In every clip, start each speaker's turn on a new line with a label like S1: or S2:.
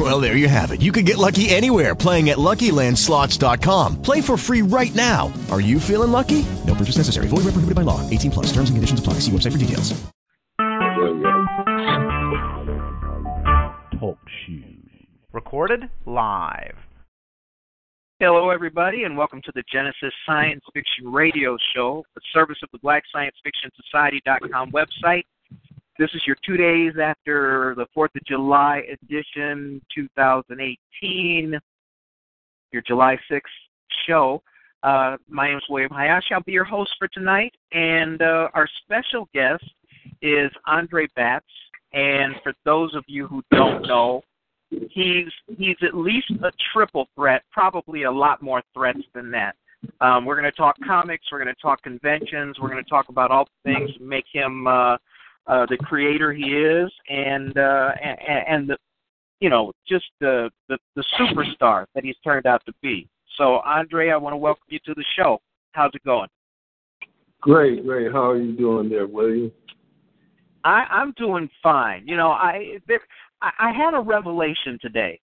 S1: Well, there you have it. You can get lucky anywhere playing at LuckyLandSlots.com. Play for free right now. Are you feeling lucky? No purchase necessary. Void where prohibited by law. 18 plus. Terms and conditions apply. See website for details.
S2: Talk shoes. Recorded live.
S3: Hello, everybody, and welcome to the Genesis Science Fiction Radio Show, the service of the Black Science Fiction Society.com website. This is your two days after the 4th of July edition 2018, your July 6th show. Uh, my name is William Hayashi. I'll be your host for tonight, and uh, our special guest is Andre Batts. And for those of you who don't know, he's he's at least a triple threat, probably a lot more threats than that. Um, we're going to talk comics. We're going to talk conventions. We're going to talk about all the things make him uh, uh, the creator he is, and uh, and, and the you know just the, the the superstar that he's turned out to be. So, Andre, I want to welcome you to the show. How's it going?
S4: Great, great. How are you doing there, William?
S3: I, I'm doing fine. You know, I there, I, I had a revelation today,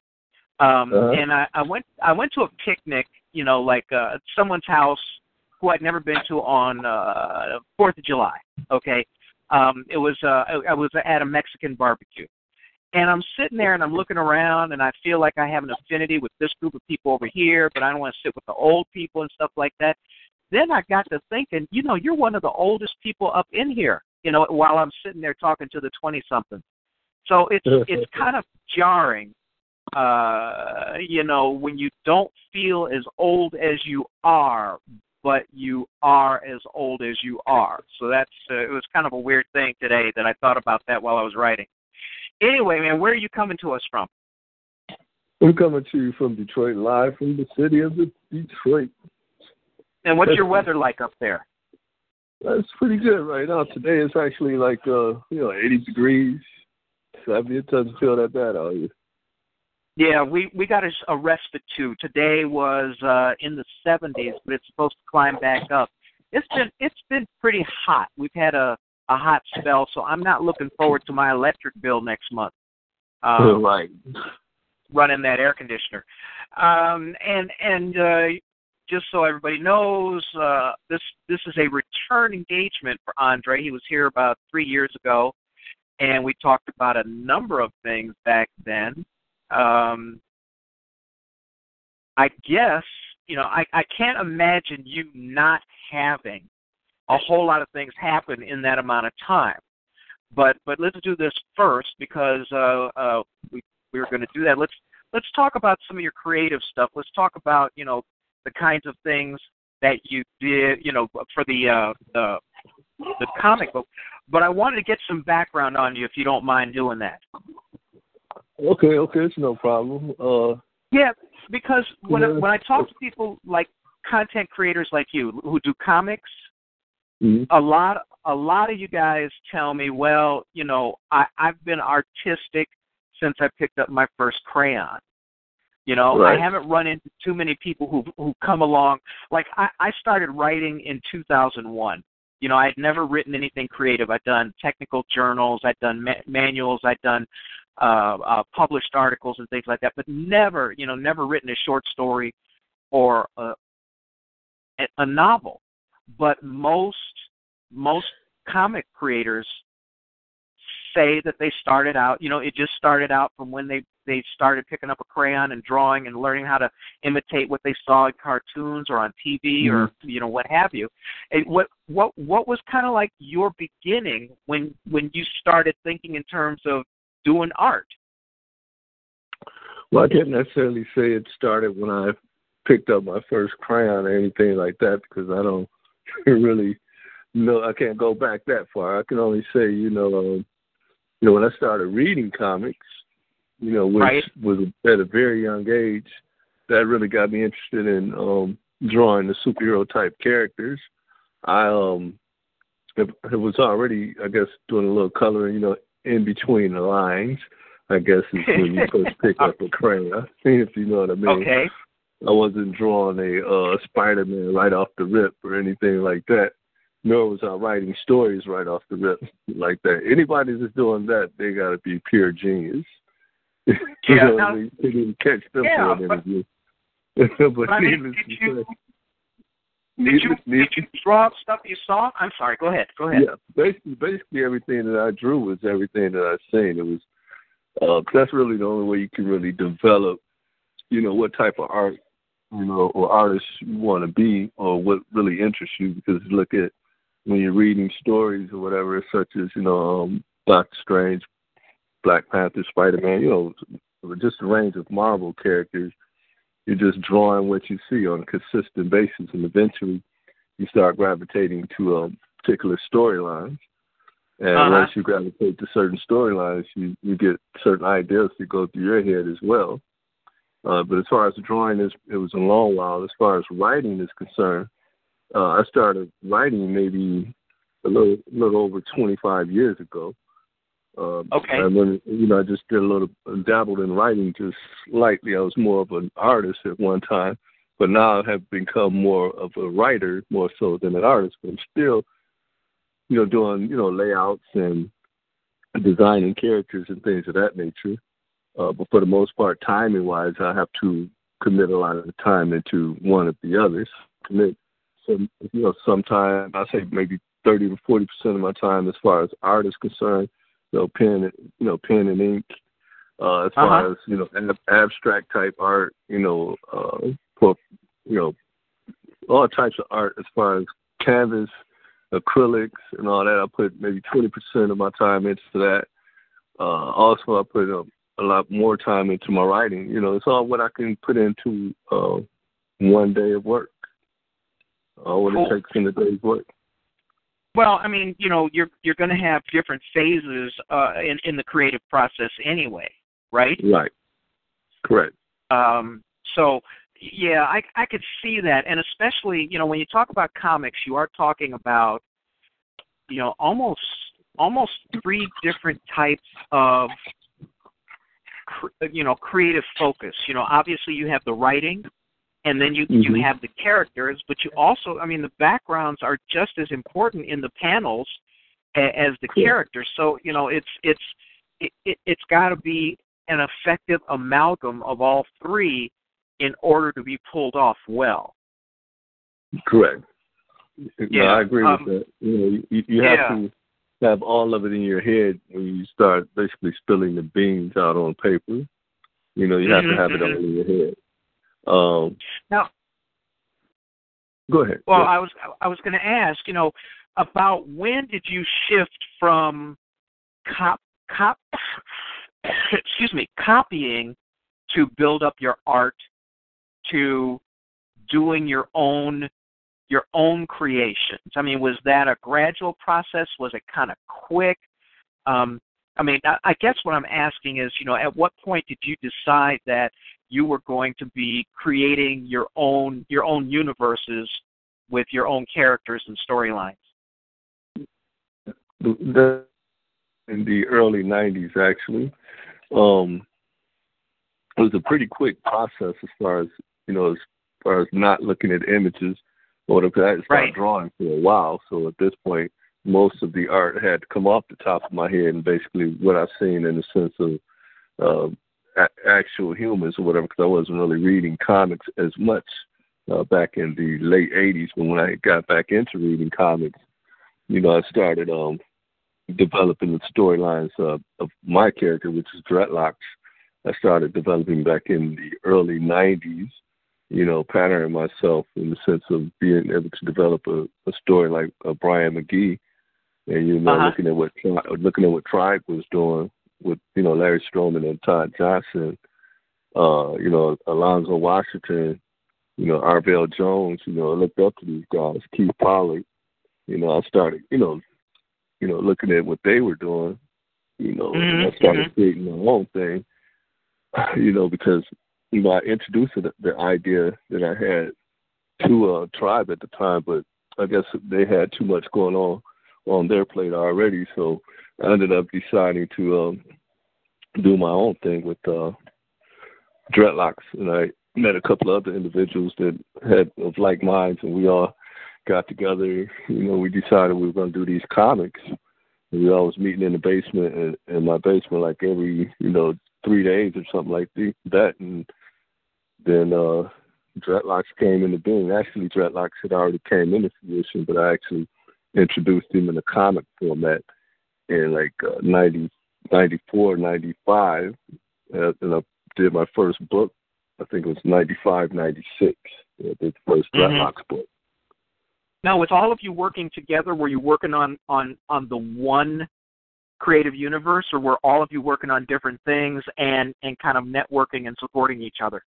S3: um,
S4: Uh-huh.
S3: and I, I went I went to a picnic. You know, like uh, at someone's house who I'd never been to on uh Fourth of July. Okay, um, it was uh, I, I was at a Mexican barbecue, and I'm sitting there and I'm looking around and I feel like I have an affinity with this group of people over here, but I don't want to sit with the old people and stuff like that. Then I got to thinking, you know, you're one of the oldest people up in here. You know, while I'm sitting there talking to the twenty something. So it's it's kind of jarring, uh, you know, when you don't feel as old as you are, but you are as old as you are. So that's uh, it was kind of a weird thing today that I thought about that while I was writing. Anyway, man, where are you coming to us from?
S4: I'm coming to you from Detroit, live from the city of the Detroit.
S3: And what's your weather like up there?
S4: That's pretty good right now. Today it's actually like uh, you know, 80 degrees. So I mean, it doesn't feel that bad out here.
S3: Yeah, we we got a, a respite too. Today was uh in the 70s, but it's supposed to climb back up. It's been it's been pretty hot. We've had a a hot spell, so I'm not looking forward to my electric bill next month. Um,
S4: right.
S3: running that air conditioner. Um, and and uh, just so everybody knows, uh, this this is a return engagement for Andre. He was here about three years ago, and we talked about a number of things back then. Um, I guess you know I, I can't imagine you not having a whole lot of things happen in that amount of time. But but let's do this first because uh, uh, we we were going to do that. Let's let's talk about some of your creative stuff. Let's talk about you know the kinds of things that you did you know for the uh, the the comic book. But I wanted to get some background on you if you don't mind doing that.
S4: Okay, okay, it's no problem. Uh,
S3: Yeah, because when I, when I talk to people like content creators like you who do comics,
S4: mhm.
S3: a lot a lot of you guys tell me, well, you know, I, I've been artistic since I picked up my first crayon. You know,
S4: Right.
S3: I haven't run into too many people who who come along. Like I, I started writing in 2001. You know, I had never written anything creative. I'd done technical journals, I'd done ma- manuals, I'd done uh, uh, published articles and things like that, but never, you know, never written a short story or a, a- a novel. But most most comic creators say that they started out, you know, it just started out from when they they started picking up a crayon and drawing and learning how to imitate what they saw in cartoons or on TV or you know what have you. And what what what was kind of like your beginning when when you started thinking in terms of doing art?
S4: Well, I can't necessarily say it started when I picked up my first crayon or anything like that because I don't really know. I can't go back that far. I can only say, you know, um, you know, when I started reading comics, you know, which
S3: Right.
S4: was at a very young age, that really got me interested in um drawing the superhero type characters. I um it, it was already, I guess, doing a little coloring, you know, in between the lines. I guess is when you first pick up a crayon, if you know what I mean.
S3: Okay.
S4: I wasn't drawing a uh, Spider-Man right off the rip or anything like that. Nor was I writing stories right off the rip like that. Anybody that's doing that, they got to be pure genius.
S3: Yeah.
S4: you know,
S3: now,
S4: they, they didn't catch them
S3: Yeah,
S4: for an
S3: but-
S4: interview. but
S3: but I mean, did you-
S4: say,
S3: Did you did you draw stuff you saw? I'm sorry. Go ahead. Go ahead.
S4: Yeah, basically, basically everything that I drew was everything that I've seen. It was uh, that's really the only way you can really develop, you know, what type of art, you know, or artist you want to be, or what really interests you. Because look at when you're reading stories or whatever, such as you know, um, Doctor Strange, Black Panther, Spider Man, you know, just a range of Marvel characters. You're just drawing what you see on a consistent basis, and eventually you start gravitating to um, particular storylines. And
S3: Uh-huh.
S4: once you gravitate to certain storylines, you, you get certain ideas that go through your head as well. Uh, but as far as drawing, is it was a long while. As far as writing is concerned, uh, I started writing maybe a little, little over 25 years ago. Um,
S3: Okay.
S4: And when you know, I just did a little dabbled in writing just slightly. I was more of an artist at one time, but now I have become more of a writer, more so than an artist. But I'm still, you know, doing you know layouts and designing characters and things of that nature. Uh, but for the most part, timing wise, I have to commit a lot of the time into one of the others. Commit some, you know, sometime I say maybe thirty to forty percent of my time as far as art is concerned. Know, pen, you know, pen and ink. Uh, as far
S3: Uh-huh.
S4: as you know, ab- abstract type art. You know, uh, for you know, all types of art as far as canvas, acrylics, and all that. I put maybe twenty percent of my time into that. Uh, also, I put a, a lot more time into my writing. You know, it's all what I can put into uh, one day of work. All what
S3: Cool.
S4: it takes in a day's work.
S3: Well, I mean, you know, you're you're going to have different phases uh, in in the creative process anyway, right?
S4: Right. Correct.
S3: Um, so yeah, I I could see that, and especially you know when you talk about comics, you are talking about you know almost almost three different types of cr- you know creative focus. You know, obviously you have the writing, and then you you
S4: Mhm.
S3: have the characters, but you also I mean the backgrounds are just as important in the panels a, as the
S4: Cool.
S3: characters. So you know it's it's it, it, it's got to be an effective amalgam of all three in order to be pulled off well.
S4: Correct. No,
S3: Yeah,
S4: I agree
S3: um,
S4: with that. You know, you, you
S3: yeah.
S4: have to have all of it in your head when you start basically spilling the beans out on paper. You know, you have
S3: Mhm,
S4: to have it all in your head. Um,
S3: Now,
S4: go ahead.
S3: well,
S4: Go ahead.
S3: I was I was going to ask, you know, about when did you shift from cop cop excuse me copying to build up your art to doing your own your own creations i mean was that a gradual process was it kind of quick um i mean I, I guess what i'm asking is you know at what point did you decide that you were going to be creating your own your own universes with your own characters and storylines
S4: the, in the early '90s, actually, um, it was a pretty quick process as far as you know, as far as not looking at images or whatever. I had to start
S3: Right.
S4: drawing for a while, so at this point, most of the art had come off the top of my head, and basically what I've seen in the sense of uh, a- actual humans or whatever, because I wasn't really reading comics as much uh, back in the late '80s. But when I got back into reading comics, you know, I started um developing the storylines uh, of my character, which is Dreadlocks. I started developing back in the early '90s. You know, patterning myself in the sense of being able to develop a, a story like uh, Brian McGee, and you know,
S3: Uh-huh.
S4: looking at what Tri- looking at what Tribe was doing with you know Larry Stroman and Todd Johnson. Uh, you know, Alonzo Washington, you know, Arvell Jones, you know, I looked up to these guys, Keith Pollard. You know, I started, you know, you know, looking at what they were doing, you know, and I
S3: Mhm,
S4: started
S3: mhm.
S4: creating my own thing, you know, because you know I introduced the, the idea that I had to a tribe at the time, but I guess they had too much going on on their plate already. So I ended up deciding to um, do my own thing with uh, dreadlocks, and I met a couple of other individuals that had of like minds, and we all got together. You know, we decided we were going to do these comics. And we was meeting in the basement, in, in my basement, like every you know three days or something like that, and then uh Dreadlocks came into being. Actually, Dreadlocks had already came into fruition, but I actually introduced him in a comic format in like uh, 90, 94, 95. Uh, and I did my first book, I think it was 95, 96. I did the 1st mm-hmm. Dreadlocks book.
S3: Now, with all of you working together, were you working on on on the one creative universe, or were all of you working on different things and and kind of networking and supporting each other?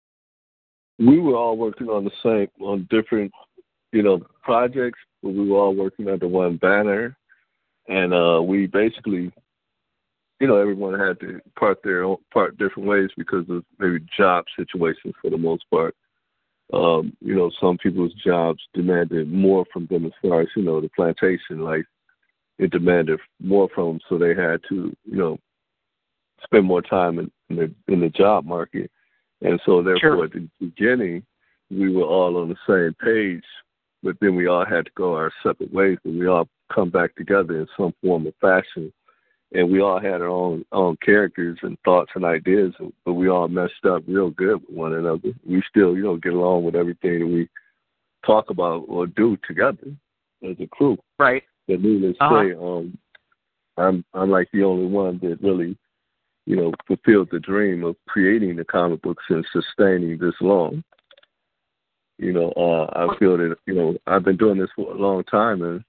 S4: we were all working on the same on different you know projects but we were all working under one banner. And uh we basically you know everyone had to part their own part different ways because of maybe job situations for the most part. Um you know some people's jobs demanded more from them as far as you know the plantation life. It demanded more from them so they had to you know spend more time in, in the in the job market. And so, therefore, sure. at the beginning, we were all on the same page, but then we all had to go our separate ways, but we all come back together in some form or fashion. And we all had our own own characters and thoughts and ideas, but we all messed up real good with one another. We still, you know, get along with everything that we talk about or do together as a crew.
S3: Right.
S4: But needless uh-huh. say, um, I'm I'm like the only one that really you know, fulfilled the dream of creating the comic books and sustaining this long. You know, uh, I feel that you know I've been doing this for a long time, and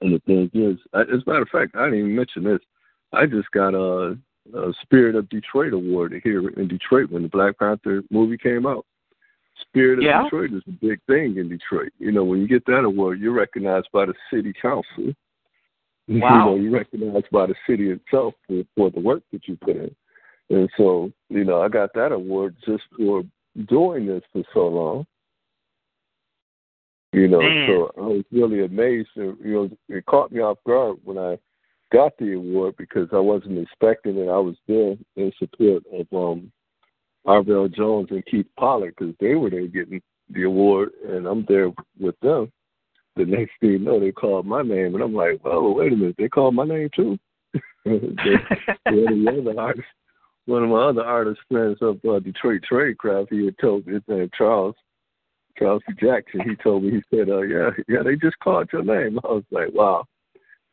S4: and the thing is, I, as a matter of fact, I didn't even mention this. I just got a, a Spirit of Detroit award here in Detroit when the Black Panther movie came out. Spirit of
S3: yeah.
S4: Detroit is a big thing in Detroit. You know, when you get that award, you're recognized by the city council
S3: Wow.
S4: You know, you're recognized by the city itself for, for the work that you put in. And so, you know, I got that award just for doing this for so long. You know,
S3: Man.
S4: so I was really amazed. And, you know, it caught me off guard when I got the award because I wasn't expecting it. I was there in support of um Arvell Jones and Keith Pollard because they were there getting the award, and I'm there with them the next thing you know, they called my name, and I'm like, oh, wait a minute, they called my name too. one of the other artists, one of my other artist friends of uh, Detroit Tradecraft, he had told me his name Charles, Charles Jackson. He told me, he said, uh, yeah, yeah, they just called your name. I was like, wow.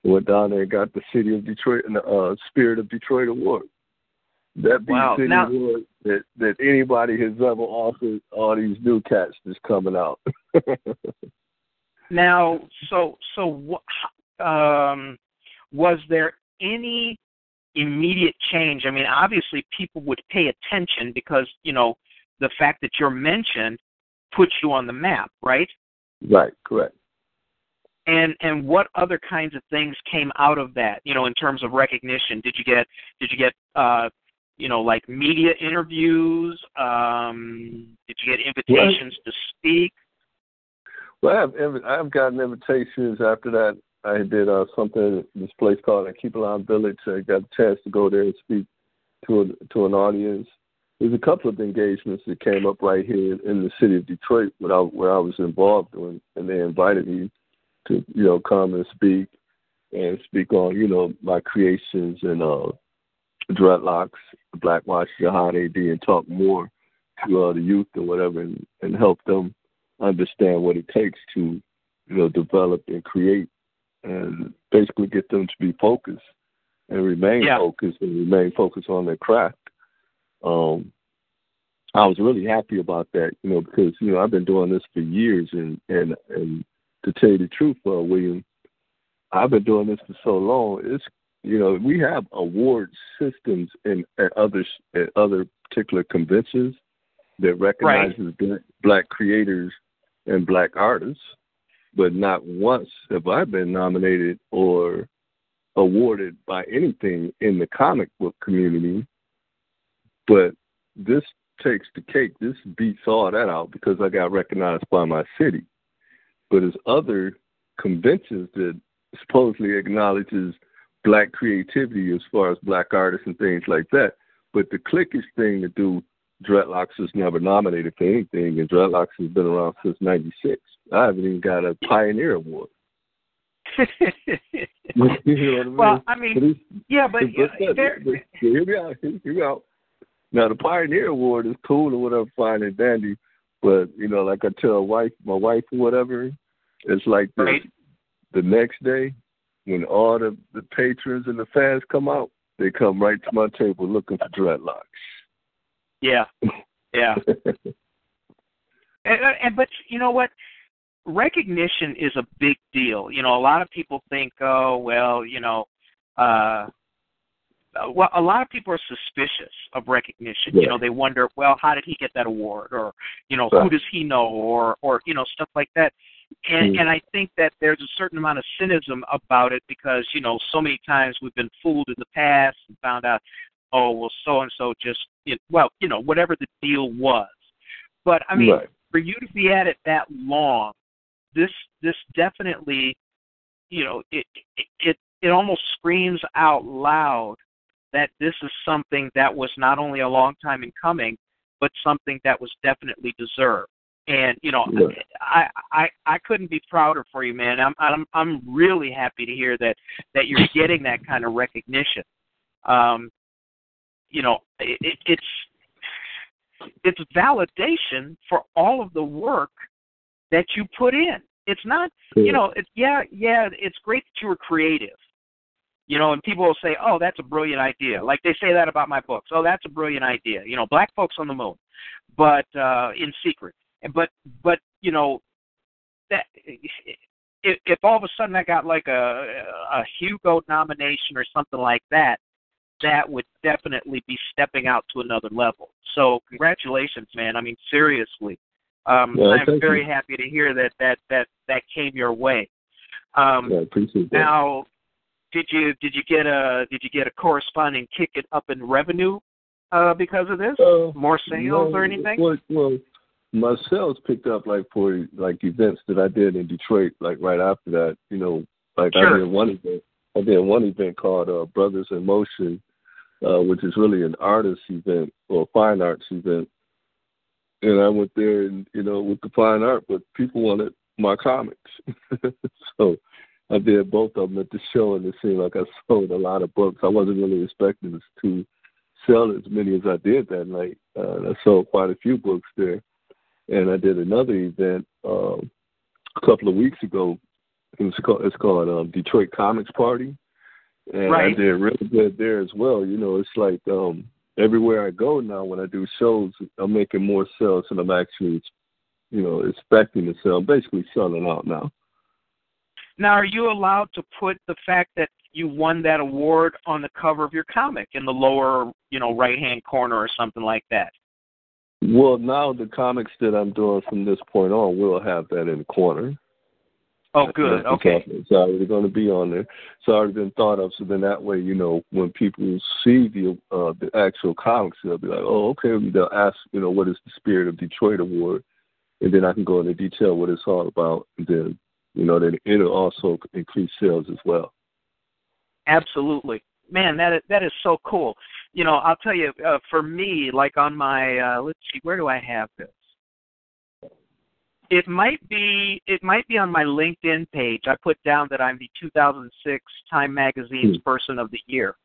S4: Went down there and got the City of Detroit and the uh, Spirit of Detroit Award. That beats
S3: wow.
S4: any
S3: now,
S4: award that that anybody has ever offered all these new cats that's coming out.
S3: Now, so so um, was there any immediate change? I mean, obviously people would pay attention because you know the fact that you're mentioned puts you on the map, right?
S4: Right. Correct.
S3: And and what other kinds of things came out of that? You know, in terms of recognition, did you get did you get uh, you know like media interviews? Um, did you get invitations to speak?
S4: Well, I have I've gotten invitations after that. I did uh, something at this place called Keepalon Village. I got a chance to go there and speak to a, to an audience. There's a couple of engagements that came up right here in the city of Detroit where I, where I was involved in, and they invited me to you know come and speak and speak on you know my creations and uh, dreadlocks, Black Watch, Jihad AD, and talk more to uh, the youth and whatever, and, and help them understand what it takes to, you know, develop and create and basically get them to be focused and remain
S3: yeah.
S4: focused and remain focused on their craft. Um, I was really happy about that, you know, because you know I've been doing this for years, and and and to tell you the truth, uh, William, I've been doing this for so long. It's you know we have award systems in at other at other particular conventions that recognizes
S3: right.
S4: black, black creators and black artists, but not once have I been nominated or awarded by anything in the comic book community. But this takes the cake. This beats all that out because I got recognized by my city. But there's other conventions that supposedly acknowledges black creativity as far as black artists and things like that. But the cliquish thing to do, Dreadlocks was never nominated for anything, and Dreadlocks has been around since '96. I haven't even got a Pioneer Award. you know I mean?
S3: well, I mean, yeah, but, there,
S4: here we are. Here we are. Now the Pioneer Award is cool or whatever, fine and dandy, but you know, like I tell wife, my wife or whatever, it's like the,
S3: right.
S4: the next day when all the the patrons and the fans come out, they come right to my table looking for dreadlocks.
S3: Yeah, yeah. and, and but you know what? Recognition is a big deal. You know, a lot of people think, oh well, you know, uh well, a lot of people are suspicious of recognition.
S4: Yeah.
S3: You know, they wonder, well, how did he get that award, or you know,
S4: Right.
S3: who does he know, or or you know, stuff like that. And
S4: Mm.
S3: and I think that there's a certain amount of cynicism about it because you know, so many times we've been fooled in the past and found out, oh well, so and so just, you well, you know, whatever the deal was. But I mean,
S4: Right.
S3: for you to be at it that long, this this definitely, you know, it it it, almost screams out loud that this is something that was not only a long time in coming, but something that was definitely deserved. And you know,
S4: Right.
S3: I I I couldn't be prouder for you, man. I'm I'm I'm really happy to hear that that you're getting that kind of recognition. Um, you know, it, it, it's it's validation for all of the work that you put in. It's not, you know, it's yeah, yeah, it's great that you were creative. You know, and people will say, "Oh, that's a brilliant idea." Like they say that about my books. "Oh, that's a brilliant idea." You know, black folks on the moon, but uh in secret. But but you know, that if, if all of a sudden I got like a a Hugo nomination or something like that, that would definitely be stepping out to another level. So congratulations, man. I mean, seriously, um,
S4: Yeah,
S3: I'm very
S4: you.
S3: happy to hear that that that that came your way. Um,
S4: Yeah, I appreciate that.
S3: now, did you did you get a did you get a corresponding kick it up in revenue uh, because of this?
S4: Uh,
S3: More sales or anything?
S4: Well, well, my sales picked up like for like events that I did in Detroit. Like right after that, you know, like
S3: Sure.
S4: I did one event. I did one event called uh, Brothers in Motion, uh, which is really an artist event or fine arts event. And I went there and you know with the fine art, but people wanted my comics, so I did both of them at the show, and it seemed like I sold a lot of books. I wasn't really expecting to sell as many as I did that night. Uh, I sold quite a few books there, and I did another event um, a couple of weeks ago. It's called it's called um, Detroit Comics Party, and
S3: Right.
S4: I did really good there as well. You know, it's like um, everywhere I go now when I do shows, I'm making more sales than I'm actually, you know, expecting to sell. I'm basically selling out now.
S3: Now, are you allowed to put the fact that you won that award on the cover of your comic in the lower, you know, right hand corner or something like that?
S4: Well, now the comics that I'm doing from this point on will have that in the corner.
S3: Oh, good. Okay.
S4: It's already going to be on there. It's already been thought of. So then that way, you know, when people see the uh, the actual comics, they'll be like, oh, okay. They'll ask, you know, what is the Spirit of Detroit Award, and then I can go into detail what it's all about. And then, you know, then it'll also increase sales as well.
S3: Absolutely. Man, that is, that is so cool. You know, I'll tell you, uh, for me, like on my, uh, let's see, where do I have this? It might be it might be on my LinkedIn page. I put down that I'm the 2006 Time Magazine's Person of the Year.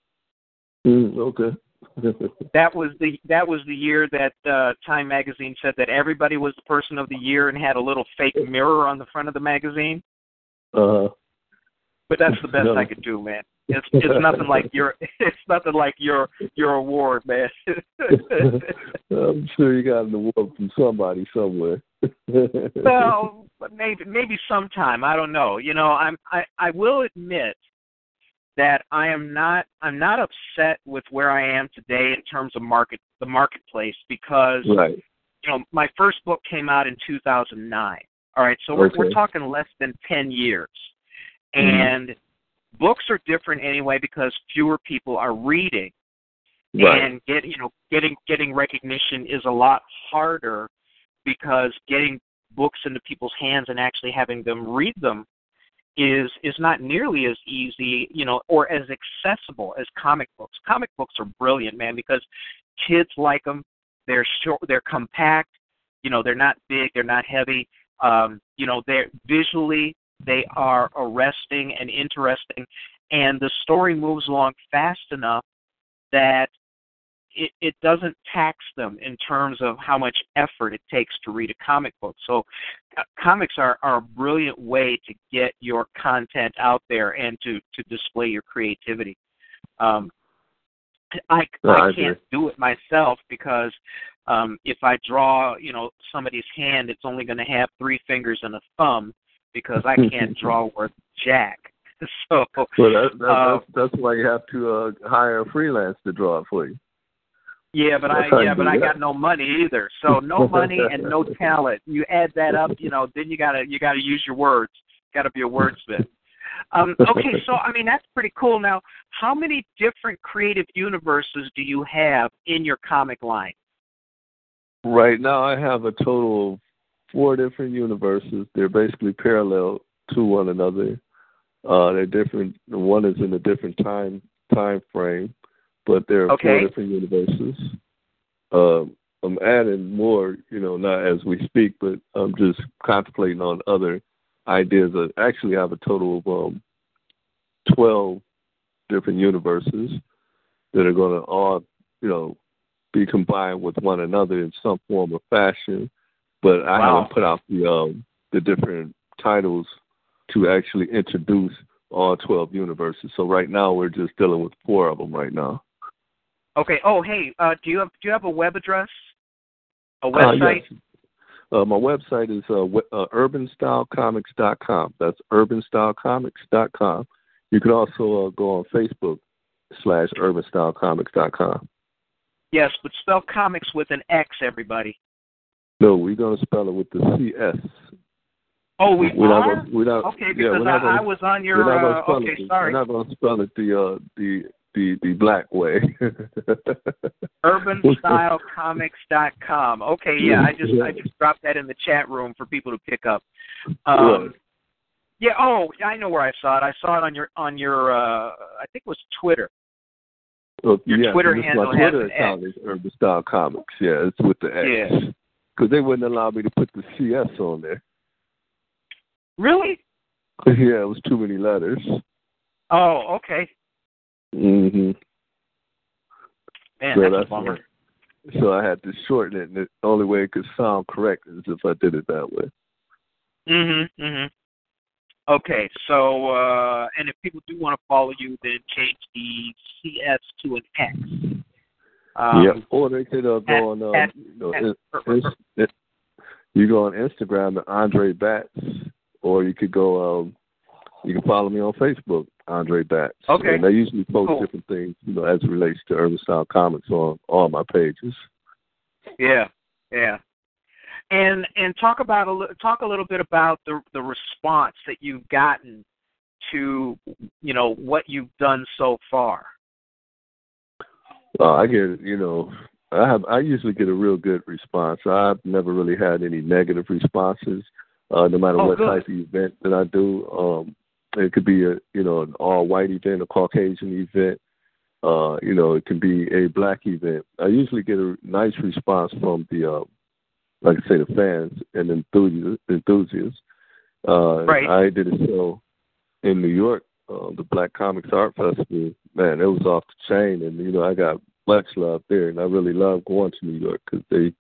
S4: Mm, okay.
S3: That was the that was the year that uh, Time Magazine said that everybody was the Person of the Year and had a little fake mirror on the front of the magazine.
S4: uh,
S3: But that's the best
S4: No.
S3: I could do, man. It's it's nothing like your it's nothing like your your award, man.
S4: I'm sure you got an award from somebody somewhere.
S3: well, maybe maybe sometime. I don't know. You know, I'm I I will admit that I am not I'm not upset with where I am today in terms of market the marketplace because
S4: right.
S3: you know my first book came out in 2009. All right, so we're we're talking less than 10 years,
S4: Mhm.
S3: and books are different anyway because fewer people are reading
S4: Right.
S3: and get you know getting getting recognition is a lot harder because getting books into people's hands and actually having them read them is is not nearly as easy, you know, or as accessible as comic books. Comic books are brilliant, man, because kids like them. They're short, they're compact, you know, they're not big, they're not heavy. Um, you know, they're visually they are arresting and interesting, and the story moves along fast enough that it, it doesn't tax them in terms of how much effort it takes to read a comic book. So, uh, comics are, are a brilliant way to get your content out there and to to display your creativity. Um, I
S4: No, I
S3: I can't do it myself because um, if I draw, you know, somebody's hand, it's only going to have three fingers and a thumb because I can't draw worth jack. So
S4: Well, that, that,
S3: Uh,
S4: that's that's why you have to uh, hire a freelance to draw it for you.
S3: Yeah, but I
S4: That's how you
S3: yeah, but I got no money either. So no money and no talent. You add that up, you know, then you gotta you gotta use your words. Got to be a wordsmith. Um, okay, so I mean that's pretty cool. Now, how many different creative universes do you have in your comic line?
S4: Right now, I have a total of four different universes. They're basically parallel to one another. Uh, they're different. One is in a different time time frame, but there are
S3: Okay.
S4: four different universes. Um, I'm adding more, you know, not as we speak, but I'm just contemplating on other ideas. I actually have a total of um, twelve different universes that are going to all, you know, be combined with one another in some form or fashion. But I
S3: Wow.
S4: haven't put out the um, the different titles to actually introduce all twelve universes. So right now we're just dealing with four of them right now.
S3: Okay. Oh, hey, uh, do you have do you have a web address? A
S4: Uh,
S3: website?
S4: yes. Uh, my website is uh, uh, urbanstylecomics.com. That's urbanstylecomics.com. You can also uh, go on Facebook slash urbanstylecomics.com.
S3: Yes, but spell comics with an X, everybody.
S4: No, we're going to spell it with the CS.
S3: Oh, we
S4: We're not gonna, we're not,
S3: okay,
S4: yeah,
S3: because
S4: not
S3: I, I
S4: gonna,
S3: was on your.
S4: we're not gonna
S3: Uh,
S4: spell
S3: okay,
S4: it.
S3: sorry.
S4: We're not going to spell it the uh, the the the black way.
S3: urbanstylecomics.com. Okay, yeah, I just I just dropped that in the chat room for people to pick up. Um,
S4: Right.
S3: Yeah. Oh, I know where I saw it. I saw it on your on your uh, I think it was Twitter.
S4: Well,
S3: Your
S4: yeah,
S3: Twitter handle
S4: my
S3: has
S4: Twitter account is Urban Style Comics. Yeah, it's with the X.
S3: Yeah.
S4: Because they wouldn't allow me to put the CS on there.
S3: Really?
S4: yeah, it was too many letters.
S3: Oh, okay.
S4: Hmm
S3: Man,
S4: So
S3: that's,
S4: that's
S3: a bummer.
S4: So I had to shorten it, and the only way it could sound correct is if I did it that way.
S3: Mhm. Mhm. Okay, so uh, and if people do want to follow you, then change the CS to an X. Um,
S4: yep. Or they could uh, go on, um,
S3: at-
S4: you know,
S3: at- er.
S4: in- you go on Instagram at Andre Batts, or you could go, um, you can follow me on Facebook, Andre Batts.
S3: Okay.
S4: And I usually post
S3: Cool.
S4: different things, you know, as it relates to urban style comics on all my pages.
S3: Yeah, yeah. And and talk about a talk a little bit about the the response that you've gotten to you know what you've done so far.
S4: Well, I get, you know, I have, I usually get a real good response. I've never really had any negative responses, uh, no matter
S3: Oh,
S4: what
S3: good.
S4: type of event that I do. Um, it could be a, you know, an all-white event, a Caucasian event. Uh, you know, it can be a black event. I usually get a nice response from the, uh, like I say, the fans and enthusiasts. enthusiasts. Uh,
S3: Right.
S4: I did a show in New York, uh, the Black Comics Art Festival. Man, it was off the chain, and you know, I got much love there, and I really love going to New York because they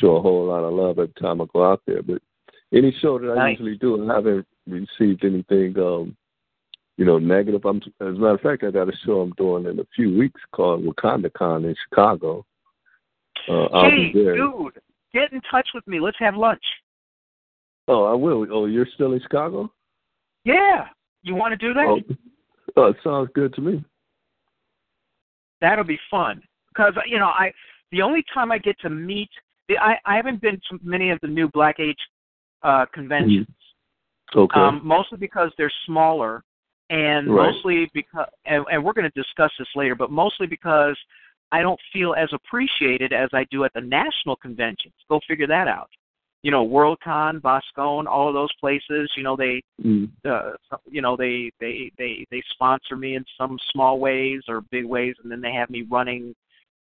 S4: show a whole lot of love every time I go out there. But any show that I
S3: Nice.
S4: usually do, I haven't received anything, um, you know, negative. I'm, as a matter of fact, I got a show I'm doing in a few weeks called Wakanda Con in Chicago. Uh, I'll
S3: hey,
S4: be there.
S3: dude, get in touch with me. Let's have lunch.
S4: Oh, I will. Oh, you're still in Chicago?
S3: Yeah, you want to do that?
S4: Oh, oh, it sounds good to me.
S3: That'll be fun because you know I the only time I get to meet the I I haven't been to many of the new Black Age uh, conventions.
S4: Okay.
S3: Um, mostly because they're smaller, and
S4: Right.
S3: mostly because, and, and we're going to discuss this later, but mostly because I don't feel as appreciated as I do at the national conventions. Go figure that out. you know, WorldCon, Boscone, all of those places. You know, they,
S4: Mm.
S3: uh, you know, they they they they sponsor me in some small ways or big ways, and then they have me running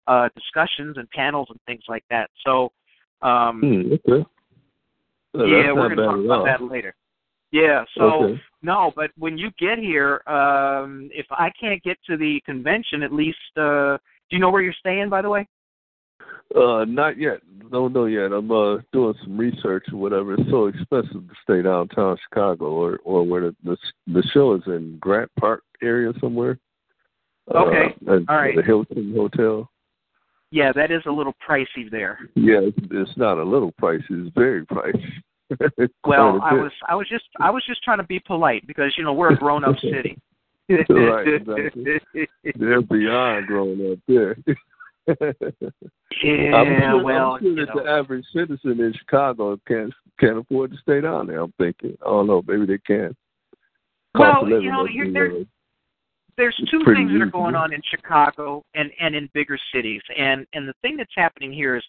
S3: uh, discussions and panels and things like that. So, um,
S4: Mm, okay. Well,
S3: yeah, we're going to talk about
S4: all.
S3: that later. Yeah, so
S4: Okay.
S3: no, but when you get here, um, if I can't get to the convention, at least, uh, do you know where you're staying, by the way?
S4: Uh, not yet. No, no, yet. I'm uh doing some research or whatever. It's so expensive to stay downtown Chicago, or or where the the, the show is in Grant Park area somewhere.
S3: Okay.
S4: Uh,
S3: All right.
S4: The Hilton Hotel.
S3: Yeah, that is a little pricey there.
S4: Yeah, it's, it's not a little pricey. It's very pricey.
S3: Well, I was I was just I was just trying to be polite because you know we're a grown up city.
S4: Right, exactly. They're beyond growing up there.
S3: yeah,
S4: I'm sure,
S3: well,
S4: I'm sure that
S3: know,
S4: the average citizen in Chicago can't can't afford to stay down there. I'm thinking. I don't know. Maybe they can. Cost
S3: Well, you know,
S4: must
S3: you're-
S4: be
S3: there-
S4: uh,
S3: there's two things that are going on in Chicago and and in bigger cities. And and the thing that's happening here is,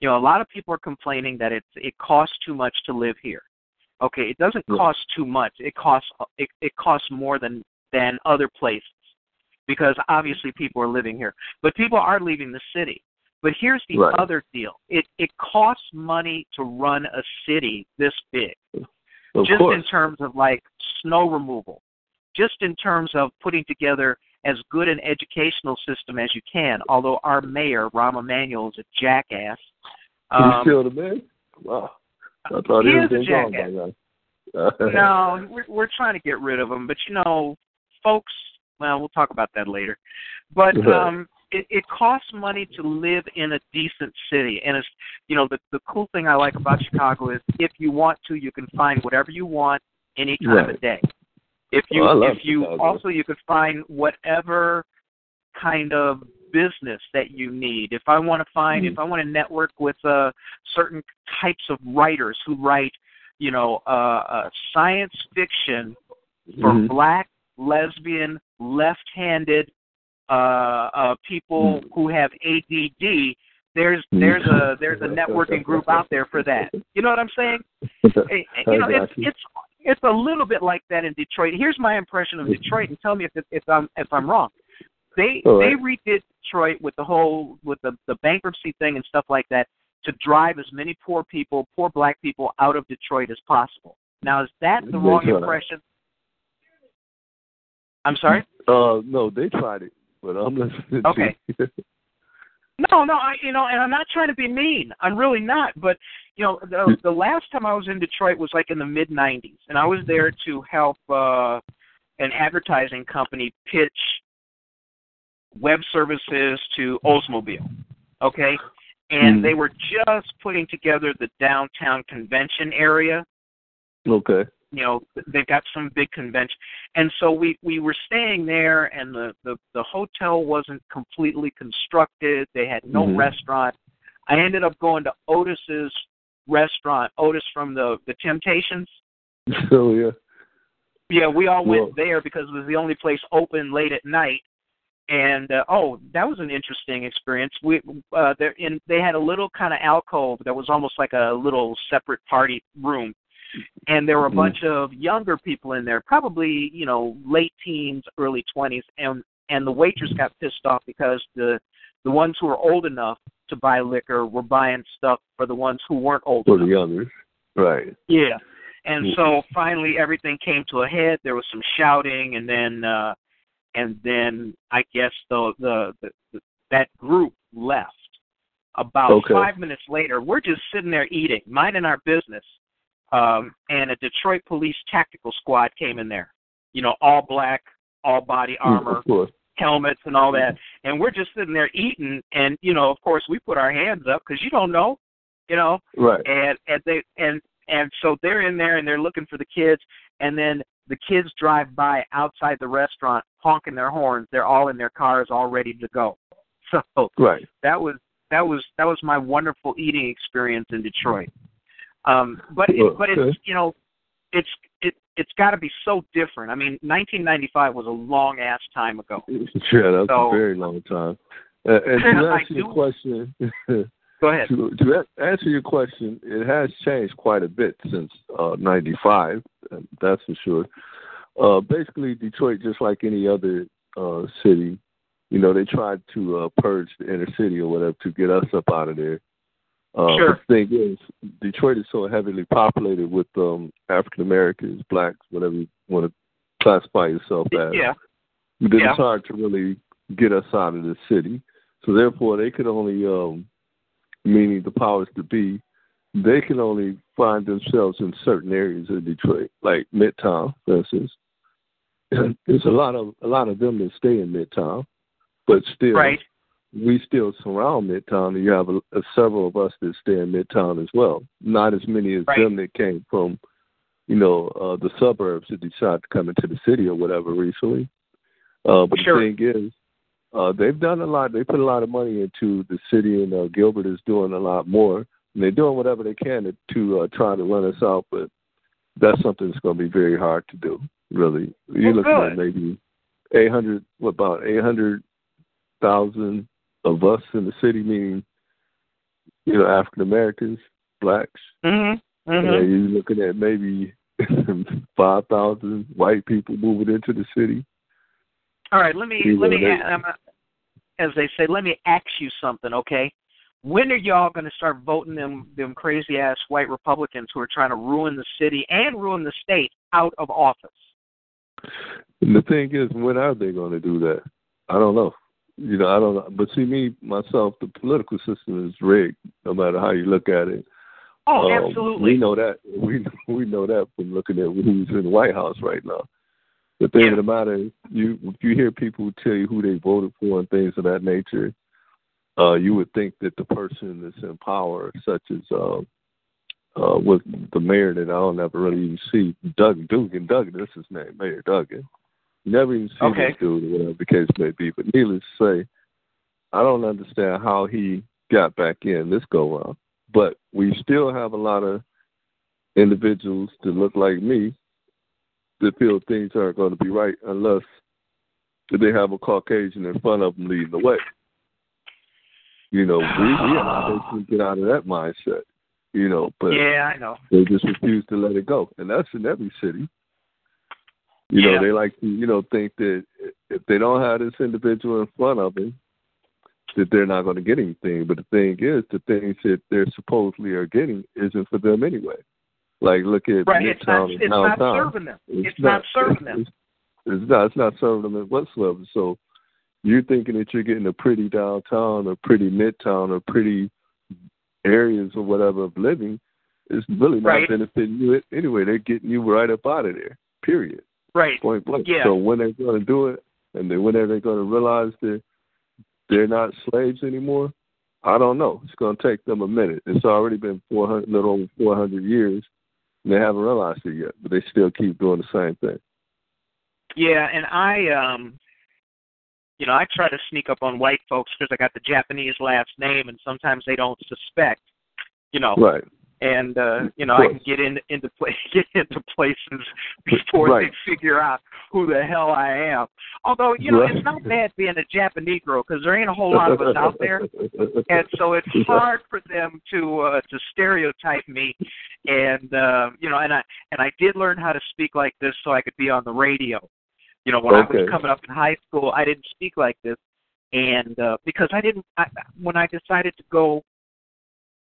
S3: you know, a lot of people are complaining that it's it costs too much to live here. Okay, it doesn't
S4: Yeah.
S3: cost too much. It costs it it costs more than than other places because obviously people are living here. But people are leaving the city. But here's the
S4: Right.
S3: other deal. It it costs money to run a city this big
S4: Of
S3: just
S4: course.
S3: in terms of like snow removal, just in terms of putting together as good an educational system as you can. Although our mayor Rahm Emanuel is a jackass.
S4: He's
S3: Um,
S4: still the man. Wow. I thought
S3: he
S4: he, was
S3: a jackass. no, we're we're trying to get rid of him, but you know, folks. Well, we'll talk about that later. But um, it, it costs money to live in a decent city, and it's you know the the cool thing I like about Chicago is if you want to, you can find whatever you want any time
S4: Right.
S3: of day. If you
S4: Oh, I love
S3: if you also you could find whatever kind of business that you need. If I want to find
S4: Mhm.
S3: if I want to network with uh certain types of writers who write, you know, uh, uh science fiction for
S4: Mhm.
S3: black, lesbian, left-handed uh uh people
S4: Mm.
S3: who have ADD, there's there's a there's a networking group out there for that. You know what I'm saying? Eh, eh, you know, it's it's it's a little bit like that in Detroit. Here's my impression of Detroit, and tell me if it, if I'm if I'm wrong. They
S4: All
S3: they
S4: right.
S3: redid Detroit with the whole with the the bankruptcy thing and stuff like that to drive as many poor people, poor black people, out of Detroit as possible. Now, is that the
S4: They
S3: wrong impression? I'm sorry.
S4: Uh, no, they tried it, but I'm listening
S3: Okay. No, no, I you know, and I'm not trying to be mean. I'm really not. But you know, the the last time I was in Detroit was like in the mid '90s, and I was there to help uh an advertising company pitch web services to Oldsmobile. Okay, and
S4: Mm.
S3: they were just putting together the downtown convention area
S4: okay.
S3: You know they've got some big convention and so we we were staying there and the the the hotel wasn't completely constructed. They had no
S4: Mhm.
S3: restaurant. I ended up going to otis's restaurant otis from the the temptations.
S4: Oh yeah.
S3: yeah we all went there because it was the only place open late at night. And uh, oh that was an interesting experience. We uh there in they had a little kind of alcove that was almost like a little separate party room and there were a
S4: Mhm.
S3: bunch of younger people in there probably you know late teens early 20s and and the waitress got pissed off because the the ones who were old enough to buy liquor were buying stuff for the ones who weren't old enough.
S4: For
S3: enough
S4: the others, Right.
S3: yeah. And
S4: Mm.
S3: so finally everything came to a head. There was some shouting and then uh and then I guess the the, the, the that group left. About
S4: Okay.
S3: 5 minutes later, we're just sitting there eating, minding our business. Um and a Detroit Police tactical squad came in there. You know, all black, all body
S4: Mm,
S3: armor,
S4: course.
S3: helmets and all that. And we're just sitting there eating and you know, of course we put our hands up cuz you don't know, you know,
S4: Right.
S3: and and they and and so they're in there and they're looking for the kids and then the kids drive by outside the restaurant honking their horns they're all in their cars all ready to go so
S4: Right.
S3: that was that was that was my wonderful eating experience in detroit um but it, but it's you know it's it it's got to be so different i mean 1995 was a long ass time ago
S4: Yeah, that's
S3: So-
S4: a very long time. Uh, and to answer your question,
S3: Go ahead.
S4: To, to answer your question, it has changed quite a bit since uh, '95. That's for sure. Uh, basically, Detroit, just like any other uh, city, you know, they tried to uh, purge the inner city or whatever to get us up out of there. Uh,
S3: Sure.
S4: The thing is, Detroit is so heavily populated with um, African Americans, blacks, whatever you want to classify yourself as.
S3: Yeah.
S4: that
S3: Yeah.
S4: it's hard to really get us out of the city. So therefore, they could only, um, meaning the powers to be, they can only find themselves in certain areas of Detroit, like Midtown, for instance. And there's a lot of a lot of them that stay in Midtown, but still,
S3: Right.
S4: We still surround Midtown, and you have a, a, several of us that stay in Midtown as well. Not as many as
S3: Right.
S4: them that came from, you know, uh, the suburbs that decided to come into the city or whatever recently. Uh, but
S3: Sure.
S4: the thing is, uh, they've done a lot. They put a lot of money into the city, and uh, Gilbert is doing a lot more. And they're doing whatever they can to, to uh, try to run us out, but that's something that's going to be very hard to do. Really, you're
S3: Well,
S4: looking at maybe eight hundred. What about eight hundred thousand of us in the city? Meaning, you know, African Americans, blacks.
S3: Mm-hmm.
S4: And
S3: Mm-hmm.
S4: you're looking at maybe five thousand white people moving into the city.
S3: All right. Let me
S4: You
S3: let me
S4: they-
S3: as they say, let me ask you something, okay? When are y'all going to start voting them them crazy ass white Republicans who are trying to ruin the city and ruin the state out of office?
S4: And the thing is, when are they going to do that? I don't know. You know, I don't know. But see, me myself, the political system is rigged, no matter how you look at it.
S3: Oh,
S4: Um,
S3: absolutely.
S4: We know that. We we know that from looking at who's in the White House right now. The thing
S3: Yeah.
S4: of the matter is, you you hear people tell you who they voted for and things of that nature, uh, you would think that the person that's in power, such as uh, uh, was the mayor that I don't ever really even see, Doug Duggan. Doug, that's his name, Mayor Duggan. Never even see
S3: Okay.
S4: this dude, or whatever the case may be. But needless to say, I don't understand how he got back in this go round. But we still have a lot of individuals that look like me that feel things aren't going to be right unless they have a Caucasian in front of them leading the way. You know, we, we have to get out of that mindset. You know, but
S3: yeah, I know.
S4: they just refuse to let it go, and that's in every city. You know,
S3: Yeah.
S4: they like to, you know, think that if they don't have this individual in front of them, that they're not going to get anything. But the thing is, the things that they're supposedly are getting isn't for them anyway. Like, look at
S3: Right. It's not it's not serving them. It's, not, serving them.
S4: It's, it's not. It's not serving them at whatsoever. So you're thinking that you're getting a pretty downtown, or pretty midtown, or pretty areas or whatever of living. It's really not
S3: Right.
S4: benefiting you anyway. They're getting you right up out of there. Period.
S3: Right.
S4: Point blank.
S3: Yeah.
S4: So when they're going to do it, and then when are they going to realize that they're not slaves anymore? I don't know. It's going to take them a minute. It's already been 400, little over 400 years, and they haven't realized it yet. But they still keep doing the same thing.
S3: Yeah, and I um you know, I try to sneak up on white folks because I got the Japanese last name and sometimes they don't suspect, you know.
S4: Right.
S3: And uh, you know, I can get in into pla- get into places before
S4: Right.
S3: they figure out who the hell I am. Although, you know,
S4: Right.
S3: it's not bad being a Japanese girl because there ain't a whole lot of us out there. and so it's hard for them to uh, to stereotype me and uh you know and i and i did learn how to speak like this so i could be on the radio you know when i was coming up in high school i didn't speak like this and uh because i didn't I, when i decided to go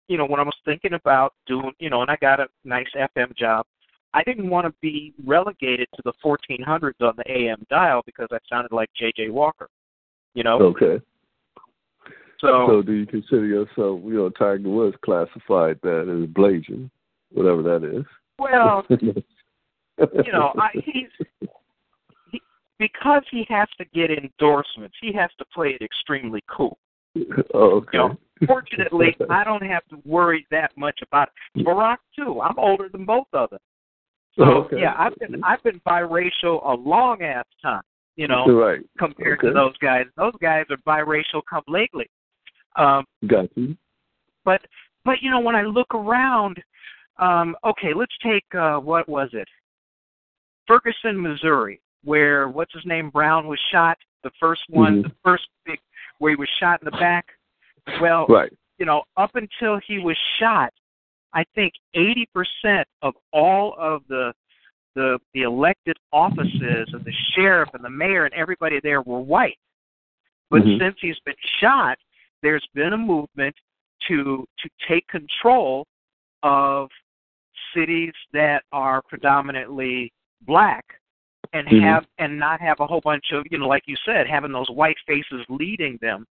S3: you know when i was thinking about doing you know and i got a nice fm job i didn't want to be relegated to the 1400s on the am dial because i sounded like jj walker you know
S4: Okay.
S3: so
S4: So do you consider yourself, you know, Tiger Woods classified that as blazing, whatever that is?
S3: well you know, I, he's he, because he has to get endorsements. He has to play it extremely cool.
S4: Okay.
S3: You know, fortunately, I don't have to worry that much about it. Barack too. I'm older than both of them. So
S4: Okay.
S3: yeah, I've been I've been biracial a long ass time. You know,
S4: right.
S3: compared
S4: Okay.
S3: to those guys. Those guys are biracial come lately. Um,
S4: Got you.
S3: but but you know when I look around, um, okay, let's take uh, what was it? Ferguson, Missouri, where what's his name Brown was shot. The first one,
S4: Mhm.
S3: the first big where he was shot in the back. Well,
S4: Right.
S3: you know, up until he was shot, I think 80% of all of the the the elected offices of the sheriff and the mayor and everybody there were white. But
S4: Mhm.
S3: since he's been shot, there's been a movement to to take control of cities that are predominantly black and
S4: Mhm.
S3: have and not have a whole bunch of you know like you said having those white faces leading them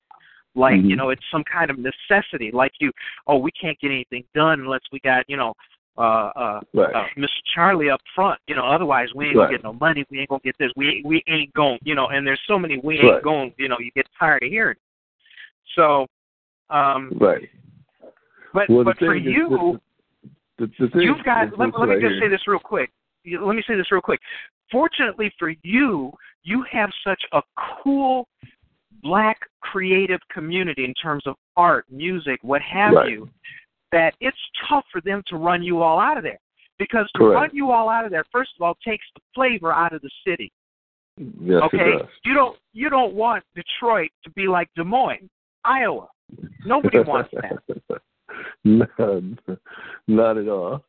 S3: like you
S4: Mhm.
S3: know it's some kind of necessity like you oh we can't get anything done unless we got you know uh uh,
S4: Right.
S3: uh Mr. Charlie up front you know otherwise we ain't
S4: Right.
S3: gonna get no money we ain't gonna get this we we ain't going you know and there's so many we ain't
S4: Right.
S3: going you know you get tired of hearing so um
S4: Right.
S3: but
S4: Well,
S3: but for you
S4: The, the thing
S3: You've got. Let, let me just
S4: here.
S3: say this real quick. You- Let me say this real quick. Fortunately for you, you have such a cool black creative community in terms of art, music, what have
S4: Right.
S3: you, that it's tough for them to run you all out of there. Because to
S4: Correct.
S3: run you all out of there, first of all, takes the flavor out of the city.
S4: Yes,
S3: okay, you don't you don't want Detroit to be like Des Moines, Iowa. Nobody wants that.
S4: not, not at all.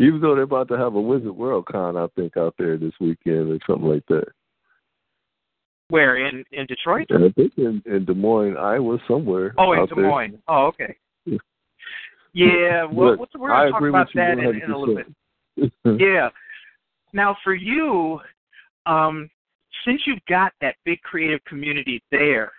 S4: Even though they're about to have a Wizard World Con, I think, out there this weekend or something like that.
S3: Where in in Detroit?
S4: And I think in, in Des Moines, Iowa, somewhere.
S3: Oh, in Des
S4: there.
S3: Moines. Oh, okay.
S4: Yeah.
S3: Yeah, well, what's, we're
S4: I
S3: going to talk about that in, in a little bit. Yeah. Now, for you, um, since you've got that big creative community there,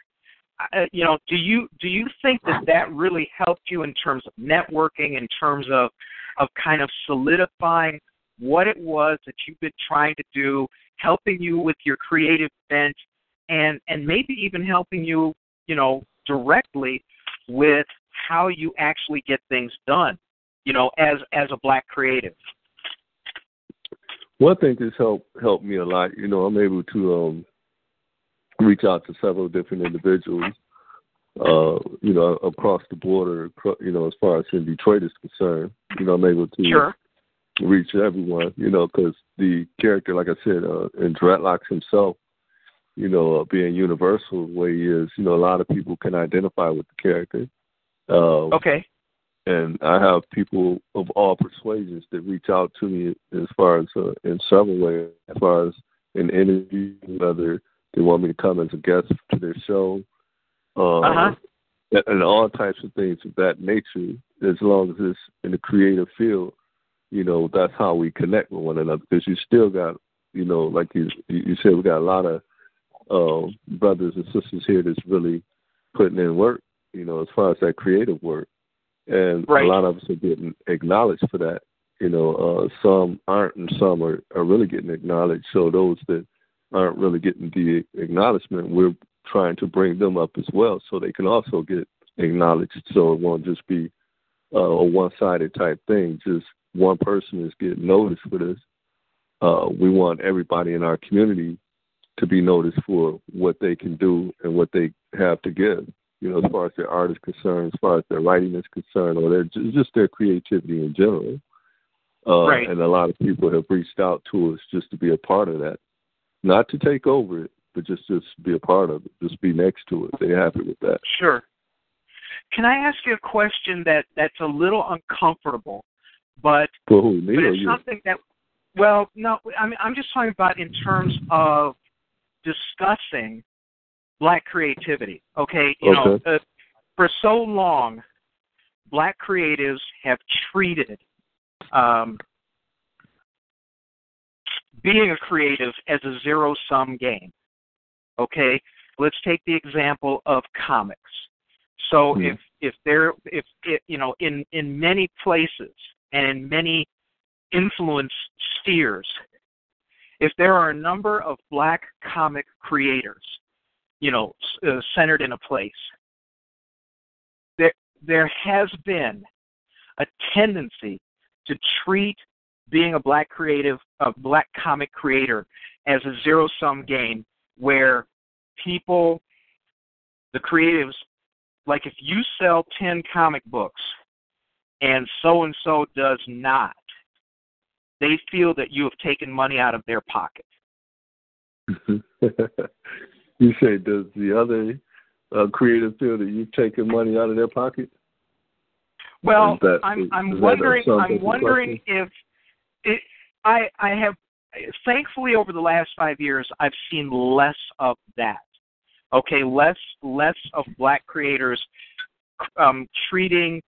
S3: uh, you know, do you do you think that that really helped you in terms of networking, in terms of of kind of solidifying what it was that you've been trying to do, helping you with your creative bent, and and maybe even helping you, you know, directly with how you actually get things done, you know, as as a black creative.
S4: One thing that's helped helped me a lot. You know, I'm able to um reach out to several different individuals. Uh, you know, across the border. You know, as far as in Detroit is concerned, you know, I'm able to
S3: Sure.
S4: reach everyone. You know, because the character, like I said, uh, in Dreadlocks himself, you know, uh, being universal the way he is, you know, a lot of people can identify with the character. Uh,
S3: Okay.
S4: and I have people of all persuasions that reach out to me as far as uh, in several ways, as far as an interview, whether they want me to come as a guest to their show, uh,
S3: Uh-huh.
S4: and, and all types of things of that nature. As long as it's in the creative field, you know, that's how we connect with one another. Because you still got, you know, like you you said, we got a lot of uh, brothers and sisters here that's really putting in work, you know, as far as that creative work and
S3: Right.
S4: a lot of us are getting acknowledged for that. You know, uh, some aren't, and some are, are really getting acknowledged. So those that aren't really getting the acknowledgement, we're trying to bring them up as well, so they can also get acknowledged. So it won't just be uh, a one-sided type thing. Just one person is getting noticed for this. Uh, we want everybody in our community to be noticed for what they can do and what they have to give you know, as far as their art is concerned, as far as their writing is concerned, or their just their creativity in general. Uh,
S3: Right.
S4: And a lot of people have reached out to us just to be a part of that, not to take over it, but just just be a part of it, just be next to it. They're happy with that.
S3: Sure. Can I ask you a question that that's a little uncomfortable, but
S4: For who?
S3: But it's something that well, no, I mean I'm just talking about in terms of discussing black creativity. Okay, you
S4: Okay.
S3: know, uh, for so long, black creatives have treated um, being a creative as a zero sum game. Okay, let's take the example of comics. So
S4: Mhm.
S3: if if there if it, you know in in many places and in many influence spheres, if there are a number of black comic creators, you know, uh, centered in a place, there there has been a tendency to treat being a black creative, a black comic creator, as a zero sum game where people, the creatives, like if you sell 10 comic books and so and so does not, they feel that you have taken money out of their pocket.
S4: you say does the other uh, creative field that you've taken money out of their pocket?
S3: Well,
S4: that-
S3: I'm I'm wondering I'm wondering if it, I I have thankfully over the last 5 years I've seen less of that. Okay, less less of black creators um treating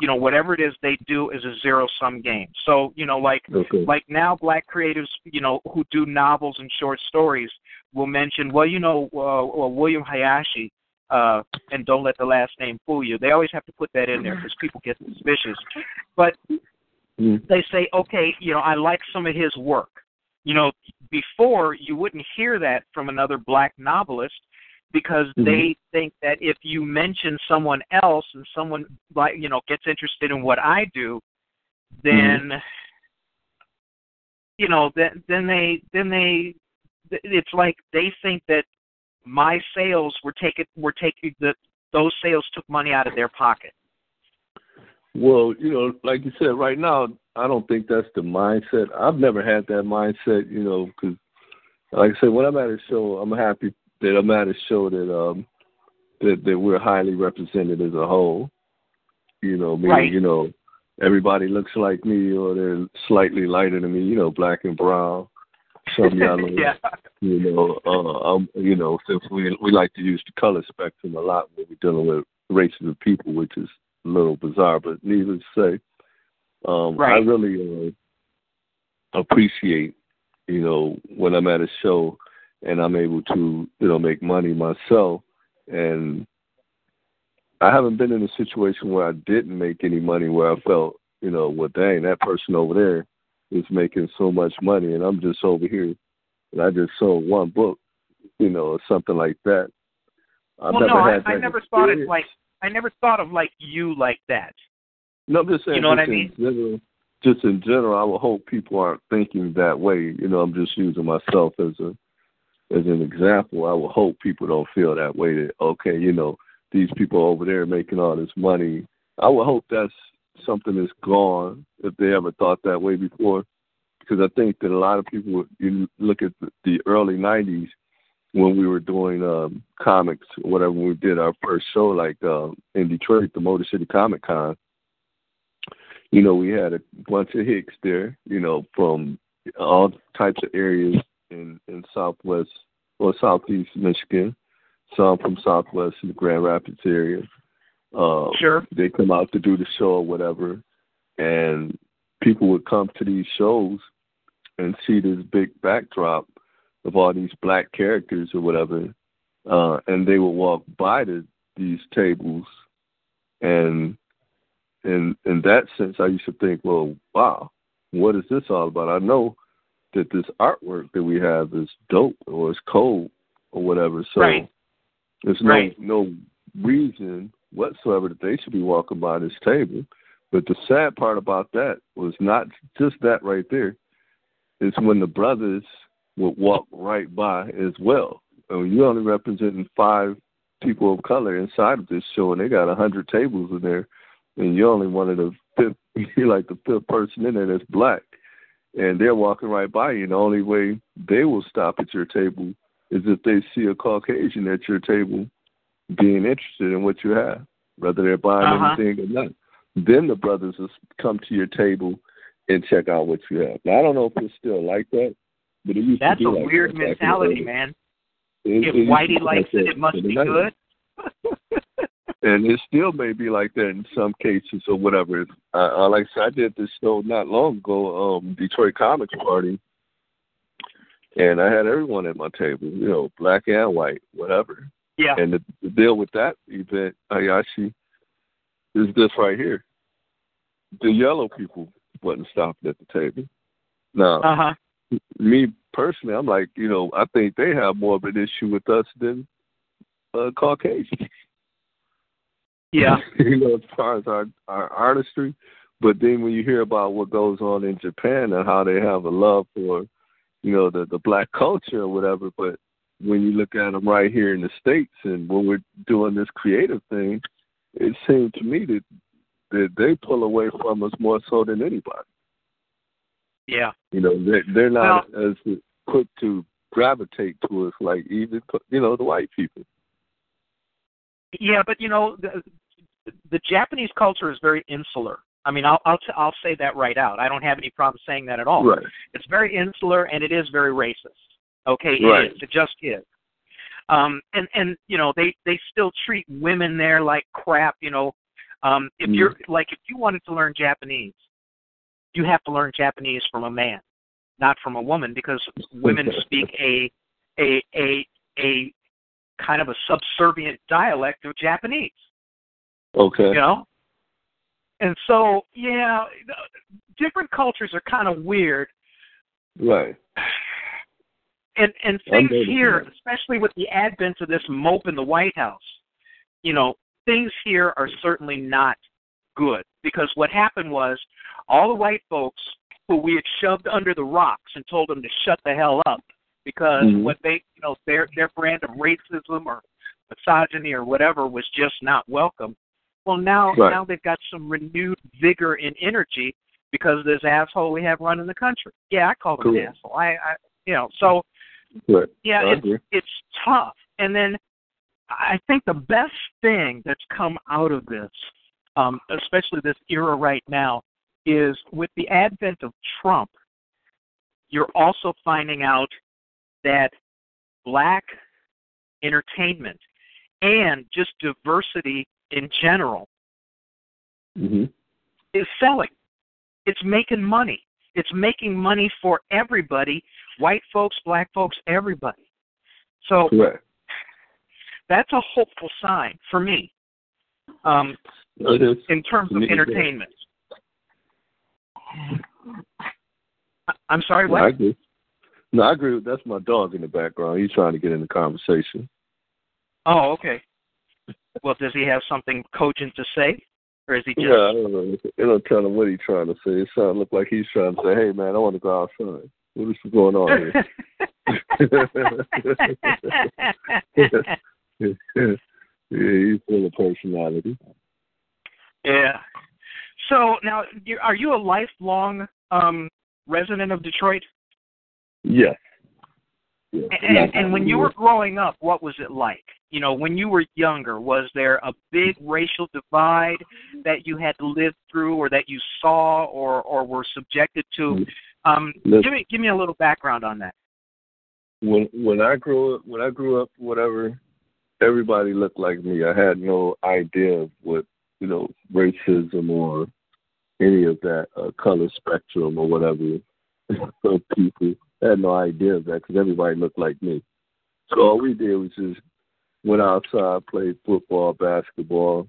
S3: you know whatever it is they do as a zero sum game. So, you know like
S4: Okay.
S3: like now black creatives you know who do novels and short stories will mention well you know uh, well, william hayashi uh and don't let the last name fool you they always have to put that in there because people get suspicious but
S4: Mm.
S3: they say okay you know i like some of his work you know before you wouldn't hear that from another black novelist because
S4: Mhm.
S3: they think that if you mention someone else and someone like you know gets interested in what i do then you know then then they then they it's like they think that my sales were taken were taking that those sales took money out of their pocket
S4: Well, you know, like you said, right now, I don't think that's the mindset. I've never had that mindset, you know, because, like I said, when I'm at a show, I'm happy that I'm at a show that um that that we're highly represented as a whole. You know, meaning,
S3: Right.
S4: you know, everybody looks like me or they're slightly lighter than me. You know, black and brown, some yellow.
S3: yeah
S4: You know, uh, um, you know, since we we like to use the color spectrum a lot when we're dealing with races of people, which is little bizarre, but needless to say, um, I really uh, appreciate, you know, when I'm at a show and I'm able to, you know, make money myself. And I haven't been in a situation where I didn't make any money where I felt, you know, well, dang, that person over there is making so much money, and I'm just over here, and I just sold one book, you know, or something like that. I've
S3: well
S4: never
S3: no I, I never thought it like i never thought of like you like that
S4: No, I'm just saying.
S3: You know what I mean?
S4: General, just in general, I would hope people aren't thinking that way. You know, I'm just using myself as a as an example. I would hope people don't feel that way. That okay, you know, these people over there making all this money. I would hope that's something that's gone if they ever thought that way before, because I think that a lot of people. You look at the, the early '90s when we were doing um comics, or whatever. When we did our first show, like um, in Detroit, the Motor City Comic Con you know, we had a bunch of Hicks there, you know, from all types of areas in in Southwest or Southeast Michigan. Some from Southwest in the Grand Rapids area. Uh,
S3: sure
S4: they come out to do the show or whatever, and people would come to these shows and see this big backdrop of all these black characters or whatever, uh, and they would walk by the, these tables, and in in that sense, I used to think, well, wow, what is this all about? I know that this artwork that we have is dope or it's cold or whatever, so
S3: Right.
S4: there's no
S3: Right.
S4: no reason whatsoever that they should be walking by this table. But the sad part about that was not just that right there. It's when the brothers would walk right by as well. And you're only representing five people of color inside of this show, and they got a hundred tables in there, and you're only one of the fifth. You're like the fifth person in there that's black, and they're walking right by you. And the only way they will stop at your table is if they see a Caucasian at your table being interested in what you have, whether they're buying
S3: Uh-huh.
S4: anything or not. Then the brothers will come to your table and check out what you have. Now I don't know if it's still like that, but it used
S3: that's
S4: to
S3: a
S4: like
S3: weird
S4: that back in the
S3: mentality
S4: day.
S3: man
S4: It-
S3: if
S4: it
S3: whitey likes
S4: like
S3: it it must be
S4: 90s.
S3: good
S4: and it still may be like that in some cases or whatever. Uh, uh, like I said, I did this show not long ago, um, Detroit Comics Party, and I had everyone at my table, you know, black and white, whatever.
S3: yeah
S4: And the, the deal with that event, Hayashi, is this right here. The yellow people wasn't stopping at the table. Now,
S3: uh-huh
S4: me personally, I'm like, you know, I think they have more of an issue with us than uh, Caucasians.
S3: yeah
S4: you know, as far as our our artistry. But then when you hear about what goes on in Japan and how they have a love for, you know, the the black culture or whatever, but when you look at them right here in the states and when we're doing this creative thing, it seems to me that that they pull away from us more so than anybody.
S3: Yeah
S4: You know, they're, they're not as quick to gravitate towards like even you know the white people.
S3: Yeah, but you know, the, the Japanese culture is very insular. I mean, I'll I'll t- I'll say that right out. I don't have any problem saying that at all.
S4: Right.
S3: It's very insular and it is very racist. Okay, it
S4: Right.
S3: is. It just is. Um, and and you know they they still treat women there like crap. You know, um, if
S4: Mhm.
S3: you're like if you wanted to learn Japanese, you have to learn Japanese from a man, not from a woman, because women speak a a a a kind of a subservient dialect of Japanese.
S4: Okay.
S3: you know? And so yeah different cultures are kind of weird.
S4: Right.
S3: and and things here especially with the advent of this mope in the white house you know things here are certainly not good because what happened was all the white folks who we had shoved under the rocks and told them to shut the hell up because
S4: Mhm.
S3: what they you know their their brand of racism or misogyny or whatever was just not welcome well now
S4: Right.
S3: now they've got some renewed vigor and energy because of this asshole we have running the country yeah i call him an asshole i i you know so
S4: Right.
S3: yeah, it's it's tough. And then I think the best thing that's come out of this, um, especially this era right now, is with the advent of Trump, you're also finding out that black entertainment and just diversity in general
S4: Mhm.
S3: is selling. It's making money. It's making money for everybody, white folks, black folks, everybody. So
S4: Correct.
S3: that's a hopeful sign for me um. In terms of entertainment. I- I'm sorry,
S4: I
S3: what?
S4: agree. No, I agree. That's my dog in the background. He's trying to get in the conversation.
S3: Oh, okay. Well, does he have something cogent to say, or is he just?
S4: Yeah, I don't know. It don't tell him what he's trying to say. It sounds look like he's trying to say, "Hey, man, I want to go outside." What is going on here? yeah, he's full of personality.
S3: Yeah. So now, are you a lifelong um, resident of Detroit?
S4: Yes. yes.
S3: And, and when you were growing up, what was it like? You know, when you were younger, was there a big racial divide that you had to live through, or that you saw, or or were subjected to? Um,
S4: Listen.
S3: give me give me a little background on that.
S4: when when I grew up, when I grew up, whatever, everybody looked like me. I had no idea of what you know racism or any of that uh, color spectrum or whatever of people. I had no idea of that because everybody looked like me. So all we did was just went outside, played football, basketball.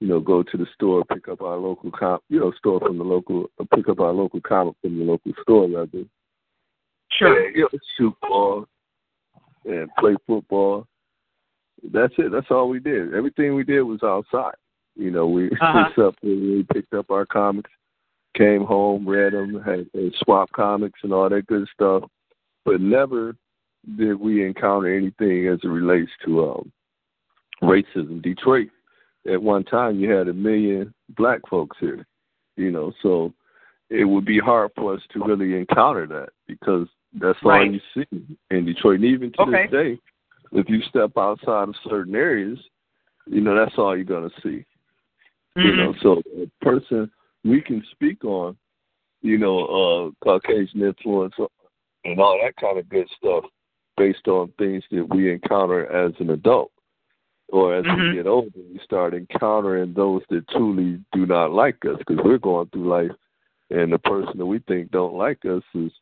S4: You know, go to the store, pick up our local comp, you know, store from the local, uh, pick up our local comic from the local store, rather.
S3: Sure.
S4: You know, shoot ball and play football. That's it. That's all we did. Everything we did was outside. You know, we
S3: Uh-huh.
S4: except when we picked up our comics, came home, read them, had, had swap comics and all that good stuff. But never did we encounter anything as it relates to um, racism. Detroit, at one time, you had a million black folks here. You know, so it would be hard for us to really encounter that because that's all you see in Detroit. And even to
S3: Okay.
S4: this day, if you step outside of certain areas, you know that's all you're gonna see. You
S3: Mhm.
S4: know, so a person we can speak on, you know, uh Caucasian influence and all that kind of good stuff based on things that we encounter as an adult. Or as
S3: Mhm.
S4: we get older, we start encountering those that truly do not like us because we're going through life, and the person that we think don't like us is,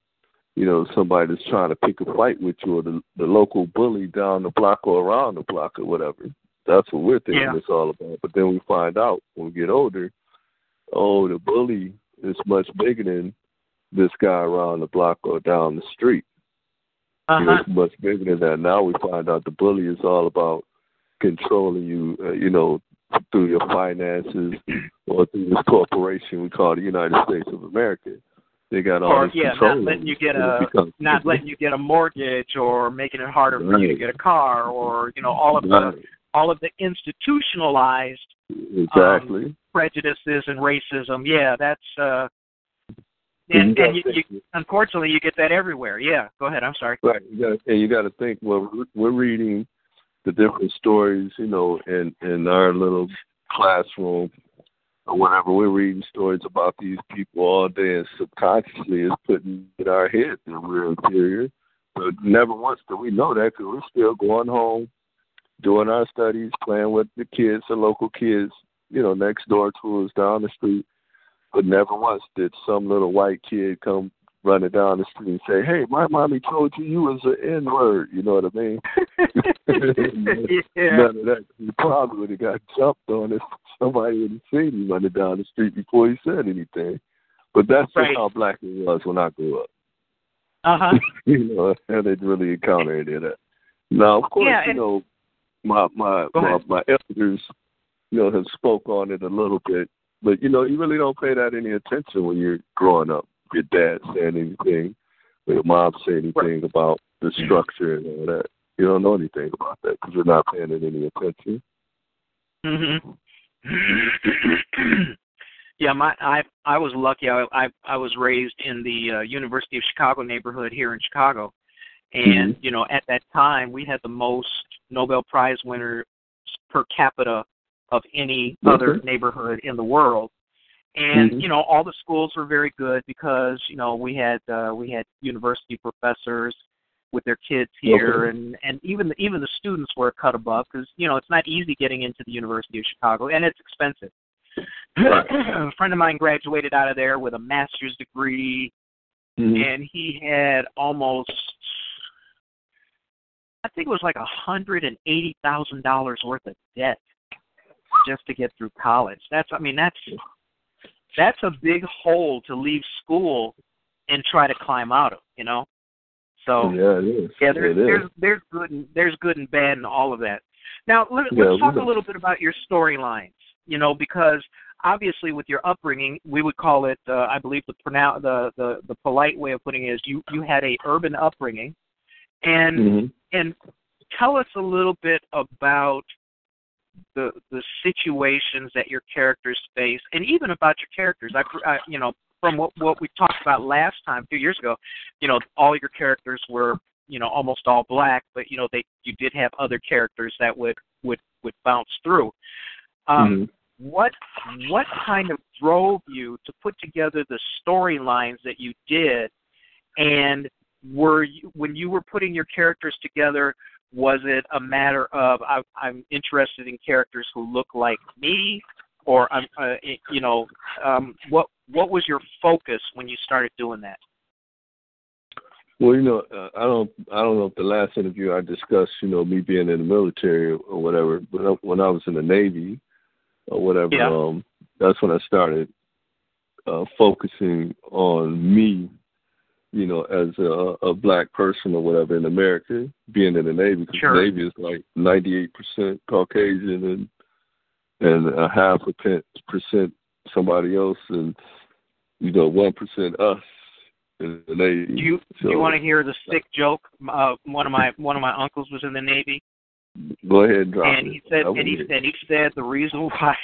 S4: you know, somebody that's trying to pick a fight with you, or the, the local bully down the block or around the block or whatever. That's what we're thinking
S3: Yeah.
S4: it's all about. But then we find out when we get older, oh, the bully is much bigger than this guy around the block or down the street. You know,
S3: Uh-huh.
S4: it's much bigger than that. Now we find out the bully is all about controlling you, uh, you know, through your finances or through this corporation we call the United States of America. They got all
S3: Or
S4: this
S3: yeah,
S4: control.
S3: not letting you get a not letting you get a mortgage or making it harder for you to get a car or you know all of the
S4: Right.
S3: All of the institutionalized
S4: Exactly.
S3: prejudices and racism. Yeah, that's uh
S4: And
S3: and,
S4: you
S3: you,
S4: gotta
S3: unfortunately you get that everywhere. Yeah, go ahead. I'm sorry.
S4: Right. You got and you got to think. Well, we're- we're reading the different stories, you know, in in our little classroom or whatever. We're reading stories about these people all day, and subconsciously it's putting in our head that we're inferior. But never once do we know that because we're still going home, doing our studies, playing with the kids, the local kids, you know, next door to us down the street. But never once did some little white kid come running down the street and say, "Hey, my mommy told you you was an N word." You know what I mean?
S3: yeah.
S4: None of that. He probably would have got jumped on if somebody would have seen him running down the street before he said anything. But that's just how black it was when I grew up.
S3: Uh huh.
S4: you know, I didn't really encounter any of that. Now, of course,
S3: Yeah,
S4: you know, my my my, my elders, you know, have spoke on it a little bit, but you know, you really don't pay that any attention when you're growing up. Your dad saying anything, or your mom say anything about the structure and all that. You don't know anything about that because you're not paying it any attention.
S3: hmm yeah, my I I was lucky. I I, I was raised in the uh, University of Chicago neighborhood here in Chicago, and you know at that time we had the most Nobel Prize winners per capita of any other neighborhood in the world. And
S4: Mhm.
S3: you know all the schools were very good because you know we had uh, we had university professors with their kids here,
S4: Okay.
S3: and and even the, even the students were cut above because you know it's not easy getting into the University of Chicago, and it's expensive.
S4: Right.
S3: a friend of mine graduated out of there with a master's degree,
S4: Mhm.
S3: and he had almost I think it was like a hundred and eighty thousand dollars worth of debt just to get through college. That's I mean that's that's a big hole to leave school and try to climb out of, you know. So
S4: yeah, it is.
S3: yeah, there's
S4: it is.
S3: there's there's good and there's good and bad in all of that. Now let,
S4: Yeah,
S3: let's talk a little bit about your storylines. You know, because obviously with your upbringing, we would call it. Uh, I believe the pronoun the, the the polite way of putting it is you you had a urban upbringing, and
S4: Mhm.
S3: and tell us a little bit about the the situations that your characters face, and even about your characters. I, I you know from what what we talked about last time, a few years ago, you know all your characters were you know almost all black, but you know they you did have other characters that would would would bounce through. Um,
S4: Mhm.
S3: What what kind of drove you to put together the storylines that you did, and were you, when you were putting your characters together? Was it a matter of I, I'm interested in characters who look like me, or I'm uh, you know um, what what was your focus when you started doing that?
S4: Well, you know, uh, I don't, I don't know if the last interview I discussed, you know, me being in the military or whatever. But when I was in the Navy or whatever,
S3: Yeah.
S4: um, that's when I started uh, focusing on me, you know, as a, a black person or whatever in America, being in the Navy. Because
S3: Sure.
S4: the Navy is like ninety-eight percent Caucasian and and a half a pen- percent somebody else, and you know, one percent us in the Navy.
S3: Do you do you want to hear the sick joke? Uh, one of my one of my uncles was in the Navy,
S4: Go ahead and drop
S3: and
S4: it.
S3: he said and he said he said the reason why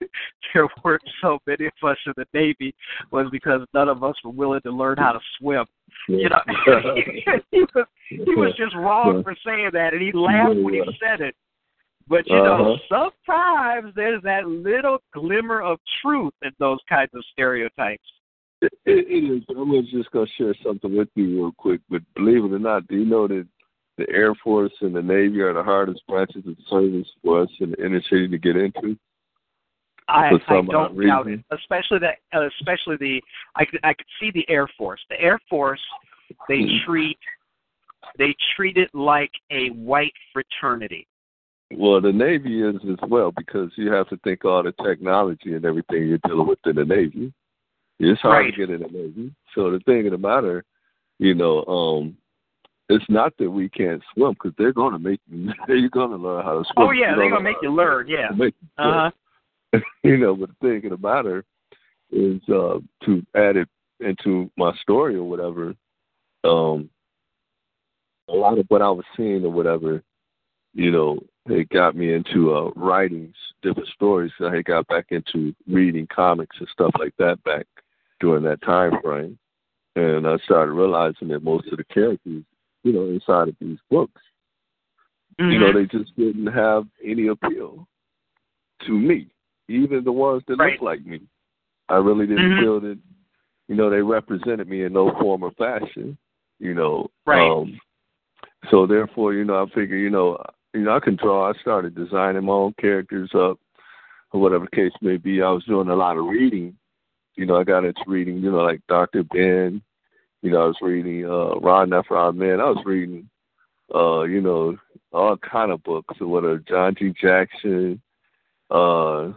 S3: there weren't so many of us in the Navy was because none of us were willing to learn how to swim. You know, he was he was just wrong for saying that, and he laughed when he said it. But you know,
S4: Uh-huh.
S3: sometimes there's that little glimmer of truth in those kinds of stereotypes.
S4: It, it is. I'm just going to share something with you real quick. But believe it or not, do you know that the Air Force and the Navy are the hardest branches of service for us in the inner city to get into?
S3: I, I don't doubt it. Especially that, uh, especially the, I could, I could see the Air Force. The Air Force, they
S4: Mhm.
S3: treat, they treat it like a white fraternity.
S4: Well, the Navy is as well because you have to think all the technology and everything you're dealing with in the Navy. It's hard
S3: Right.
S4: to get in the Navy. So the thing of the matter, you know, um, it's not that we can't swim because they're going to make you. You're going to learn how to swim.
S3: Oh yeah, they're gonna make you learn. Yeah.
S4: They'll make you swim.
S3: Uh huh.
S4: you know, but the thing of the matter is uh, to add it into my story or whatever. Um, a lot of what I was seeing or whatever, you know, it got me into uh, writing different stories. I had got back into reading comics and stuff like that back during that time frame, and I started realizing that most of the characters, you know, inside of these books
S3: Mm-hmm.
S4: You know, they just didn't have any appeal to me. Even the ones that
S3: Right.
S4: looked like me, I really didn't
S3: Mhm.
S4: feel that. You know, they represented me in no form or fashion. You know,
S3: Right.
S4: Um, so therefore, you know, I figure, you know, you know, I can draw. I started designing my own characters up, or whatever the case may be. I was doing a lot of reading. You know, I got into reading. You know, like Dr. Ben. You know, I was reading uh, Ron Nephron. Man, I was reading, uh, you know, all kind of books. Or whatever, John G. Jackson, uh,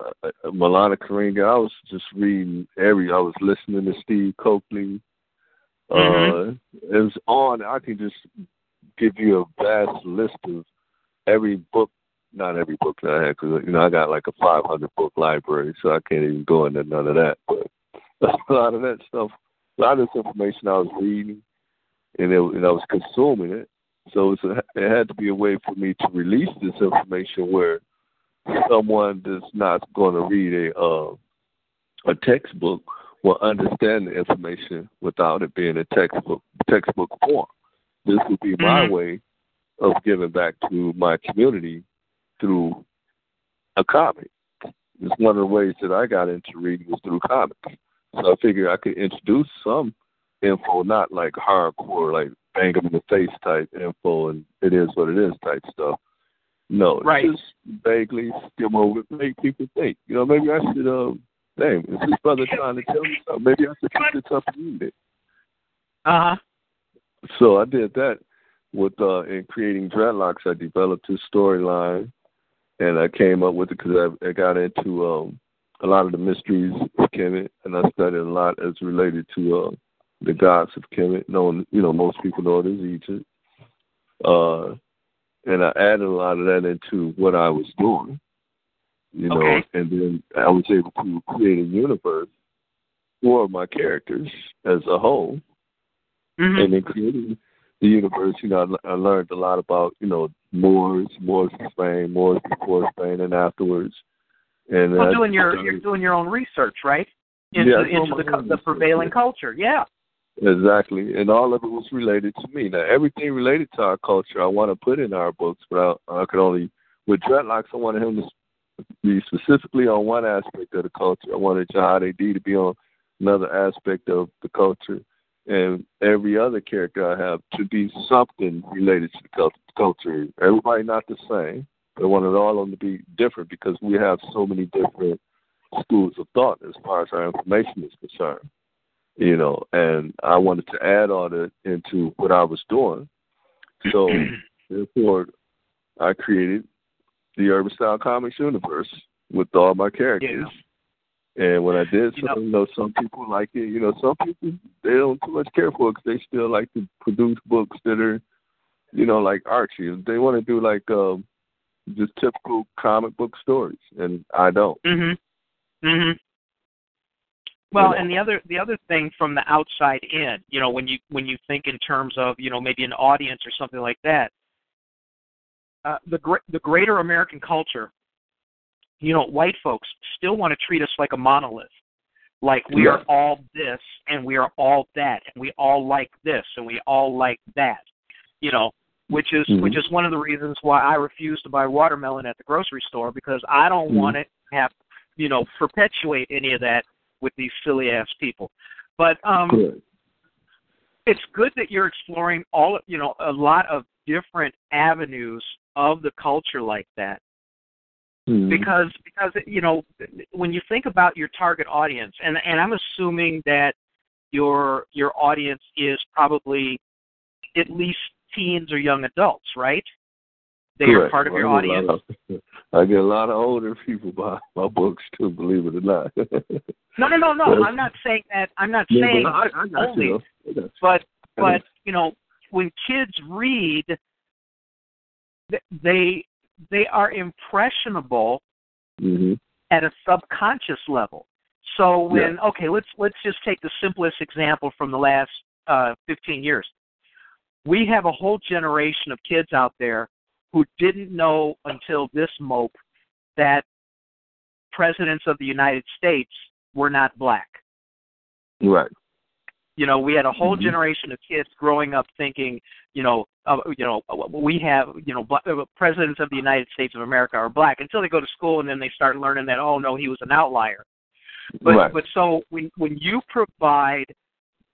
S4: uh, Maulana Karenga. I was just reading every. I was listening to Steve Cokely. Uh, it was on. I can just give you a vast list of every book. Not every book that I had, because you know I got like a 500 book library, so I can't even go into none of that. But a lot of that stuff, a lot of this information I was reading, and, it, and I was consuming it. So it's a, it had to be a way for me to release this information where someone that's not going to read a uh, a textbook will understand the information without it being a textbook textbook form. This would be my
S3: Mhm.
S4: way of giving back to my community through a comic. It's one of the ways that I got into reading was through comics. So I figured I could introduce some info, not like hardcore, like bang them in the face type info and it is what it is type stuff. No,
S3: Right.
S4: just vaguely skim over it, make people think. You know, maybe I should um Dang, is this brother trying to tell me something? Maybe I should pick this up and read it.
S3: Uh huh.
S4: So I did that with uh in creating dreadlocks. I developed this storyline, and I came up with it because I, I got into um a lot of the mysteries of Kemet, and I studied a lot as related to uh the gods of Kemet. Known, you know, most people know it as Egypt. Uh, and I added a lot of that into what I was doing. You know,
S3: Okay.
S4: and then I was able to create a universe for my characters as a whole
S3: Mhm.
S4: and in creating the universe, you know, I, I learned a lot about, you know, Moors, Moors in Spain, Moors before Spain, and afterwards. And
S3: Well,
S4: I
S3: doing your you're doing your own research, right? Into
S4: Yeah,
S3: into the the prevailing culture. Yeah.
S4: Exactly, and all of it was related to me. Now, everything related to our culture, I want to put in our books, but I, I could only with dreadlocks. I wanted him to be specifically on one aspect of the culture. I wanted Jihad AD to be on another aspect of the culture, and every other character I have to be something related to the cult- culture. Everybody not the same. I wanted all of them to be different because we have so many different schools of thought as far as our information is concerned. You know, and I wanted to add all that into what I was doing. So therefore I created the Urban Style Comics universe with all my characters. And when I did
S3: You know-
S4: so, you know, some people like it. You know, some people they don't too much care for it because they still like to produce books that are, you know, like Archie. They want to do like um, just typical comic book stories, and I don't.
S3: Mhm. Mhm. Well, and the other the other thing from the outside in, you know, when you when you think in terms of you know maybe an audience or something like that, uh, the gr- the greater American culture, you know, white folks still want to treat us like a monolith, like we are all this and we are all that and we all like this and we all like that, you know, which is
S4: Mhm.
S3: which is one of the reasons why I refuse to buy watermelon at the grocery store because I don't
S4: Mhm.
S3: want to have you know perpetuate any of that with these silly ass people. But um
S4: Good.
S3: it's good that you're exploring all you know a lot of different avenues of the culture like that
S4: Mhm.
S3: because because you know when you think about your target audience and and I'm assuming that your your audience is probably at least teens or young adults, right? They are part of your
S4: I
S3: audience.
S4: of- I get a lot of older people buy my books too, believe it or not.
S3: No, no, no, no. I'm not saying that. I'm not
S4: Yeah,
S3: saying
S4: but I, I
S3: only.
S4: you. though. I got you.
S3: but but you know when kids read they they are impressionable
S4: Mhm.
S3: at a subconscious level so when okay let's let's just take the simplest example from the last uh 15 years we have a whole generation of kids out there who didn't know until this mope that presidents of the United States were not black
S4: Right.
S3: you know, we had a whole
S4: Mhm.
S3: generation of kids growing up thinking, you know, uh, you know, we have, you know, black, uh, presidents of the United States of America are black until they go to school and then they start learning that, oh no, he was an outlier. But
S4: Right.
S3: but so when when you provide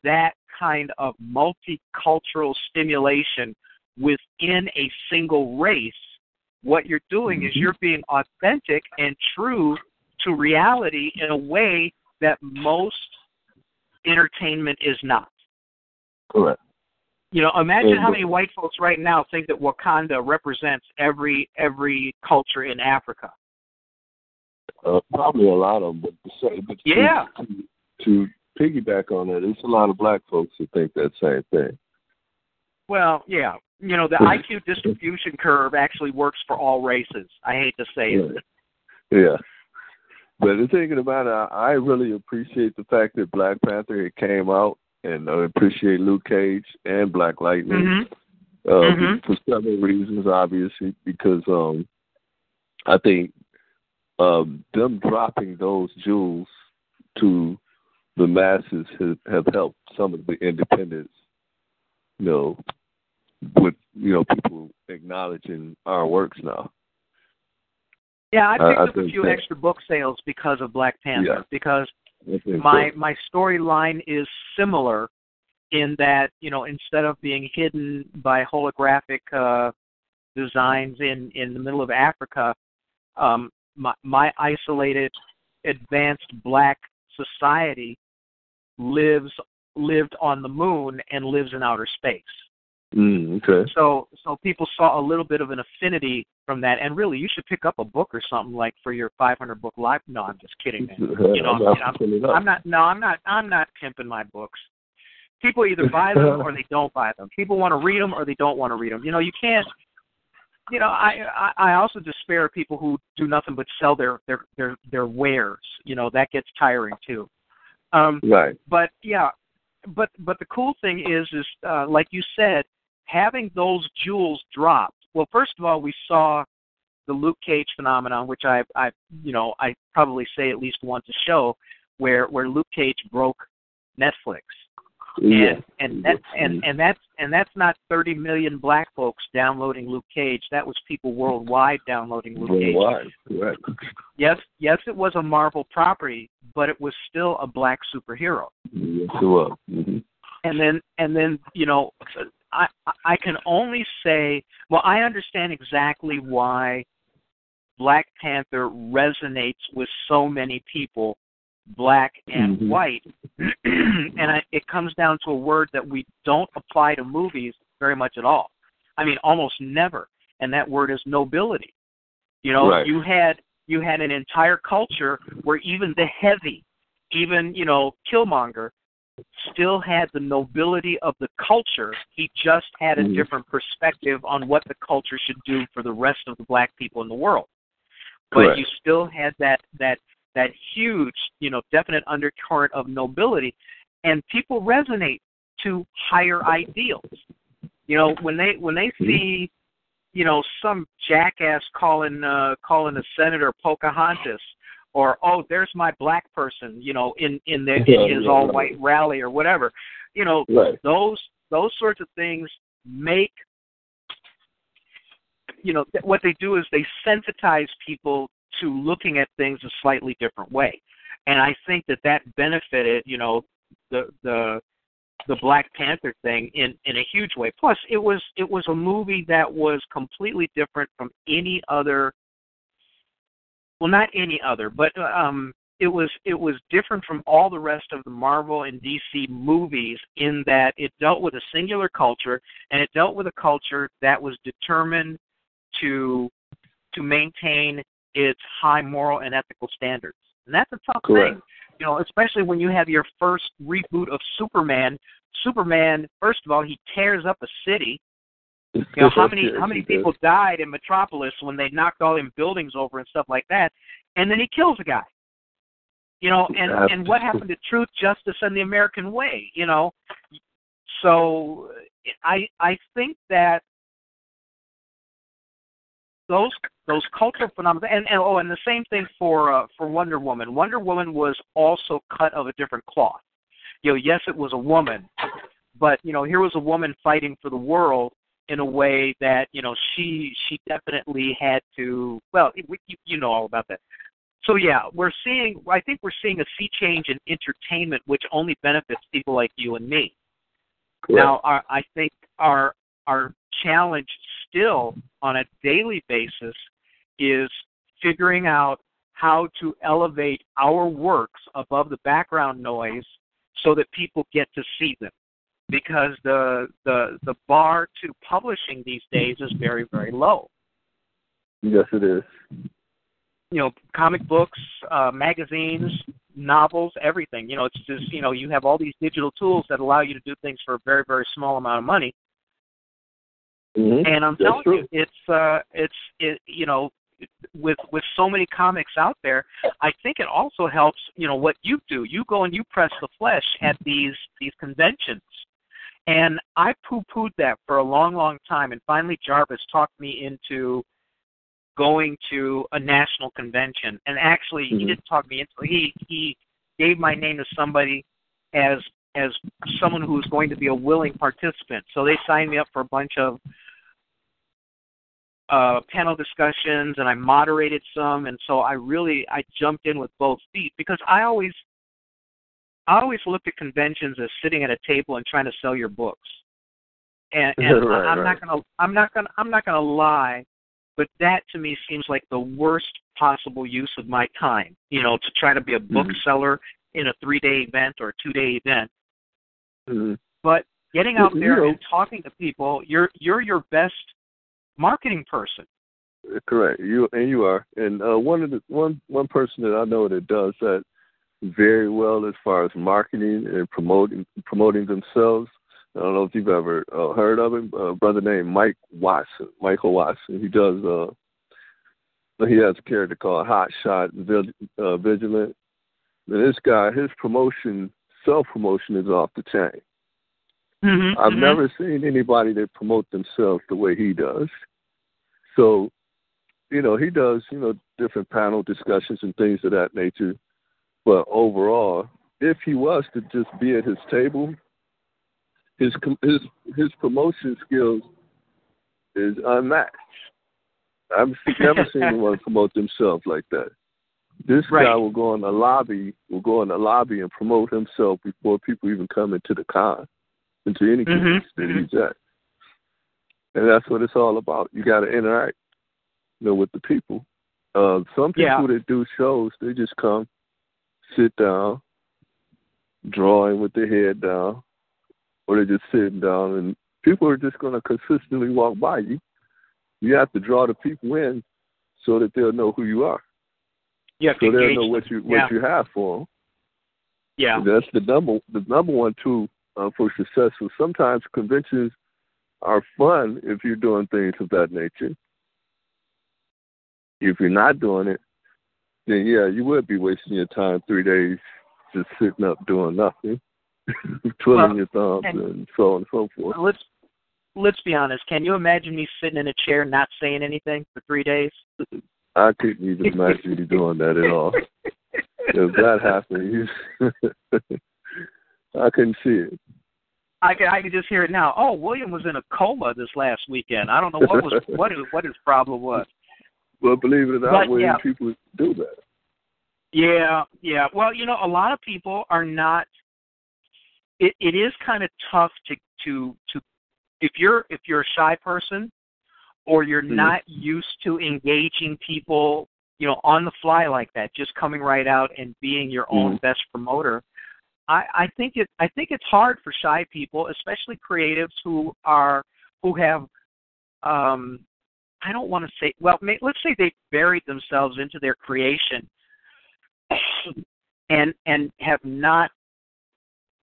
S3: that kind of multicultural stimulation within a single race, what you're doing is you're being authentic and true to reality in a way that most entertainment is not.
S4: Correct.
S3: You know, imagine how many white folks right now think that Wakanda represents every every culture in Africa.
S4: Uh, probably a lot of them, but to say, but to-
S3: Yeah.
S4: to, to piggyback on that, it's a lot of black folks who think that same thing.
S3: Well, yeah. You know, the IQ distribution curve actually works for all races. I hate to say it.
S4: Yeah. But the thinking about it, I really appreciate the fact that Black Panther it came out, and I appreciate Luke Cage and Black Lightning.
S3: Mhm.
S4: uh,
S3: Mhm.
S4: for several reasons, obviously, because um, I think um, them dropping those jewels to the masses have, have helped some of the independents, you know, with you know people acknowledging our works now.
S3: Yeah, I
S4: I-
S3: picked
S4: I
S3: up a few
S4: that-
S3: extra book sales because of Black Panther
S4: Yeah.
S3: because my
S4: so.
S3: my storyline is similar in that you know instead of being hidden by holographic uh, designs in in the middle of Africa, um, my my isolated advanced black society lives lived on the moon and lives in outer space.
S4: Mm, okay.
S3: So so people saw a little bit of an affinity from that, and really, you should pick up a book or something like for your 500 book life. No, I'm just kidding, man. You know,
S4: I'm
S3: you
S4: not
S3: know,
S4: picking it.
S3: I'm not. No, I'm not. I'm not pimping my books. People either buy them or they don't buy them. People want to read them or they don't want to read them. You know, you can't. You know, I, I I also despair of people who do nothing but sell their their their their wares. You know, that gets tiring too. Um,
S4: Right.
S3: but yeah, but but the cool thing is is uh, like you said, having those jewels dropped. Well, first of all, we saw the Luke Cage phenomenon, which I I you know I probably say at least once a show, where where Luke Cage broke Netflix,
S4: Yeah.
S3: and and that and and that's and that's not 30 million black folks downloading Luke Cage. That was people worldwide downloading Luke Cage.
S4: Worldwide. Correct.
S3: Yes, yes, it was a Marvel property, but it was still a black superhero.
S4: Yes, it was. hmm
S3: and then and then you know i i can only say well i understand exactly why black panther resonates with so many people black and
S4: Mhm.
S3: white and I, it comes down to a word that we don't apply to movies very much at all i mean almost never and that word is nobility you know
S4: Right.
S3: you had you had an entire culture where even the heavy even you know killmonger still had the nobility of the culture. He just had a
S4: Mhm.
S3: different perspective on what the culture should do for the rest of the black people in the world. But
S4: Correct.
S3: you still had that that that huge, you know, definite undercurrent of nobility, and people resonate to higher ideals. You know, when they when they see, you know, some jackass calling uh, calling a senator Pocahontas, or oh, there's my black person, you know, in in, the,
S4: Yeah,
S3: his
S4: yeah,
S3: all
S4: right.
S3: white rally or whatever. You know,
S4: Right.
S3: those those sorts of things make you know th- what they do is they sensitize people to looking at things a slightly different way and i think that that benefited you know the the the black panther thing in in a huge way plus it was it was a movie that was completely different from any other well not any other but um it was it was different from all the rest of the Marvel and DC movies in that it dealt with a singular culture and it dealt with a culture that was determined to to maintain its high moral and ethical standards. And that's a tough
S4: Correct.
S3: thing. You know, especially when you have your first reboot of Superman. Superman, first of all, he tears up a city. You know, how many how many people died in Metropolis when they knocked all them buildings over and stuff like that, and then he kills a guy. You know, and and what happened to truth, justice, and the American way? You know, so I I think that those those cultural phenomena and, and oh and the same thing for uh, for Wonder Woman. Wonder Woman was also cut of a different cloth. You know, yes, it was a woman, but you know, here was a woman fighting for the world, in a way that you know she she definitely had to. Well, you, you know all about that. So yeah, we're seeing. I think we're seeing a sea change in entertainment, which only benefits people like you and me.
S4: Correct.
S3: Now, our, I think our our challenge still on a daily basis is figuring out how to elevate our works above the background noise so that people get to see them because the the the bar to publishing these days is very very low
S4: Yes, it is.
S3: you know comic books uh magazines novels everything you know it's just you know you have all these digital tools that allow you to do things for a very very small amount of money
S4: Mm-hmm.
S3: and i'm
S4: That's
S3: telling
S4: true.
S3: you it's uh it's it you know with with so many comics out there i think it also helps you know what you do you go and you press the flesh at these these conventions and i poo pooed that for a long long time and finally jarvis talked me into going to a national convention. And actually he
S4: Mhm.
S3: didn't talk me into he he gave my name to somebody as as someone who was going to be a willing participant. So they signed me up for a bunch of uh panel discussions and I moderated some. And so I really I jumped in with both feet because I always I always looked at conventions as sitting at a table and trying to sell your books. And, and
S4: Right,
S3: I'm
S4: right.
S3: not gonna I'm not gonna I'm not gonna lie, but that to me seems like the worst possible use of my time. You know, to try to be a
S4: Mm-hmm.
S3: bookseller in a three day event or a two day event.
S4: Mhm.
S3: But getting out
S4: You
S3: there
S4: know-
S3: and talking to people, you're you're your best marketing person.
S4: Correct. You and you are. And uh, one of the one one person that I know that does that very well as far as marketing and promoting promoting themselves. I don't know if you've ever uh, heard of him. A brother named Mike Watson, Michael Watson. He does. uh He has a character called Hot Shot Vig- uh, Vigilant. And this guy, his promotion, self promotion, is off the chain.
S3: Mm-hmm,
S4: I've never seen anybody that promote themselves the way he does. So, you know, he does, you know, different panel discussions and things of that nature. But overall, if he was to just be at his table, his com- his his promotion skills is unmatched. I've never seen anyone promote themselves like that. This guy will go in the lobby, will go in the lobby and promote himself before people even come into the con, into any
S3: Mhm,
S4: convention that he's at. And that's what it's all about. You got to interact, you know, with the people. Uh, some people
S3: Yeah.
S4: that do shows, they just come, sit down, drawing with their head down, or they're just sitting down, and people are just going to consistently walk by you. You have to draw the people in so that they'll know who you are,
S3: You have to
S4: so they'll know what you what
S3: yeah.
S4: you have for them.
S3: yeah.
S4: And that's the number the number one tool uh, for success. So sometimes conventions are fun if you're doing things of that nature. If you're not doing it, then yeah, you would be wasting your time three days just sitting up doing nothing, twiddling
S3: Well,
S4: your thumbs
S3: and-
S4: and so on and so forth.
S3: let's let's be honest. Can you imagine me sitting in a chair not saying anything for three days?
S4: I couldn't even imagine you doing that at all. If that happened, you, I couldn't see it.
S3: I can I can just hear it now. Oh, William was in a coma this last weekend. I don't know what was what his, what his problem was.
S4: But believe it or not,
S3: But, yeah.
S4: people do that.
S3: Yeah, yeah. Well, you know, a lot of people are not. It it is kind of tough to to to if you're if you're a shy person or you're
S4: Mhm.
S3: not used to engaging people, you know, on the fly like that, just coming right out and being your own
S4: Mhm.
S3: best promoter. I I think it I think it's hard for shy people, especially creatives who are who have um I don't want to say well, may, let's say they buried themselves into their creation and and have not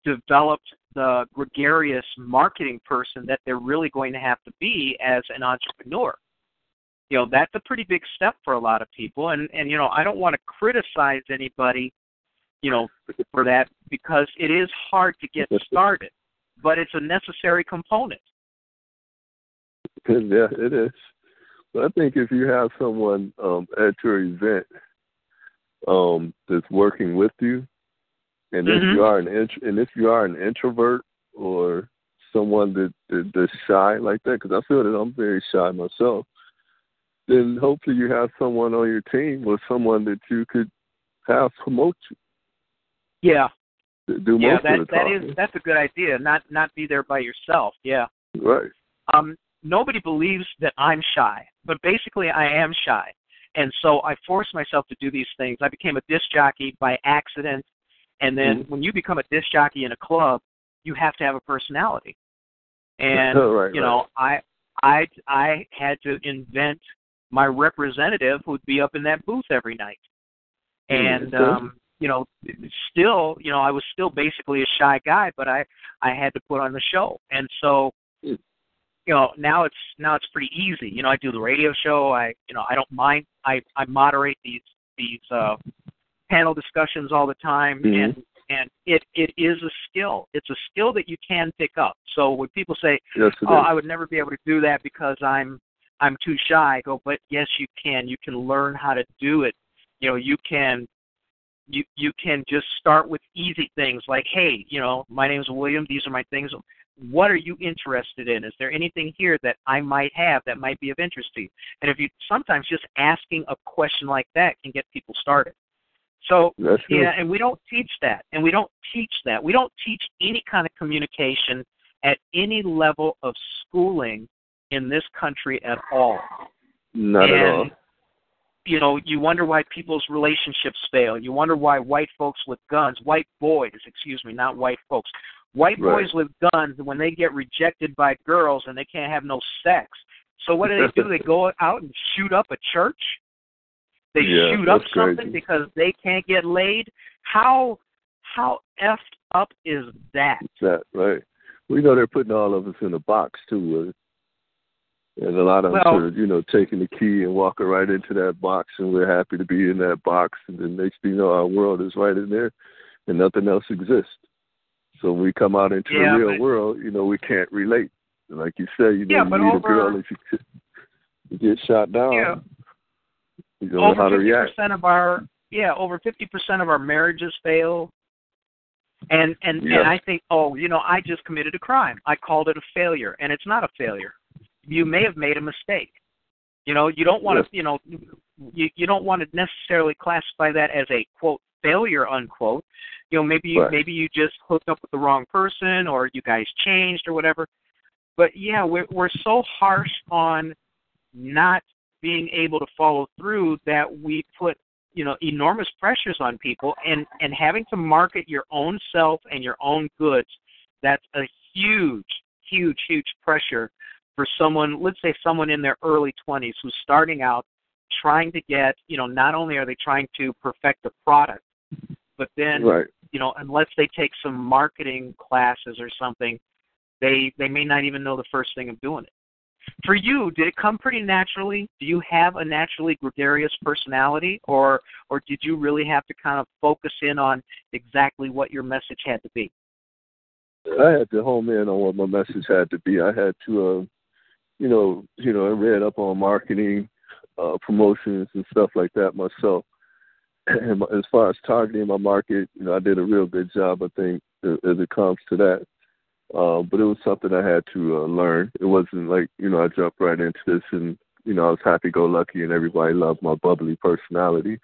S3: developed the gregarious marketing person that they're really going to have to be as an entrepreneur. You know, that's a pretty big step for a lot of people and and you know, I don't want to criticize anybody, you know, for that because it is hard to get started, but it's a necessary component.
S4: yeah, it is. But I think if you have someone um, at your event um, that's working with you, and if
S3: Mhm.
S4: you are an int- and if you are an introvert or someone that, that that's shy like that, because I feel that I'm very shy myself, then hopefully you have someone on your team or someone that you could have promote you.
S3: Yeah.
S4: Do
S3: yeah,
S4: most
S3: that
S4: of the
S3: that
S4: talking.
S3: is that's a good idea. Not not be there by yourself. Yeah.
S4: right.
S3: Um, nobody believes that I'm shy, but basically I am shy, and so I force myself to do these things. I became a disc jockey by accident, and then
S4: Mhm.
S3: when you become a disc jockey in a club, you have to have a personality. And
S4: Right,
S3: you know, I I I had to invent my representative who'd be up in that booth every night. And
S4: Mhm.
S3: um, you know, still, you know, I was still basically a shy guy, but I I had to put on the show. And so
S4: Mm.
S3: You know, now it's now it's pretty easy. You know, I do the radio show. I you know, I don't mind I I moderate these these uh panel discussions all the time
S4: Mhm.
S3: and and it it is a skill. It's a skill that you can pick up. So when people say,
S4: Yes,
S3: "Oh,
S4: is.
S3: I would never be able to do that because I'm I'm too shy," I go, "But yes, you can. You can learn how to do it. You know, you can you you can just start with easy things like, "Hey, you know, my name's William. These are my things. What are you interested in? Is there anything here that I might have that might be of interest to you?" And if you sometimes just asking a question like that can get people started. So
S4: That's true.
S3: yeah, and we don't teach that, and we don't teach that. We don't teach any kind of communication at any level of schooling in this country at all.
S4: Not
S3: and,
S4: at all.
S3: You know, you wonder why people's relationships fail. You wonder why white folks with guns, white boys, excuse me, not white folks, white
S4: Right.
S3: boys with guns, when they get rejected by girls and they can't have no sex. So what do they do? they go out and shoot up a church. They
S4: Yeah,
S3: shoot up something
S4: crazy.
S3: because they can't get laid. How how effed up is that?
S4: That right. We know they're putting all of us in a box too, uh, and a lot of
S3: Well-
S4: us are, you know, taking the key and walking right into that box, and we're happy to be in that box. And then next thing you know, our world is right in there, and nothing else exists. So when we come out into
S3: Yeah,
S4: the real
S3: but-
S4: world, you know, we can't relate. Like you say, you know,
S3: Yeah,
S4: you
S3: but
S4: meet a girl if she you get shot down.
S3: Yeah.
S4: You don't know how
S3: over
S4: to react.
S3: of our yeah, over fifty percent of our marriages fail. And and
S4: Yeah.
S3: and I think, oh, you know, I just committed a crime. I called it a failure, and it's not a failure. You may have made a mistake. You know, you don't want
S4: Yeah.
S3: to, you know, you you don't want to necessarily classify that as a quote failure unquote. You know, maybe you
S4: Right.
S3: maybe you just hooked up with the wrong person, or you guys changed, or whatever. But yeah, we're we're so harsh on not being able to follow through that we put you know enormous pressures on people and and having to market your own self and your own goods that's a huge huge huge pressure for someone let's say someone in their early 20s who's starting out trying to get you know not only are they trying to perfect the product but then
S4: Right.
S3: you know unless they take some marketing classes or something they they may not even know the first thing of doing it for you did it come pretty naturally do you have a naturally gregarious personality or or did you really have to kind of focus in on exactly what your message had to be
S4: I had to home in on what my message had to be. I had to, uh, you know, you know, I read up on marketing, uh, promotions and stuff like that myself. As far as targeting my market, you know, I did a real good job, I think, as it comes to that. Uh, but it was something I had to uh, learn. It wasn't like, you know, I jumped right into this and, you know, I was happy go lucky and everybody loved my bubbly personality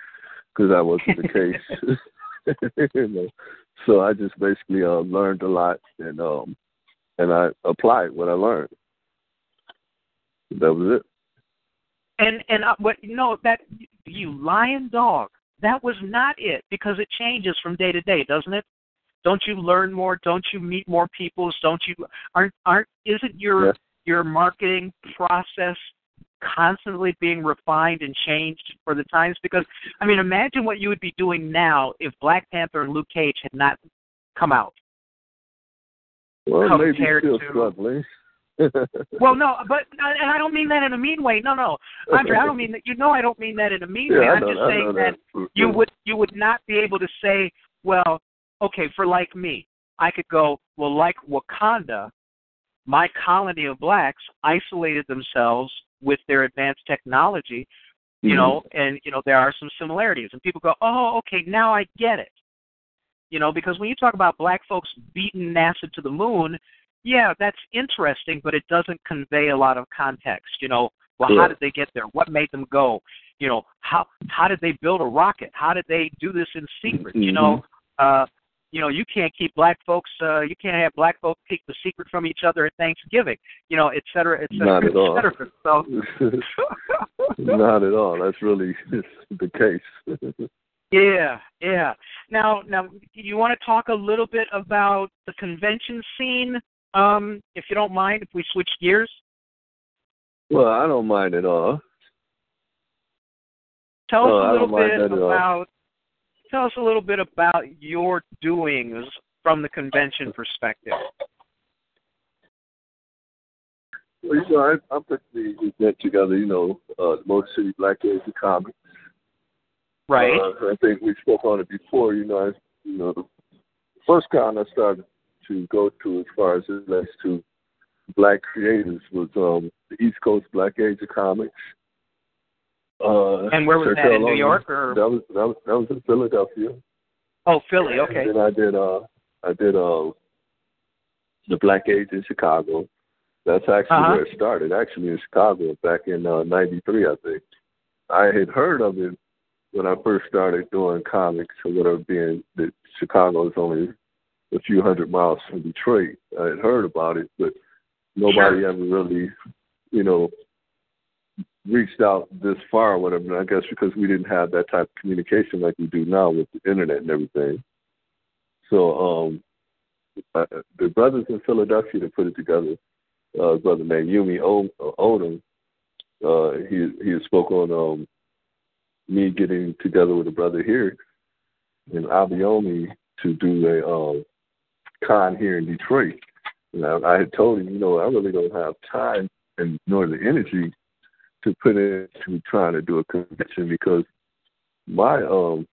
S4: because that wasn't the case. you know, so I just basically uh, learned a lot and um and I applied what I learned. That was it.
S3: and and uh, what you know that you lion dog that was not it because it changes from day to day doesn't it don't you learn more don't you meet more people don't you aren't aren't isn't your
S4: Yeah.
S3: your marketing process constantly being refined and changed for the times because i mean imagine what you would be doing now if black panther and luke cage had not come out
S4: Well, maybe still
S3: to-
S4: struggling.
S3: well no but and i don't mean that in a mean way. No no. Andre i don't mean that you know i don't mean that in a mean
S4: yeah,
S3: way. I'm
S4: know,
S3: just
S4: I
S3: saying that
S4: that.
S3: you would you would not be able to say, well, okay, for like me, I could go, well, like Wakanda, my colony of blacks isolated themselves with their advanced technology, you
S4: Mhm.
S3: know, and you know there are some similarities, and people go, oh, okay, now I get it, you know, because when you talk about black folks beating NASA to the moon, yeah, that's interesting, but it doesn't convey a lot of context. You know, well,
S4: Yeah.
S3: how did they get there? What made them go? You know, how how did they build a rocket? How did they do this in secret? You know, uh, you know, you can't keep black folks. Uh, you can't have black folks keep the secret from each other at Thanksgiving. You know, et cetera, et cetera,
S4: Not at all.
S3: et cetera. So,
S4: Not at all. That's really the case.
S3: Yeah, yeah. Now, now, you want to talk a little bit about the convention scene, um, if you don't mind, if we switch gears?
S4: well, I don't mind at all.
S3: Tell us a little bit
S4: that at all.
S3: about. Tell us a little bit about your doings from the convention perspective.
S4: Well, you know, I, I put the event together. You know, uh, the Motor City Black Age of Comics.
S3: Right.
S4: Uh, I think we spoke on it before. You know, I, you know, the first con I started to go to as far as it relates to black creators was um, the East Coast Black Age of Comics. Uh,
S3: And where was that, in New York, or-
S4: that was that was that was in Philadelphia.
S3: oh, Philly. Okay.
S4: And then I did uh I did uh the Black Age in Chicago. That's actually
S3: Uh-huh.
S4: where it started, actually in Chicago back in uh ninety three I think. I had heard of it when I first started doing comics or whatever being that Chicago is only a few hundred miles from Detroit. I had heard about it, but nobody ever really, you know, reached out this far or whatever. And I guess because we didn't have that type of communication like we do now with the internet and everything. So um uh, the brothers in Philadelphia that put it together, uh, a brother named Yumy Odom, uh, he he spoke on um, me getting together with a brother here in Abiomi to do a um, con here in Detroit. And I, I had told him, you know, I really don't have time and nor the energy to put into trying to do a convention because my um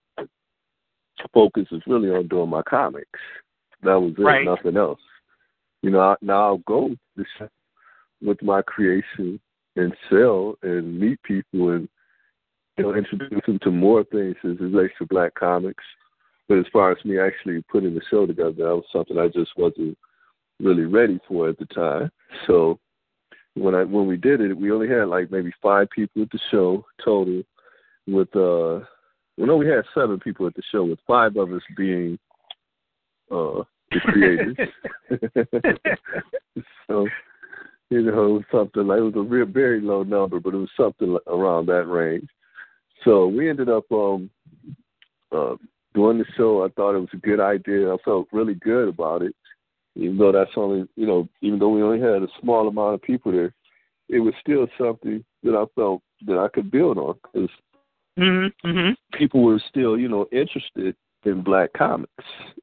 S4: focus is really on doing my comics. That was it,
S3: Right.
S4: nothing else. You know, I, now I'll go this, with my creation and sell and meet people and you know introduce them to more things as it relates to black comics. But as far as me actually putting the show together, that was something I just wasn't really ready for at the time. So when I when we did it, we only had like maybe five people at the show total. With uh, well, no, we had seven people at the show, with five of us being uh the creators. so you know, it was something like it was a real very low number, but it was something around that range. So we ended up um uh doing the show. I thought it was a good idea. I felt really good about it. Even though that's only you know, even though we only had a small amount of people there, it was still something that I felt that I could build on because
S3: Mm-hmm. Mm-hmm.
S4: people were still, you know, interested in black comics.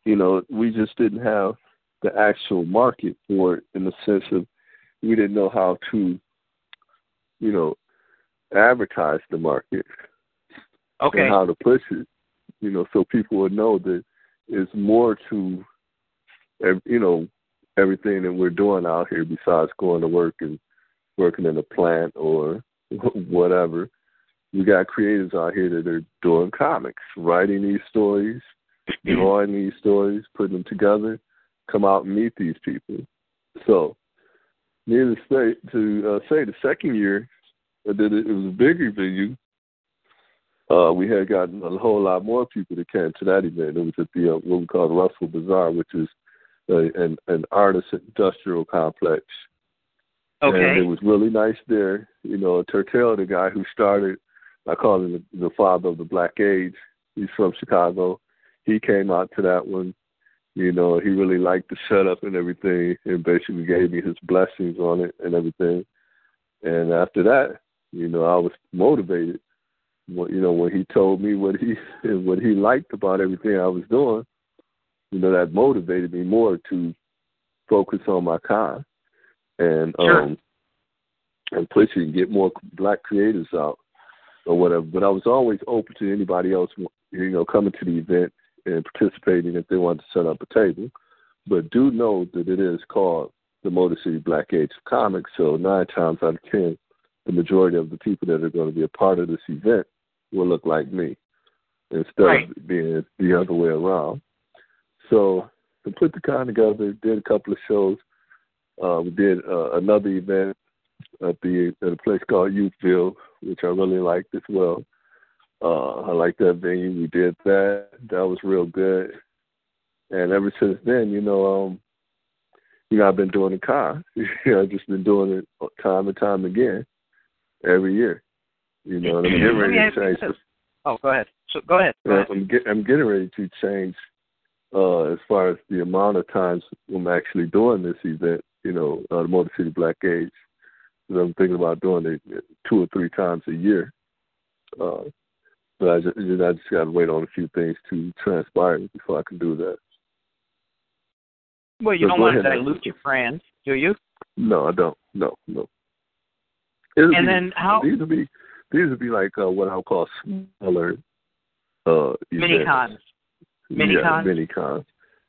S4: You know, we just didn't have the actual market for it in the sense of we didn't know how to, you know, advertise the market
S3: Okay.
S4: and how to push it. You know, so people would know that it's more to, ev- you know, everything that we're doing out here besides going to work and working in a plant or whatever we got creators out here that are doing comics, writing these stories, drawing these stories, putting them together, come out and meet these people. So, needless to say, to uh, say the second year, I did it. It was a bigger venue. Uh, we had gotten a whole lot more people that came to that event. It was at the uh, what we call the Russell Bazaar, which is uh, an an artist industrial complex.
S3: Okay.
S4: And it was really nice there. You know, Turtel, the guy who started, I call him the, the father of the Black Age. He's from Chicago. He came out to that one. You know, he really liked the setup and everything, and basically gave me his blessings on it and everything. And after that, you know, I was motivated. What you know, when he told me what he what he liked about everything I was doing, you know, that motivated me more to focus on my con and
S3: Sure.
S4: um and push it and get more black creators out or whatever. But I was always open to anybody else, you know, coming to the event and participating if they wanted to set up a table. But do know that it is called the Motor City Black Age of Comics. So nine times out of ten, the majority of the people that are going to be a part of this event will look like me instead
S3: Right.
S4: of being the other way around. So we put the con together, did a couple of shows. Uh, we did uh, another event at the at a place called Youthville, which I really liked as well. Uh, I like that venue. We did that. That was real good. And ever since then, you know, um, you know, I've been doing the car. you know, I've just been doing it time and time again, every year. You know, and I'm getting ready to change. The,
S3: oh, go ahead. So go ahead. Go ahead.
S4: I'm, get, I'm getting ready to change uh, as far as the amount of times I'm actually doing this event. You know, uh, the Motor City Black Age. I'm thinking about doing it two or three times a year. Uh, but I just, I just got to wait on a few things to transpire before I can do that.
S3: Well, you
S4: So
S3: don't want to dilute your friends, do you?
S4: No, I don't. No, no. It'll
S3: And
S4: be-
S3: then how-
S4: these would be these would be like uh, what I'll call smaller uh
S3: Mini cons. Mini
S4: yeah,
S3: cons?
S4: mini cons,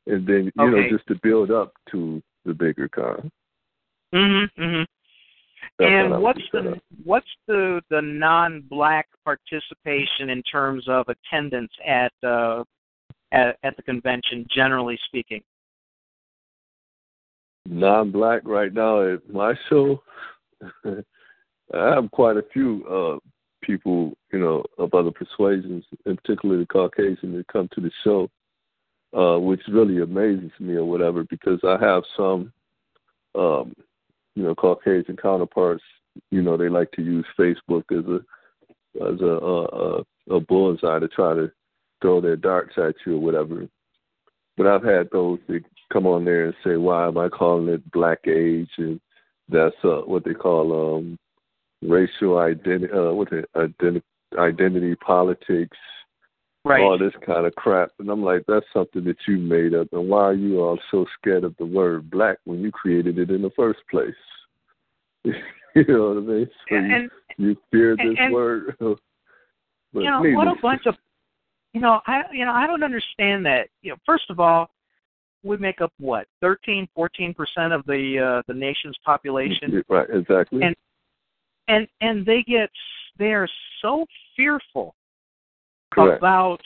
S4: and then you know just to build up to the bigger con. That's what
S3: And what's the what's the the non-black participation in terms of attendance at uh, at, at the convention, generally speaking?
S4: non-black right now at my show. I have quite a few uh people, you know, of other persuasions, and particularly the Caucasian, that come to the show, uh, which really amazes me or whatever, because I have some, um, you know, Caucasian counterparts. You know, they like to use Facebook as a as a a, a, a bullseye to try to throw their darts at you or whatever. But I've had those that come on there and say, "Why am I calling it Black Age?" and that's uh, what they call um, racial identity, uh, what the identity, identity politics,
S3: Right.
S4: all this kind of crap. And I'm like, that's something that you made up. And why are you all so scared of the word black when you created it in the first place? you know what I mean? So
S3: and,
S4: you, you fear this
S3: and-
S4: word. but
S3: you know what a bunch of you know I you know I don't understand that. You know, first of all, we make up what thirteen, fourteen percent of the uh, the nation's population,
S4: Right, exactly.
S3: And- and and they get they are so fearful
S4: Correct.
S3: about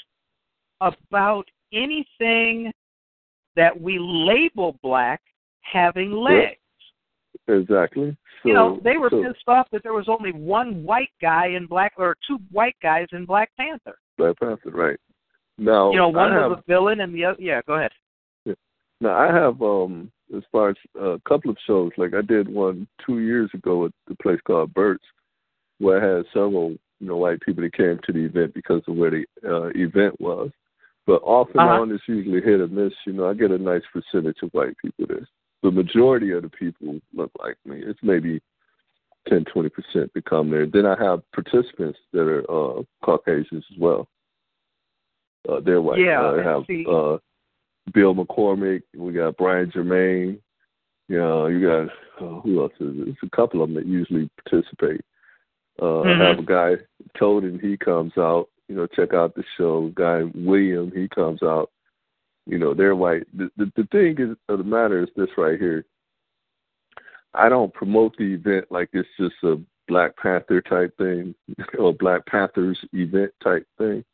S3: about anything that we label black having legs.
S4: Exactly. So,
S3: you know, they were
S4: so,
S3: pissed off that there was only one white guy in Black or two white guys in Black Panther.
S4: Black Panther, right. Now,
S3: you know, one
S4: I have,
S3: was a villain and the other. Yeah, go ahead.
S4: Now I have um as far as a couple of shows, like I did one two years ago at the place called Bert's, where I had several you know white people that came to the event because of where the uh, event was. But off and
S3: Uh-huh.
S4: on, it's usually hit or miss. You know, I get a nice percentage of white people there. The majority of the people look like me. It's maybe ten, twenty percent that come there. Then I have participants that are uh, Caucasians as well. Uh, they're white.
S3: Yeah,
S4: uh, I have
S3: see-
S4: uh, Bill McCormick. We got Brian Germain. You know, you got uh, who else is it? It's a couple of them that usually participate. Uh,
S3: Mhm.
S4: I have a guy, Toden, he comes out. You know, check out the show. Guy William, he comes out. You know, they're white. The the, the thing is, of the matter is this right here. I don't promote the event like it's just a Black Panther type thing or Black Panthers event type thing.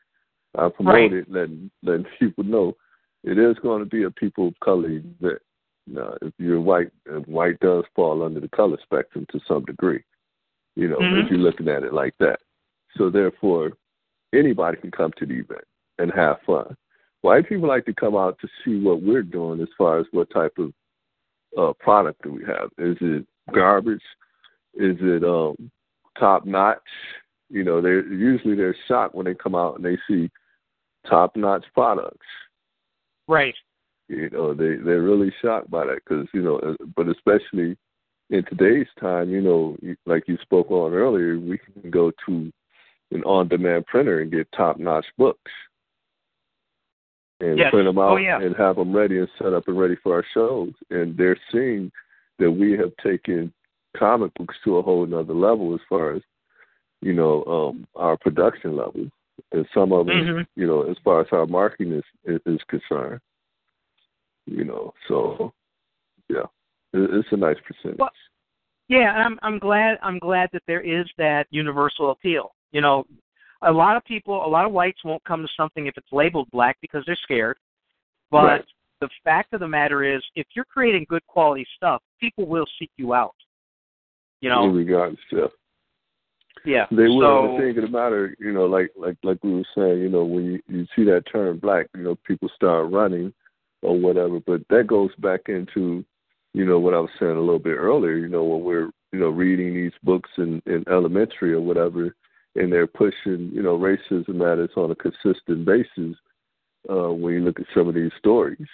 S4: I promote
S3: Right.
S4: it, letting letting people know it is going to be a people of color event. Now, if you're white, and white does fall under the color spectrum to some degree, you know,
S3: Mhm.
S4: if you're looking at it like that. So therefore, anybody can come to the event and have fun. White people like to come out to see what we're doing as far as what type of uh, product do we have. Is it garbage? Is it um, top notch? You know, they usually they're shocked when they come out and they see top notch products.
S3: Right.
S4: You know, they they're really shocked by that because you know, uh, but especially in today's time, you know, like you spoke on earlier, we can go to an on-demand printer and get top-notch books and
S3: Yes.
S4: print them
S3: Oh,
S4: out
S3: yeah.
S4: and have them ready and set up and ready for our shows. And they're seeing that we have taken comic books to a whole another level as far as you know um, our production level, and some of them,
S3: Mhm.
S4: you know, as far as our marketing is is, is concerned. You know, so yeah, it, it's a nice percentage.
S3: Well, Yeah, I'm I'm glad I'm glad that there is that universal appeal. You know, a lot of people, a lot of whites won't come to something if it's labeled black because they're scared. But
S4: Right.
S3: the fact of the matter is, if you're creating good quality stuff, people will seek you out. You know,
S4: regardless, yeah.
S3: Yeah.
S4: They will.
S3: So,
S4: the thing of the matter, you know, like like like we were saying, you know, when you, you see that term black, you know, people start running or whatever. But that goes back into, you know, what I was saying a little bit earlier, you know, when we're, you know, reading these books in, in elementary or whatever, and they're pushing, you know, racism at us on a consistent basis, uh, when you look at some of these stories.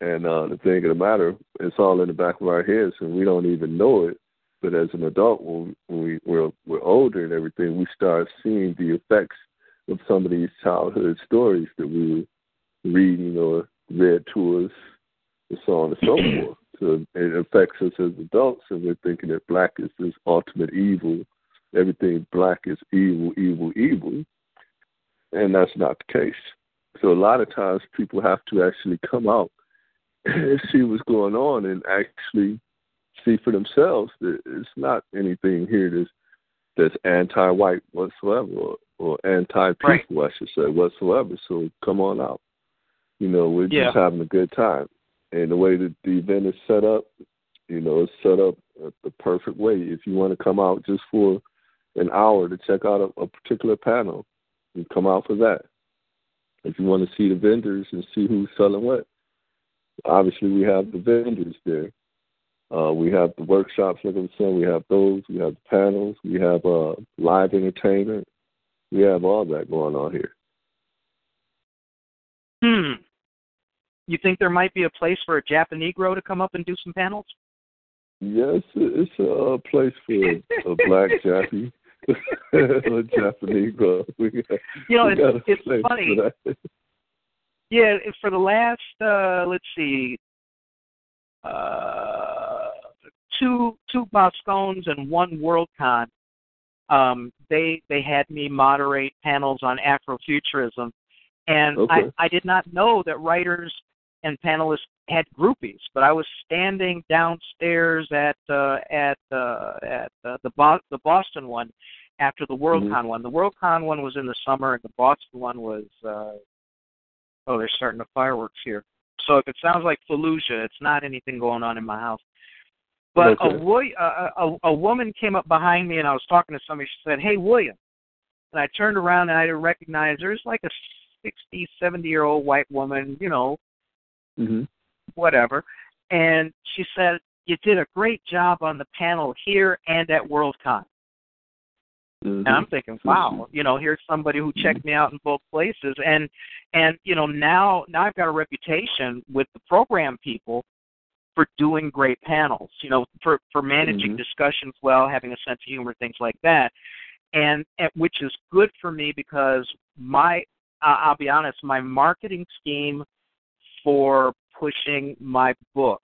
S4: And uh, the thing of the matter, it's all in the back of our heads, and we don't even know it. But as an adult, when we we're, we're older and everything, we start seeing the effects of some of these childhood stories that we were reading or read to us, and so on and so forth. So it affects us as adults, and we're thinking that black is this ultimate evil. Everything black is evil, evil, evil, and that's not the case. So a lot of times people have to actually come out and see what's going on and actually see for themselves that it's not anything here that's that's anti-white whatsoever or, or anti-people,
S3: Right.
S4: I should say, whatsoever. So come on out. You know, we're
S3: Yeah.
S4: just having a good time, and the way that the event is set up, you know, it's set up the perfect way. If you want to come out just for an hour to check out a, a particular panel, you come out for that. If you want to see the vendors and see who's selling what, obviously we have the vendors there. Uh, we have the workshops, like I'm saying, we have those, we have the panels, we have uh, live entertainment, we have all that going on here.
S3: hmm. You think there might be a place for a Japanese Negro to come up and do some panels?
S4: Yes, it's a, uh, place for a black Japanese, a Japanese girl. We got,
S3: You know,
S4: a
S3: it's, it's funny. Yeah, for the last uh let's see, uh two two Boskones and one Worldcon, um, they they had me moderate panels on Afrofuturism, and
S4: Okay.
S3: I I did not know that writers and panelists had groupies, but I was standing downstairs at uh, at uh, at uh, the Bo- the Boston one after the Worldcon one. The Worldcon one was in the summer, and the Boston one was. Uh, oh, they're starting the fireworks here. So if it sounds like Fallujah, it's not anything going on in my house. But a, wo- a, a a woman came up behind me, and I was talking to somebody. She said, "Hey, William," and I turned around and I didn't recognize. There's like a sixty, seventy year old white woman, you know,
S4: hmm
S3: whatever. And she said, You did a great job on the panel here and at Worldcon.
S4: hmm
S3: And I'm thinking, wow, you know, here's somebody who checked me out in both places, and and you know now now I've got a reputation with the program people for doing great panels, you know, for for managing
S4: Mhm.
S3: discussions well, having a sense of humor, things like that, and, and which is good for me because my uh, I'll be honest, my marketing scheme for pushing my books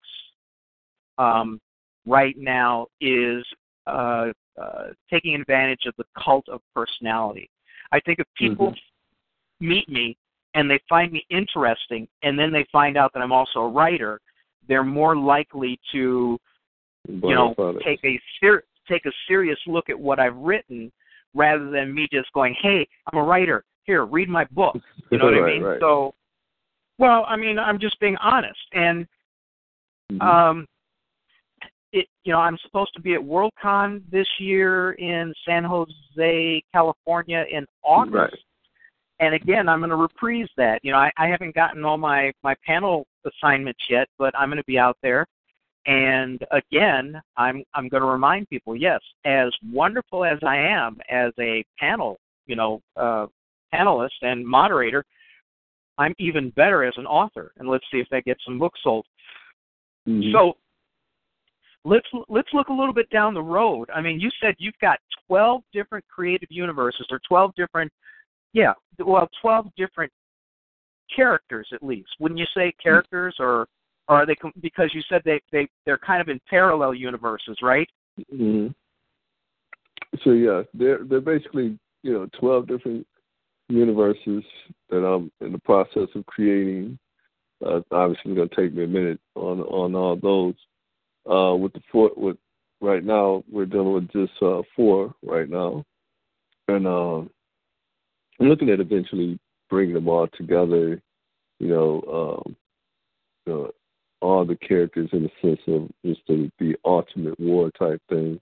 S3: um, right now is uh, uh, taking advantage of the cult of personality. I think if people meet me and they find me interesting, and then they find out that I'm also a writer, they're more likely to, you know, take a ser- take a serious look at what I've written rather than me just going, "Hey, I'm a writer. Here, read my book." You know what I mean?
S4: right.
S3: So, well, I mean, I'm just being honest, and
S4: Mhm.
S3: um, it you know I'm supposed to be at Worldcon this year in San Jose, California in August.
S4: Right.
S3: And again, I'm going to reprise that. You know, I, I haven't gotten all my my panel assignments yet, but I'm going to be out there. And again, I'm I'm going to remind people, yes, as wonderful as I am as a panel, you know, uh, panelist and moderator, I'm even better as an author. And let's see if that gets some books sold.
S4: Mhm.
S3: So let's let's look a little bit down the road. I mean, you said you've got 12 different creative universes or 12 different yeah, well, 12 different characters at least. Wouldn't you say characters or or are they because you said they they they're kind of in parallel universes, right?
S4: Mm-hmm. So yeah, they're they're basically you know twelve different universes that I'm in the process of creating. Uh, obviously, it's going to take me a minute on on all those. Uh, with the four, with right now we're dealing with just uh, four right now, and uh, I'm looking at eventually bringing them all together. You know, um, uh, all the characters in the sense of just the, the ultimate war type thing.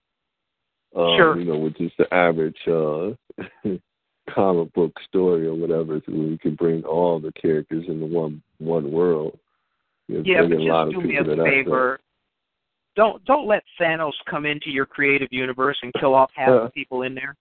S4: Um,
S3: Sure.
S4: You know, with just the average uh, comic book story or whatever, so we can bring all the characters into one one world. You know,
S3: Yeah, but
S4: bringing a lot
S3: just do me a favor. Don't don't let Thanos come into your creative universe and kill off half the people in there.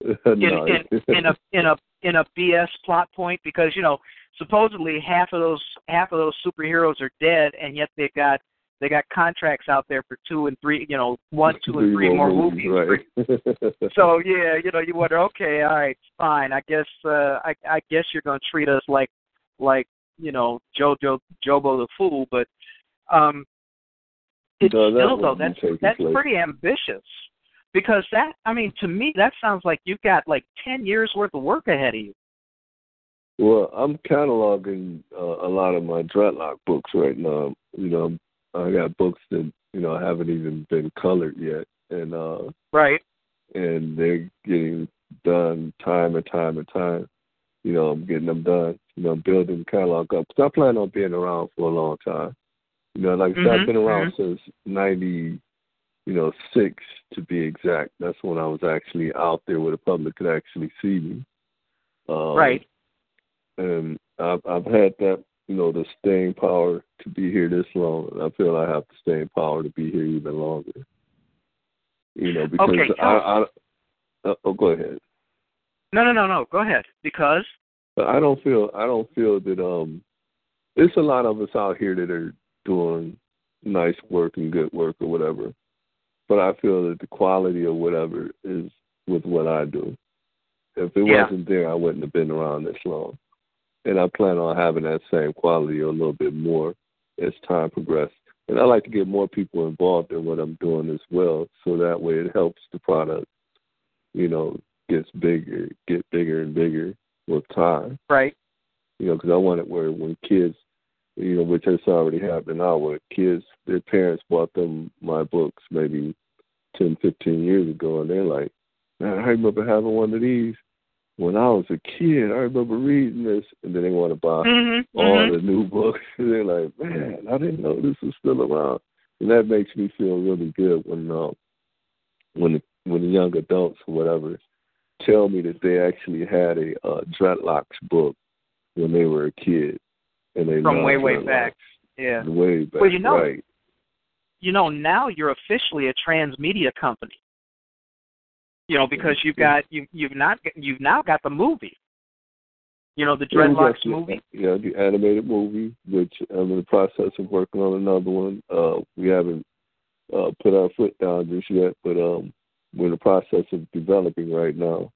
S3: in, in, in a in a in a BS plot point because you know supposedly half of those half of those superheroes are dead and yet they've got they got contracts out there for two and three you know one two and three more movies.
S4: right?
S3: So yeah, you know you wonder okay all right fine I guess uh, I I guess you're going to treat us like like you know Jojo Jobo the fool but um it's
S4: No,
S3: still though that's that's
S4: place.
S3: pretty ambitious because that I mean to me that sounds like you've got like ten years worth of work ahead of you.
S4: Well, I'm cataloging uh, a lot of my Dreadlock books right now. You know, I got books that you know haven't even been colored yet, and uh
S3: Right.
S4: and they're getting done time and time and time. You know, I'm getting them done. You know, building the catalog up. Cause I plan on being around for a long time. You know, like I said,
S3: Mhm,
S4: I've been around since '90, you know, six to be exact. That's when I was actually out there where the public could actually see me. Um,
S3: Right.
S4: and I've I've had that you know the staying power to be here this long, and I feel I have the staying power to be here even longer. You know, because
S3: Okay,
S4: I,
S3: tell
S4: I uh, oh go ahead.
S3: No, no, no, no. Go ahead. Because
S4: But I don't feel I don't feel that um there's a lot of us out here that are doing nice work and good work or whatever. But I feel that the quality or whatever is with what I do. If it
S3: Yeah.
S4: wasn't there I wouldn't have been around this long. And I plan on having that same quality or a little bit more as time progresses. And I like to get more people involved in what I'm doing as well, so that way it helps the product, you know, gets bigger, get bigger and bigger with time
S3: right.
S4: you know, because I want it where when kids, you know, which has already happened. Now, where kids, their parents bought them my books maybe ten, fifteen years ago, and they're like, man, I remember having one of these when I was a kid. I remember reading this, and then they want to buy
S3: Mm-hmm.
S4: all the new books, and they're like, man, I didn't know this was still around, and that makes me feel really good when, uh, when the when the young adults or whatever tell me that they actually had a uh, Dreadlocks book when they were a kid,
S3: From way, way back. Yeah.
S4: Way back.
S3: Well, you know-
S4: right.
S3: You know, now you're officially a transmedia company. You know, because you've got you you've not you've now got the movie. You know, the
S4: Yeah,
S3: Dreadlocks
S4: the-
S3: movie.
S4: Yeah, the animated movie, which I'm in the process of working on another one. Uh, we haven't uh, put our foot down just yet, but um, we're in the process of developing right now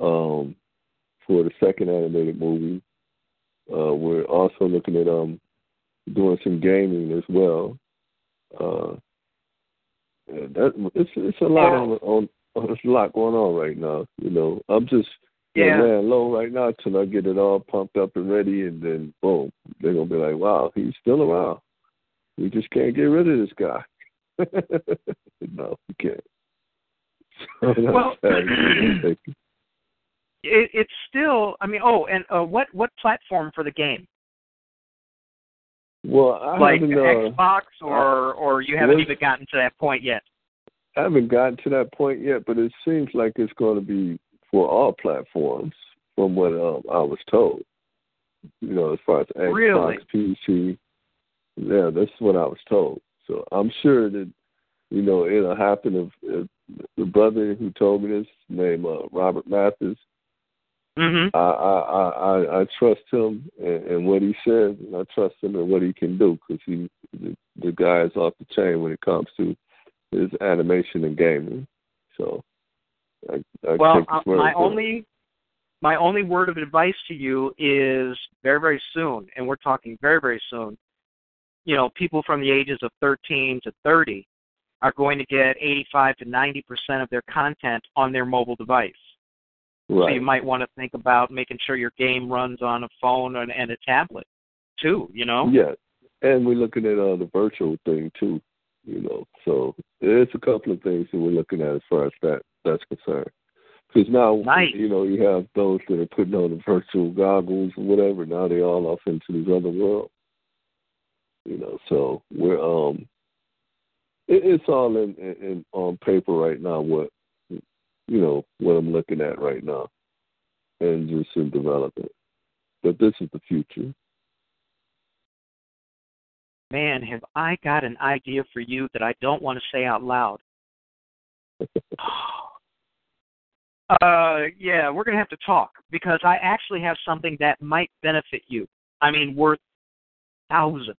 S4: um, for the second animated movie. Uh, we're also looking at um, doing some gaming as well. Uh, and that it's it's a lot on on, on there's a lot going on right now. You know, I'm just
S3: Yeah.
S4: yeah. laying low right now till I get it all pumped up and ready, and then boom, they're gonna be like, "Wow, he's still around. We just can't get rid of this guy." no, we can't. So that's
S3: Well-
S4: sad.
S3: It, it's still. I mean, oh, and uh, what what platform for the game?
S4: well, I
S3: like
S4: haven't. Uh,
S3: Xbox or or you haven't even gotten to that point yet.
S4: I haven't gotten to that point yet, but it seems like it's going to be for all platforms, from what um, I was told. You know, as far as Xbox,
S3: Really?
S4: PC, yeah, that's what I was told. So I'm sure that you know it'll happen. If, if the brother who told me this, named uh, Robert Mathis,
S3: Mm-hmm.
S4: I I I I, trust him and, and what he says, and I trust him and what he can do because he the, the guy is off the chain when it comes to his animation and gaming. So, I, I
S3: Well, uh, my only my only word of advice to you is very very soon, and we're talking very very soon. You know, people from the ages of 13 to 30 are going to get 85 to 90 percent of their content on their mobile device. So you might want to think about making sure your game runs on a phone and, and a tablet too. You know.
S4: Yeah, and we're looking at uh, the virtual thing too. You know, so it's a couple of things that we're looking at as far as that that's concerned. Because now,
S3: Nice.
S4: you know, you have those that are putting on the virtual goggles or whatever. Now they're all off into this other world. You know, so we're um, it, it's all in, in, in on paper right now. What you know, what I'm looking at right now, and just in development. But this is the future.
S3: Man, have I got an idea for you that I don't want to say out loud. uh, yeah, we're going to have to talk because I actually have something that might benefit you. I mean, worth thousands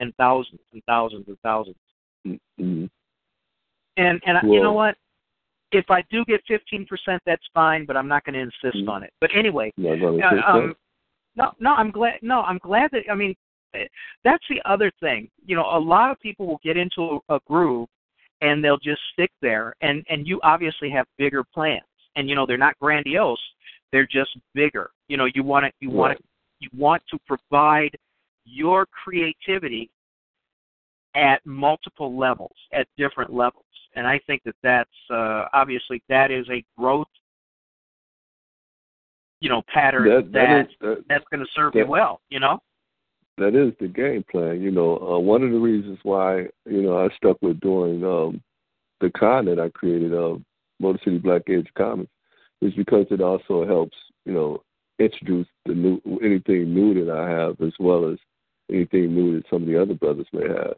S3: and thousands and thousands and 1000s
S4: Mm-hmm.
S3: And and
S4: well,
S3: you know what? If I do get 15%, that's fine, but I'm not going to insist
S4: mm-hmm.
S3: on it. But anyway,
S4: uh,
S3: um, no, no, I'm glad. No, I'm glad that. I mean, that's the other thing. You know, a lot of people will get into a, a groove and they'll just stick there and and you obviously have bigger plans. And you know, they're not grandiose, they're just bigger. You know, you want to you want to you want to provide your creativity at multiple levels, at different levels. And I think that that's uh, obviously that is a growth, you know, pattern
S4: that, that,
S3: that,
S4: is, that
S3: that's going to serve you well. You know
S4: that is the game plan. You know, uh, one of the reasons why you know I stuck with doing um, the con that I created, uh, Motor City Black Age Comics, is because it also helps you know introduce the new anything new that I have, as well as anything new that some of the other brothers may have.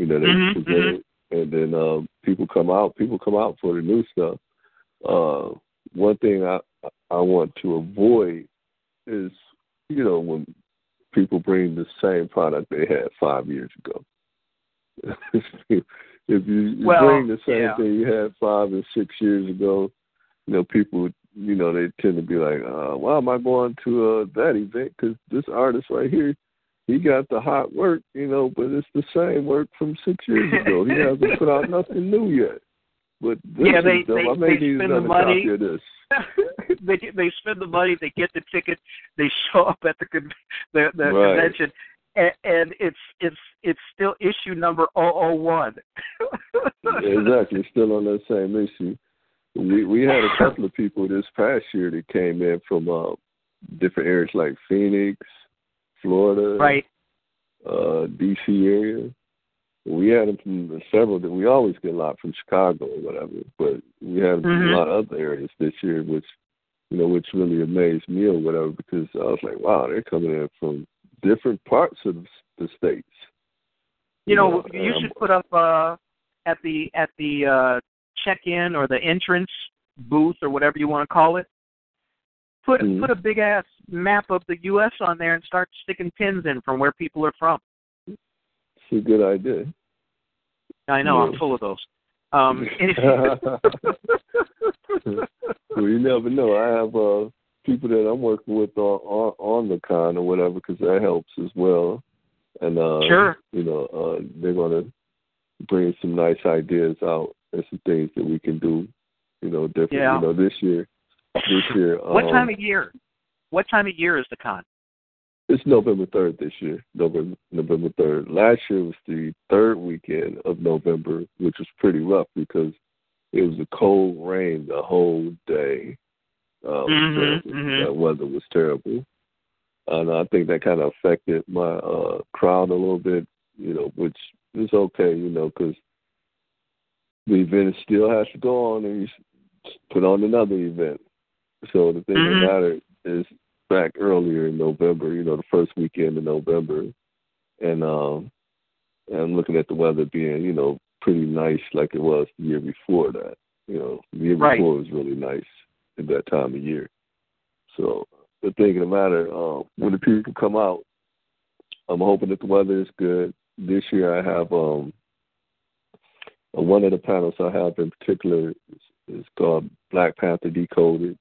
S4: You know, they
S3: mm-hmm,
S4: present
S3: mm-hmm.
S4: it, and then um, people come out. People come out for the new stuff. Uh, one thing I I want to avoid is you know when people bring the same product they had five years ago. if you,
S3: well,
S4: bring the same
S3: yeah.
S4: thing you had five or six years ago, you know, people, you know, they tend to be like, uh, why am I going to uh, that event? Because this artist right here, he got the hot work, you know, but it's the same work from six years ago. he hasn't put out nothing new yet. But this
S3: yeah, they
S4: is
S3: they,
S4: I may
S3: they
S4: need
S3: spend the money.
S4: copy of this.
S3: they they spend the money, they get the ticket, they show up at the con- the, the
S4: Right.
S3: convention, and, and it's it's it's still issue number 001.
S4: exactly, still on that same issue. We we had a couple of people this past year that came in from uh, different areas like Phoenix, Florida,
S3: Right.
S4: uh, DC area. We had them from several. That we always get a lot from Chicago or whatever, but we had them from
S3: Mhm.
S4: a lot of other areas this year, which you know, which really amazed me or whatever, because I was like, wow, they're coming in from different parts of the states.
S3: You know,
S4: and
S3: you
S4: I'm-
S3: should put up uh, at the at the uh, check-in or the entrance booth or whatever you want to call it. Put
S4: Mhm.
S3: put a big ass map of the U.S. on there and start sticking pins in from where people are from.
S4: It's a good idea.
S3: I know
S4: Yeah.
S3: I'm full of those. Um,
S4: well, you never know. I have uh, people that I'm working with on on, on the con or whatever because that helps as well. And uh,
S3: Sure.
S4: you know, uh, they're gonna bring some nice ideas out and some things that we can do. You know, different.
S3: Yeah.
S4: You know, this year, this year.
S3: what
S4: um,
S3: time of year? What time of year is the con?
S4: It's November third this year. November November third. Last year was the third weekend of November, which was pretty rough because it was a cold rain the whole day.
S3: Mhm,
S4: so
S3: mhm.
S4: That weather was terrible, and I think that kind of affected my uh, crowd a little bit. You know, which is okay. You know, because the event still has to go on, and you put on another event. So the thing
S3: Mhm.
S4: that matters is back earlier in November, you know, the first weekend in November. And um and I'm looking at the weather being, you know, pretty nice like it was the year before that. You know, the year
S3: Right.
S4: before was really nice at that time of year. So the thing of the matter, um, when the people come out, I'm hoping that the weather is good. This year I have um one of the panels I have in particular is, is called Black Panther Decoded.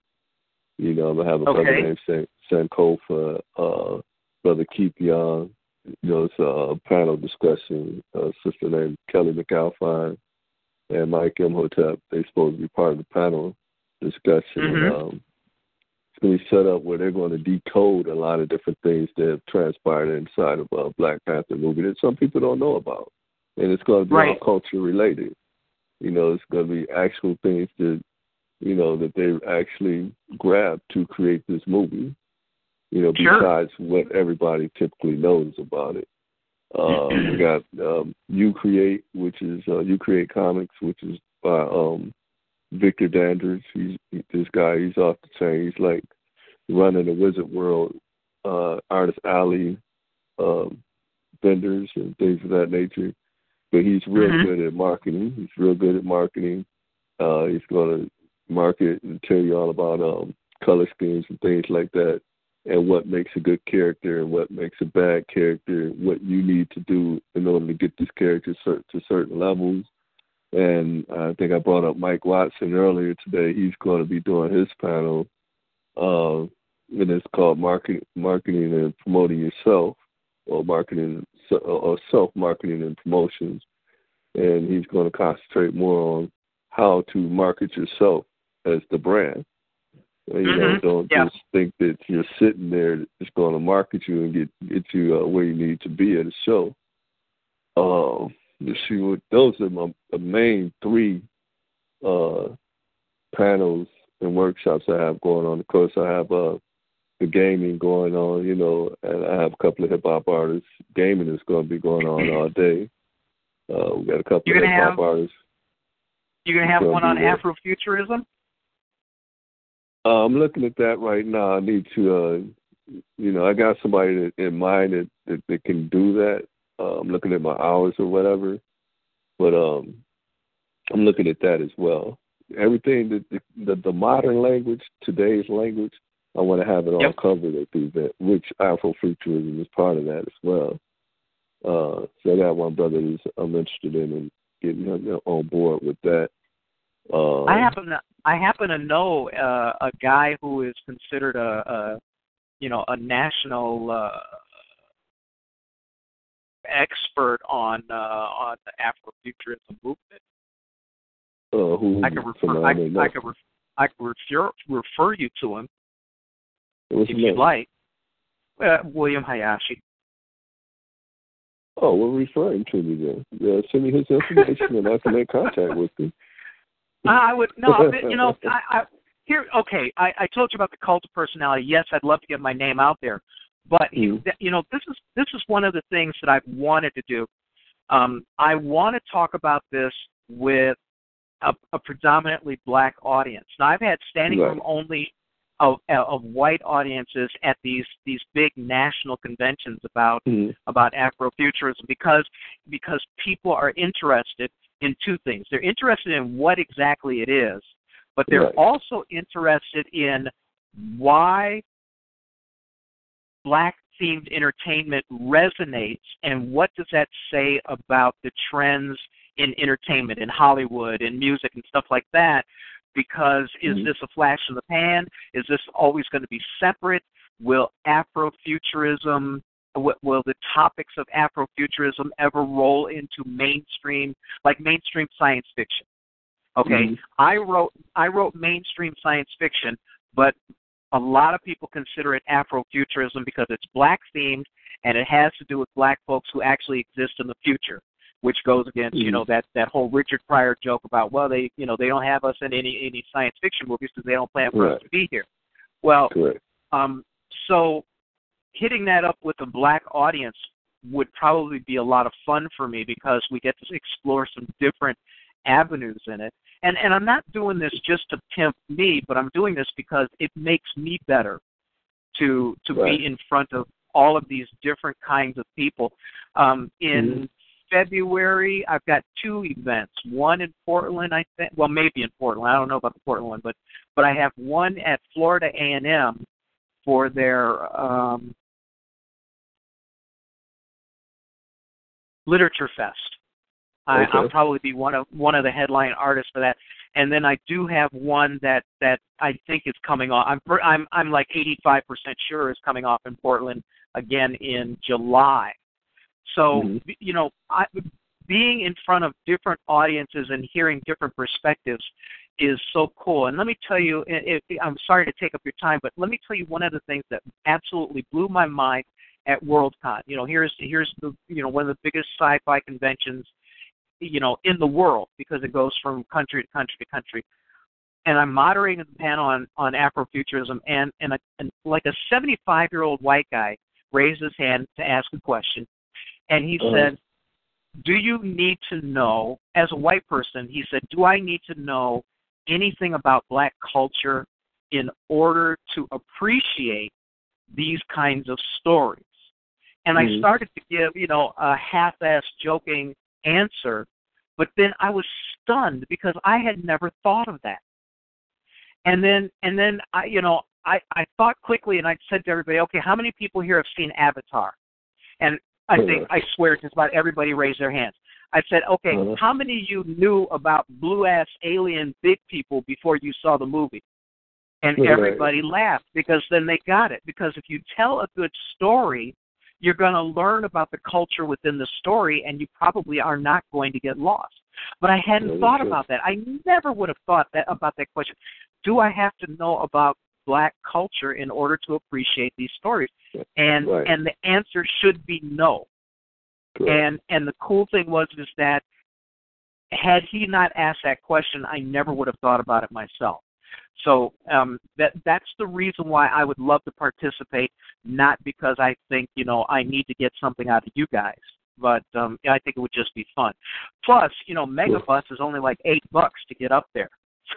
S4: You know, I'm gonna have a brother named San Sankofa, uh, brother Keith Young. You know, it's a panel discussion. A sister named Kelly McAlpine and Mike Imhotep. They're supposed to be part of the panel discussion.
S3: Mhm.
S4: um, it's going to be set up where they're going to decode a lot of different things that have transpired inside of a Black Panther movie that some people don't know about, and it's going to be
S3: Right.
S4: all culture related. You know, it's going to be actual things that you know that they actually grabbed to create this movie. You know,
S3: Sure.
S4: besides what everybody typically knows about it. Uh, we got um, You Create, which is uh, You Create Comics, which is by um, Victor Dandridge. He's this guy. He's off the chain. He's like running the Wizard World, uh, Artist Alley, um, vendors and things of that nature. But he's real
S3: Mhm.
S4: good at marketing. He's real good at marketing. Uh, he's going to market and tell you all about um, color schemes and things like that, and what makes a good character and what makes a bad character, what you need to do in order to get this character to certain levels. And I think I brought up Mike Watson earlier today. He's going to be doing his panel, uh, and it's called marketing, marketing and promoting yourself, or marketing or self marketing and promotions. And he's going to concentrate more on how to market yourself as the brand. You know,
S3: Mhm.
S4: don't
S3: Yeah.
S4: just think that you're sitting there that's going to market you and get get you uh, where you need to be at a show. Um, you see what those are my the main three uh, panels and workshops I have going on. Of course, I have uh, the gaming going on, you know, and I have a couple of hip hop artists. Gaming is going to be going on all day. Uh, we got a couple
S3: You're
S4: of hip hop artists.
S3: You're gonna have one on
S4: there.
S3: Afrofuturism.
S4: Uh, I'm looking at that right now. I need to, uh, you know, I got somebody that, in mind that, that that can do that. Uh, I'm looking at my hours or whatever, but um, I'm looking at that as well. Everything that the, the, the modern language, today's language, I want to have it all
S3: Yep.
S4: covered at the event, which Afrofuturism is part of that as well. Uh, so I got one brother who's I'm interested in and getting him on board with that. Uh,
S3: I happen to I happen to know uh, a guy who is considered a, a you know a national uh, expert on uh, on the Afrofuturism movement.
S4: uh, who
S3: I could refer I, I could ref, I could refer refer you to him
S4: What's
S3: if you'd
S4: name?
S3: like. Uh, William Hayashi.
S4: Oh, well, refer him to me then. Yeah, send me his information and I can make contact with him.
S3: I would no, you know, I, I here. Okay, I, I told you about the cult of personality. Yes, I'd love to get my name out there, but th- you know, this is this is one of the things that I've wanted to do. Um, I want to talk about this with a, a predominantly black audience. Now, I've had standing
S4: Right.
S3: room only of of white audiences at these these big national conventions about
S4: Mhm.
S3: about Afrofuturism because because people are interested in two things. They're interested in what exactly it is, but they're
S4: Right.
S3: also interested in why black themed entertainment resonates and what does that say about the trends in entertainment in Hollywood and music and stuff like that because is
S4: Mhm.
S3: this a flash in the pan is this always going to be separate will afrofuturism will the topics of afrofuturism ever roll into mainstream like mainstream science fiction okay
S4: Mhm.
S3: i wrote i wrote mainstream science fiction but a lot of people consider it afrofuturism because it's black themed and it has to do with black folks who actually exist in the future which goes against you
S4: Mhm.
S3: know that that whole richard pryor joke about well they you know they don't have us in any any science fiction movies because they don't plan for us to be here well
S4: Correct.
S3: um, so hitting that up with a black audience would probably be a lot of fun for me because we get to explore some different avenues in it. And and I'm not doing this just to pimp me, but I'm doing this because it makes me better to to
S4: Right.
S3: be in front of all of these different kinds of people. Um, in February, I've got two events. One in Portland, I think. Well, maybe in Portland. I don't know about the Portland one, but but I have one at Florida A and M for their um, literature fest. I,
S4: Okay.
S3: I'll probably be one of one of the headline artists for that. And then I do have one that that I think is coming off. I'm I'm I'm like 85% sure is coming off in Portland again in July. So
S4: Mhm.
S3: you know, I, being in front of different audiences and hearing different perspectives is so cool. And let me tell you, I'm sorry to take up your time, but let me tell you one of the things that absolutely blew my mind at Worldcon. You know, here's here's the you know one of the biggest sci-fi conventions, you know, in the world because it goes from country to country to country. And I'm moderating the panel on on Afrofuturism, and and, a, and like a 75 year old white guy raised his hand to ask a question, and he
S4: Uh-huh.
S3: said, "Do you need to know as a white person?" He said, "Do I need to know anything about black culture in order to appreciate these kinds of stories?" And I
S4: Mhm.
S3: started to give, you know, a half-ass joking answer, but then I was stunned because I had never thought of that. And then and then I you know, I I thought quickly and I said to everybody, "Okay, how many people here have seen Avatar?" And I think I swear just about everybody raised their hands. I said, "Okay,
S4: Uh-huh.
S3: how many of you knew about blue-ass alien big people before you saw the movie?" And everybody laughed because then they got it. Because if you tell a good story, you're going to learn about the culture within the story, and you probably are not going to get lost. But I hadn't
S4: Very
S3: thought
S4: true.
S3: about that. I never would have thought that about that question. Do I have to know about black culture in order to appreciate these stories? And
S4: Right.
S3: and the answer should be no.
S4: Correct.
S3: And and the cool thing was is that had he not asked that question, I never would have thought about it myself. So um, that that's the reason why I would love to participate, not because I think you know I need to get something out of you guys, but um, I think it would just be fun. Plus, you know, Megabus is only like eight bucks to get up there.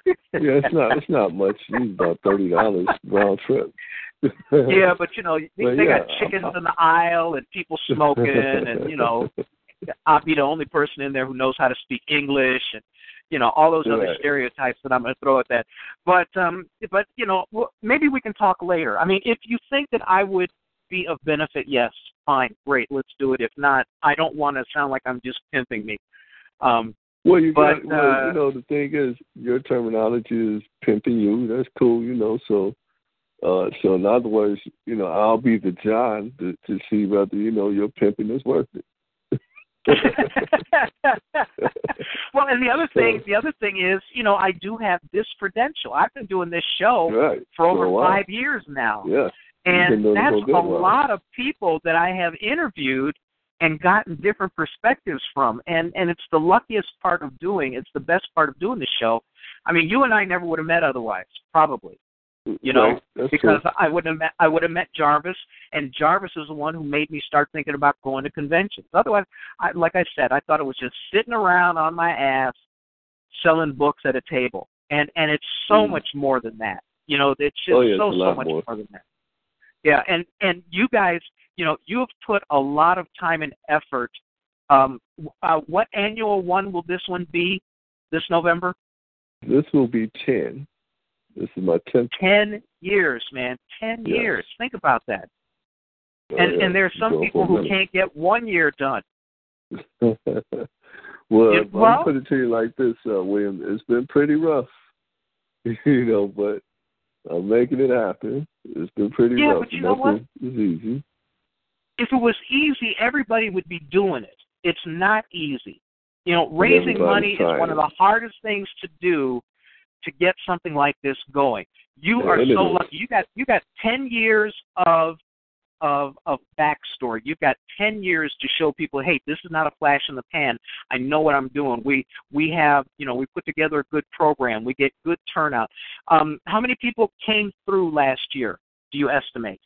S4: yeah, it's not it's not much. It's about thirty dollars round trip.
S3: yeah, but you know, they,
S4: But
S3: they got
S4: yeah,
S3: chickens
S4: I'm-
S3: in the aisle and people smoking, and you know, I'll be the only person in there who knows how to speak English, and you know, all those other stereotypes that I'm going to throw at that. But um, but you know, maybe we can talk later. I mean, if you think that I would be of benefit, yes, fine, great, let's do it. If not, I don't want to sound like I'm just pimping me. Um,
S4: Well, you
S3: But,
S4: got, well,
S3: uh,
S4: you know, the thing is, your terminology is pimping you. That's cool, you know. So, uh, so in other words, you know, I'll be the John to, to see whether you know your pimping is worth it.
S3: well, and the other thing, the other thing is, you know, I do have this credential. I've been doing this show
S4: right
S3: for over
S4: while.
S3: five years now.
S4: Yeah,
S3: and that's
S4: a
S3: lot of people that I have interviewed and gotten different perspectives from. And and it's the luckiest part of doing. It's the best part of doing the show. I mean, you and I never would have met otherwise, probably. You know,
S4: Right,
S3: because
S4: true.
S3: I wouldn't have met I would have met Jarvis, and Jarvis is the one who made me start thinking about going to conventions. Otherwise, I, like I said, I thought it was just sitting around on my ass selling books at a table, and and it's so
S4: Mm.
S3: much more than that. You know, it's just
S4: Oh, yeah,
S3: so so much
S4: more.
S3: more than that. Yeah, and and you guys, you know, you have put a lot of time and effort. Um, uh, what annual one will this one be? This November?
S4: This will be ten. This is my tenth.
S3: Ten years, man. Ten
S4: Yes.
S3: years. Think about that.
S4: oh,
S3: And and there's some
S4: going
S3: people who can't get one year done.
S4: well,
S3: Yeah, well-
S4: I'm put it to you like this, uh, William. It's been pretty rough, you know, but I'm making it happen. It's been pretty
S3: Yeah,
S4: rough.
S3: but you know
S4: Nothing is easy.
S3: If it was easy, everybody would be doing it. It's not easy. You know, raising
S4: everybody's
S3: money is one of the hardest things to do to get something like this going. You
S4: Yeah,
S3: are so lucky. You got you got ten years of of of backstory. You've got ten years to show people, hey, this is not a flash in the pan. I know what I'm doing. We we have you know we put together a good program. We get good turnout. Um, how many people came through last year? Do you estimate?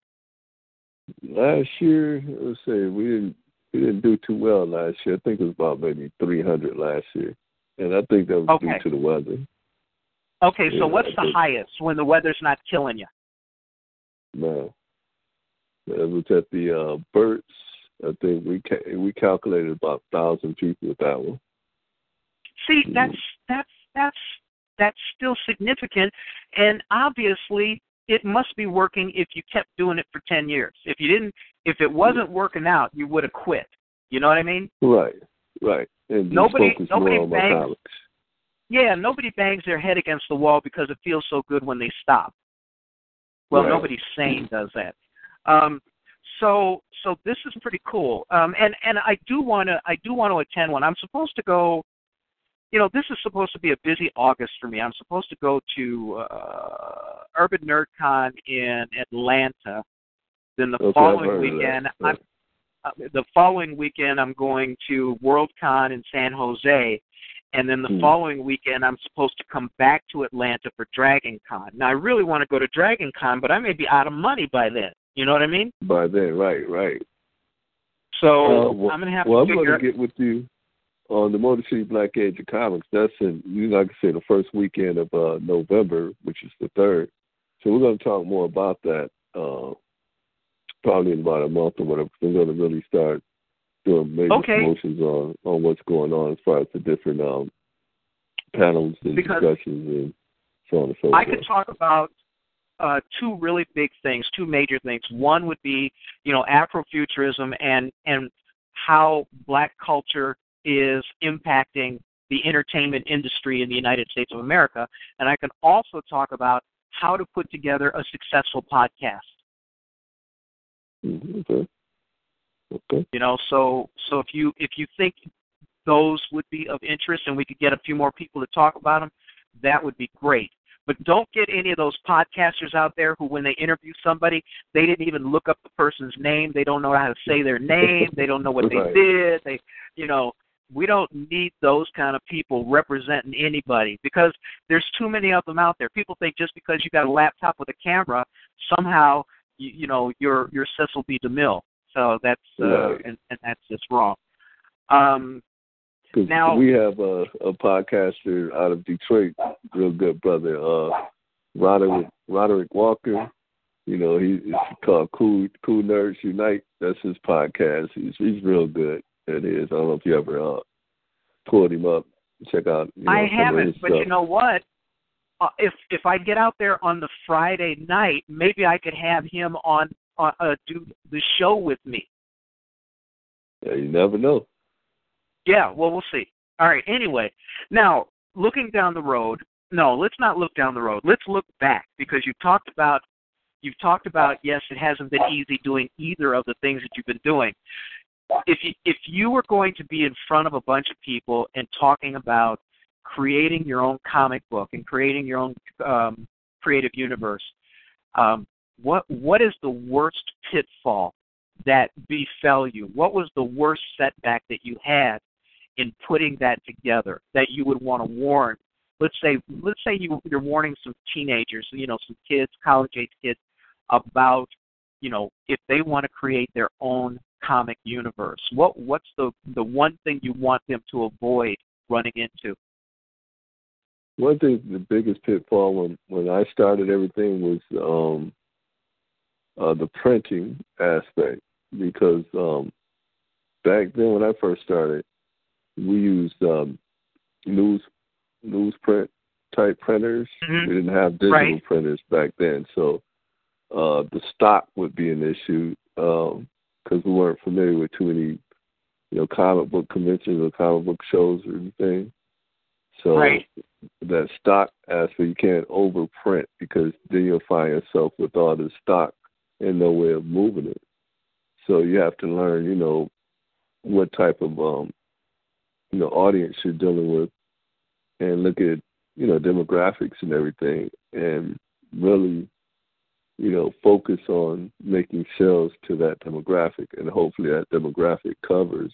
S4: Last year, let's say we didn't we didn't do too well last year. I think it was about maybe 300 last year, and I think that was
S3: Okay.
S4: due to the weather.
S3: Okay, so
S4: Yeah,
S3: what's the highest when the weather's not killing you?
S4: No, it was at the uh, Bert's. I think we ca- we calculated about thousand people with that one.
S3: See,
S4: Mhm.
S3: that's that's that's that's still significant, and obviously it must be working if you kept doing it for ten years. If you didn't, if it wasn't working out, you would have quit. You know what I mean?
S4: Right, right. And
S3: Nobody- nobody
S4: more on my
S3: bangs-
S4: college.
S3: Yeah, nobody bangs their head against the wall because it feels so good when they stop. Well,
S4: Right.
S3: nobody sane does that. Um, so so this is pretty cool. Um, and and I do want to I do want to attend one. I'm supposed to go. You know, this is supposed to be a busy August for me. I'm supposed to go to uh, Urban NerdCon in Atlanta. Then the
S4: Okay,
S3: following
S4: heard of that.
S3: weekend, I'm uh, the following weekend I'm going to WorldCon in San Jose, and then the
S4: Hmm.
S3: following weekend I'm supposed to come back to Atlanta for Dragon Con. Now I really want to go to Dragon Con, but I may be out of money by then. You know what I mean?
S4: By then, right, right.
S3: So
S4: Uh, well,
S3: I'm going to have
S4: well,
S3: to
S4: I'm going to get with you on the Motor City Black Age of Comics. That's in, you know, like I said, the first weekend of uh, November, which is the third. So we're going to talk more about that uh, probably in about a month or whatever. We're going to really start doing major
S3: Okay.
S4: promotions on on what's going on as far as the different um, panels and
S3: Because
S4: discussions and so on and so forth.
S3: I could talk about uh, two really big things, two major things. One would be, you know, Afrofuturism and and how black culture is impacting the entertainment industry in the United States of America, and I can also talk about how to put together a successful podcast.
S4: Mhm, Okay. Okay.
S3: You know, so so if you if you think those would be of interest and we could get a few more people to talk about them, that would be great. But don't get any of those podcasters out there who, when they interview somebody, they didn't even look up the person's name. They don't know how to say their name. They don't know what they did. They, you know, we don't need those kind of people representing anybody because there's too many of them out there. People think just because you got a laptop with a camera, somehow, you, you know, you're you're Cecil B. DeMille. So that's uh,
S4: Right.
S3: and, and that's just wrong. Um, Now-
S4: we have a, a podcaster out of Detroit, real good brother, uh, Roderick Roderick Walker. You know, he it's called Cool Cool Nerds Unite. That's his podcast. He's he's real good. It is. I don't know if you ever uh, pulled him up. Check out. You know,
S3: I haven't, but
S4: stuff.
S3: you know what? Uh, if if I get out there on the Friday night, maybe I could have him on uh, uh, do the show with me.
S4: Yeah, you never know.
S3: Yeah, well, we'll see. All right. Anyway, now looking down the road. No, let's not look down the road. Let's look back because you've talked about you've talked about yes, it hasn't been easy doing either of the things that you've been doing. If you if you were going to be in front of a bunch of people and talking about creating your own comic book and creating your own um, creative universe, um, what what is the worst pitfall that befell you? What was the worst setback that you had in putting that together that you would want to warn? Let's say let's say you you're warning some teenagers, you know, some kids, college age kids, about you know if they want to create their own comic universe. What what's the the one thing you want them to avoid running into?
S4: One thing, the biggest pitfall when when I started everything was um, uh, the printing aspect because um, back then when I first started, we used um, news newsprint type printers.
S3: Mhm.
S4: We didn't have digital
S3: Right.
S4: printers back then, so uh, the stock would be an issue because we weren't familiar with too many, you know, comic book conventions or comic book shows or anything. So
S3: Right.
S4: that stock aspect you can't overprint because then you'll find yourself with all this stock and no way of moving it. So you have to learn, you know, what type of um you know audience you're dealing with and look at, you know, demographics and everything and really, you know, focus on making sales to that demographic and hopefully that demographic covers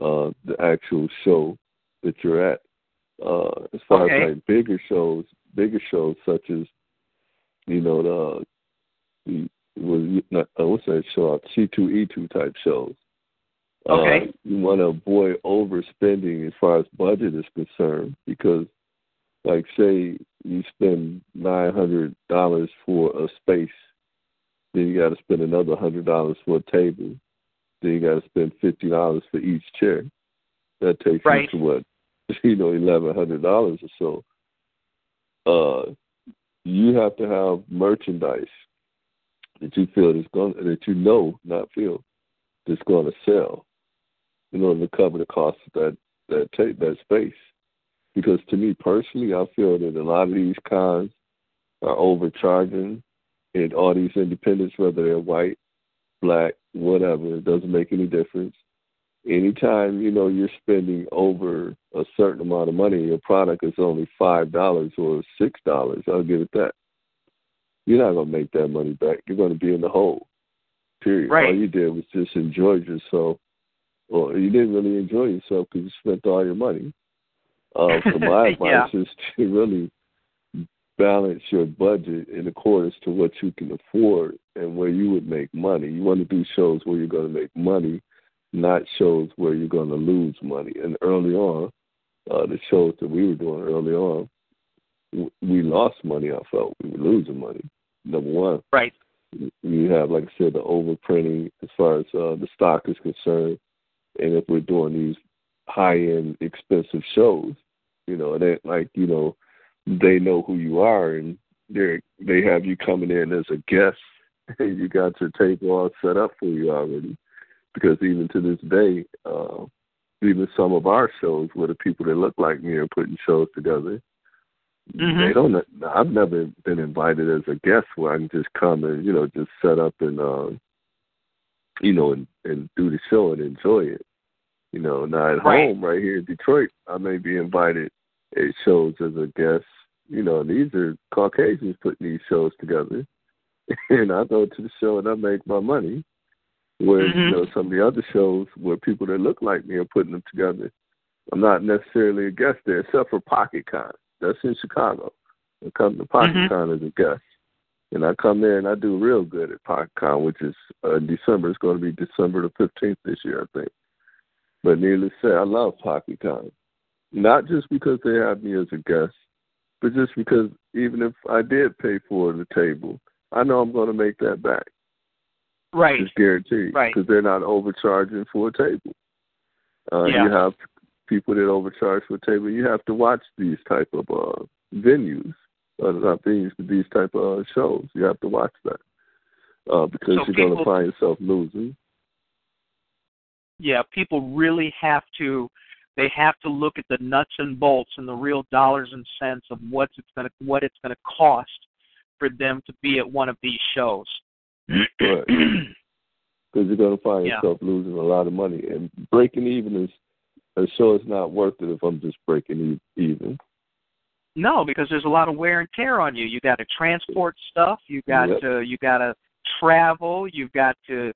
S4: uh the actual show that you're at. Uh as far
S3: Okay.
S4: as like bigger shows bigger shows such as you know the the was not uh, what's that show C two E two type shows.
S3: Okay.
S4: Uh, you want to avoid overspending as far as budget is concerned because, like, say you spend nine hundred dollars for a space, then you got to spend another hundred dollars for a table, then you got to spend fifty dollars for each chair. That takes
S3: Right.
S4: you to what, you know, eleven hundred dollars or so. Uh, you have to have merchandise that you feel is going that you know, not feel, that's going to sell in order to cover the cost of that that take that space. Because to me personally, I feel that a lot of these cons are overcharging, and all these independents, whether they're white, black, whatever, it doesn't make any difference. Anytime you know you're spending over a certain amount of money, your product is only five dollars or six dollars. I'll give it that. You're not gonna make that money back. You're gonna be in the hole. Period.
S3: Right.
S4: All you did was just enjoy yourself or you didn't really enjoy yourself because you spent all your money. Uh, so my
S3: Yeah.
S4: advice is to really balance your budget in accordance to what you can afford and where you would make money. You want to do shows where you're going to make money, not shows where you're going to lose money. And early on, uh, the shows that we were doing early on, we lost money. I felt we were losing money. Number one,
S3: right?
S4: You have, like I said, the overprinting as far as uh, the stock is concerned, and if we're doing these high-end, expensive shows, you know, it ain't like you know they know who you are and they they have you coming in as a guest and you got your table all set up for you already. Because even to this day, uh, even some of our shows where the people that look like me are putting shows together,
S3: mm-hmm.
S4: they don't. I've never been invited as a guest where I can just come and you know just set up and uh, you know and and do the show and enjoy it. You know, now at
S3: right.
S4: home right here in Detroit, I may be invited at shows as a guest. You know, these are Caucasians putting these shows together, and I go to the show and I make my money. Whereas
S3: mm-hmm.
S4: you know some of the other shows where people that look like me are putting them together, I'm not necessarily a guest there, except for PocketCon. That's in Chicago. I come to PocketCon mm-hmm. as a guest, and I come there and I do real good at PocketCon, which is uh, December. It's going to be December the 15th this year, I think. But needless to say, I love PocketCon, not just because they have me as a guest, but just because even if I did pay for the table, I know I'm going to make that back.
S3: Right.
S4: It's guaranteed.
S3: Right.
S4: Because they're not overcharging for a table. Uh,
S3: yeah.
S4: You have people that overcharge for a table. You have to watch these type of uh, venues, uh, not venues, but these type of uh, shows. You have to watch that uh, because
S3: so
S4: you're going to find yourself losing.
S3: Yeah, people really have to. They have to look at the nuts and bolts and the real dollars and cents of what's it's going to what it's going to cost for them to be at one of these shows.
S4: right. Because you're going to find
S3: yeah.
S4: yourself losing a lot of money, and breaking even is a show is not worth it if I'm just breaking even.
S3: No, because there's a lot of wear and tear on you. You got to transport stuff. You got
S4: yep.
S3: to you got to travel. You've got to,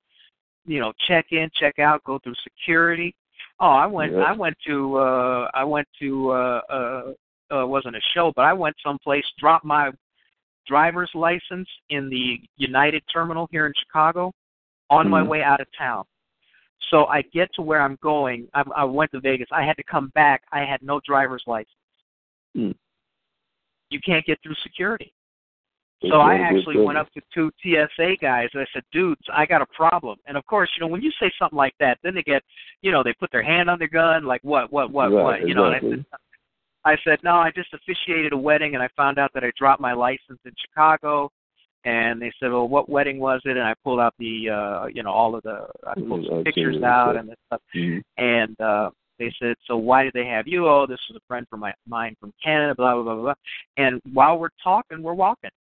S3: you know, check in, check out, go through security. Oh, I went.
S4: Yep.
S3: I went to. uh I went to. uh uh uh wasn't a show, but I went someplace, dropped my driver's license in the United Terminal here in Chicago on
S4: mm-hmm.
S3: my way out of town. So I get to where I'm going. I, I went to Vegas. I had to come back. I had no driver's license.
S4: Mm.
S3: You can't get through security. So I actually went up to two TSA guys and I said, "Dudes, I got a problem." And of course, you know, when you say something like that, then they get, you know, they put their hand on their gun, like, "What, what, what,
S4: right,
S3: what?" You know. And I said, I said, "No, I just officiated a wedding, and I found out that I dropped my license in Chicago." And they said, "Well, what wedding was it?" And I pulled out the, uh, you know, all of the, I pulled some pictures out and this stuff.
S4: Mhm.
S3: And uh, they said, "So why did they have you?" Oh, this was a friend from my mine from Canada. Blah blah blah blah. And while we're talking, we're walking.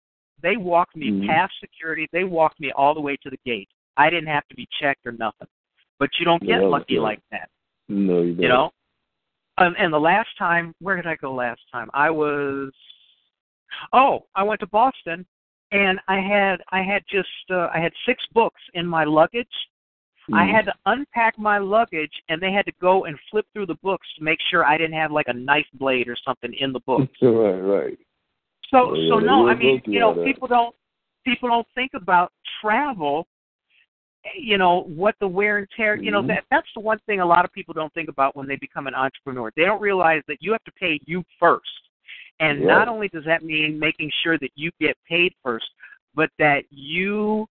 S3: They walked me
S4: Mhm.
S3: past security. They walked me all the way to the gate. I didn't have to be checked or nothing. But you don't get
S4: No,
S3: lucky
S4: no.
S3: like that,
S4: No, you don't.
S3: you know. Um, and the last time, where did I go last time? I was, oh, I went to Boston, and I had I had just uh, I had six books in my luggage. I
S4: Mhm.
S3: had to unpack my luggage, and they had to go and flip through the books to make sure I didn't have like a knife blade or something in the book.
S4: right, right.
S3: So,
S4: yeah,
S3: so no, I mean, you know, people don't people don't think about travel. You know what the wear and tear. You know
S4: Mhm.
S3: that that's the one thing a lot of people don't think about when they become an entrepreneur. They don't realize that you have to pay you first, and not only does that mean making sure that you get paid first, but that you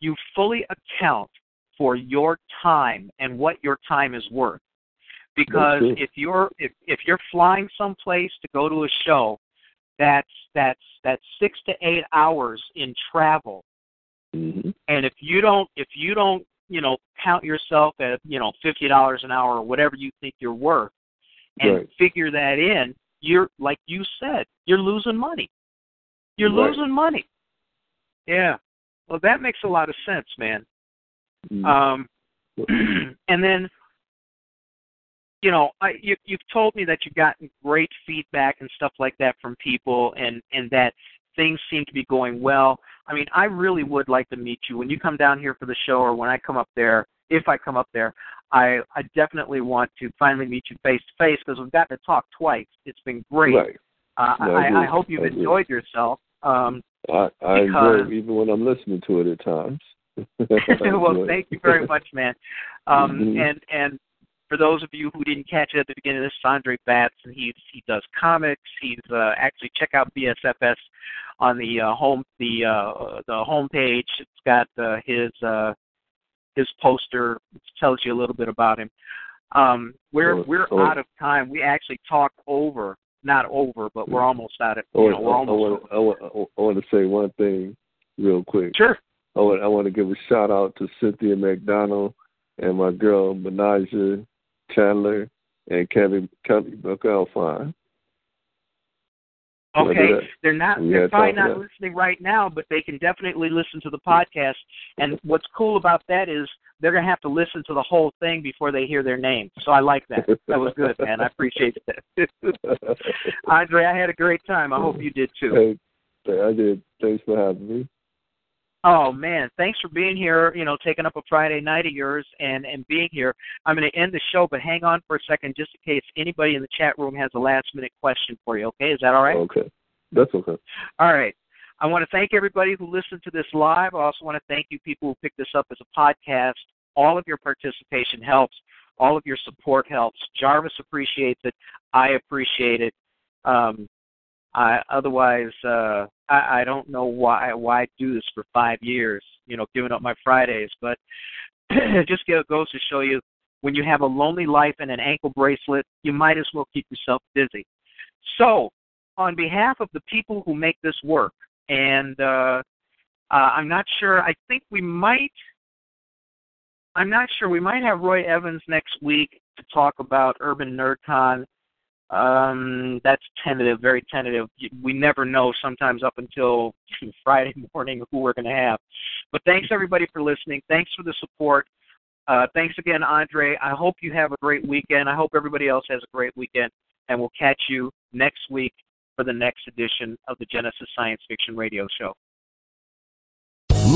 S3: you fully account for your time and what your time is worth. Because
S4: true.
S3: if you're if if you're flying someplace to go to a show, that's that's that's six to eight hours in travel.
S4: hmm
S3: And if you don't if you don't you know count yourself at you know fifty dollars an hour or whatever you think you're worth, and
S4: Right.
S3: figure that in, you're like you said, you're losing money. You're
S4: Right.
S3: losing money. Yeah. Well, that makes a lot of sense, man.
S4: Mhm.
S3: Um, and then, you know, I, you, you've told me that you've gotten great feedback and stuff like that from people, and and that things seem to be going well. I mean, I really would like to meet you when you come down here for the show, or when I come up there. If I come up there, I I definitely want to finally meet you face to face because we've gotten to talk twice. It's been great.
S4: Right.
S3: Uh,
S4: No, I
S3: I. I hope you've
S4: I
S3: enjoyed yourself. Um,
S4: I, I enjoy it even when I'm listening to it at times.
S3: well, thank you very much, man. Um,
S4: Mhm.
S3: And and for those of you who didn't catch it at the beginning, this is Andre Batts, and he he does comics. He's uh, actually check out BSFS on the uh, home the uh, the homepage. It's got uh, his uh, his poster. Tells you a little bit about him. Um, we're
S4: Oh,
S3: we're
S4: oh.
S3: out of time. We actually talked over, not over, but we're almost out of.
S4: I
S3: You
S4: want,
S3: know, we're
S4: I,
S3: almost.
S4: want, I, want, I want to say one thing real quick.
S3: Sure.
S4: I want, I want to give a shout out to Cynthia McDonald and my girl Menaja Chandler and Kevin Kelly McAlpine. Did I do
S3: Okay, they're not. They're probably not listening right now, but they can definitely listen to the podcast. And what's cool about that is they're gonna have to listen to the whole thing before they hear their name. So I like that. That was good, man. I appreciate that. Andre, I had a great time. I hope you did too.
S4: hey, I did. Thanks for having me.
S3: Oh man, thanks for being here. You know, taking up a Friday night of yours and and being here. I'm going to end the show, but hang on for a second, just in case anybody in the chat room has a last minute question for you. Okay, is that all right?
S4: Okay, that's okay.
S3: All right. I want to thank everybody who listened to this live. I also want to thank you people who picked this up as a podcast. All of your participation helps. All of your support helps. Jarvis appreciates it. I appreciate it. Um, I, otherwise, uh, I, I don't know why why do this for five years. You know, giving up my Fridays, but it just goes to show you when you have a lonely life and an ankle bracelet, you might as well keep yourself busy. So, on behalf of the people who make this work, and uh, uh, I'm not sure. I think we might. I'm not sure. We might have Roy Evans next week to talk about Urban NerdCon. Um, that's tentative, very tentative. We never know sometimes up until Friday morning who we're going to have. But thanks everybody for listening. Thanks for the support. Uh, thanks again, Andre. I hope you have a great weekend. I hope everybody else has a great weekend. And we'll catch you next week for the next edition of the Genesis Science Fiction Radio Show.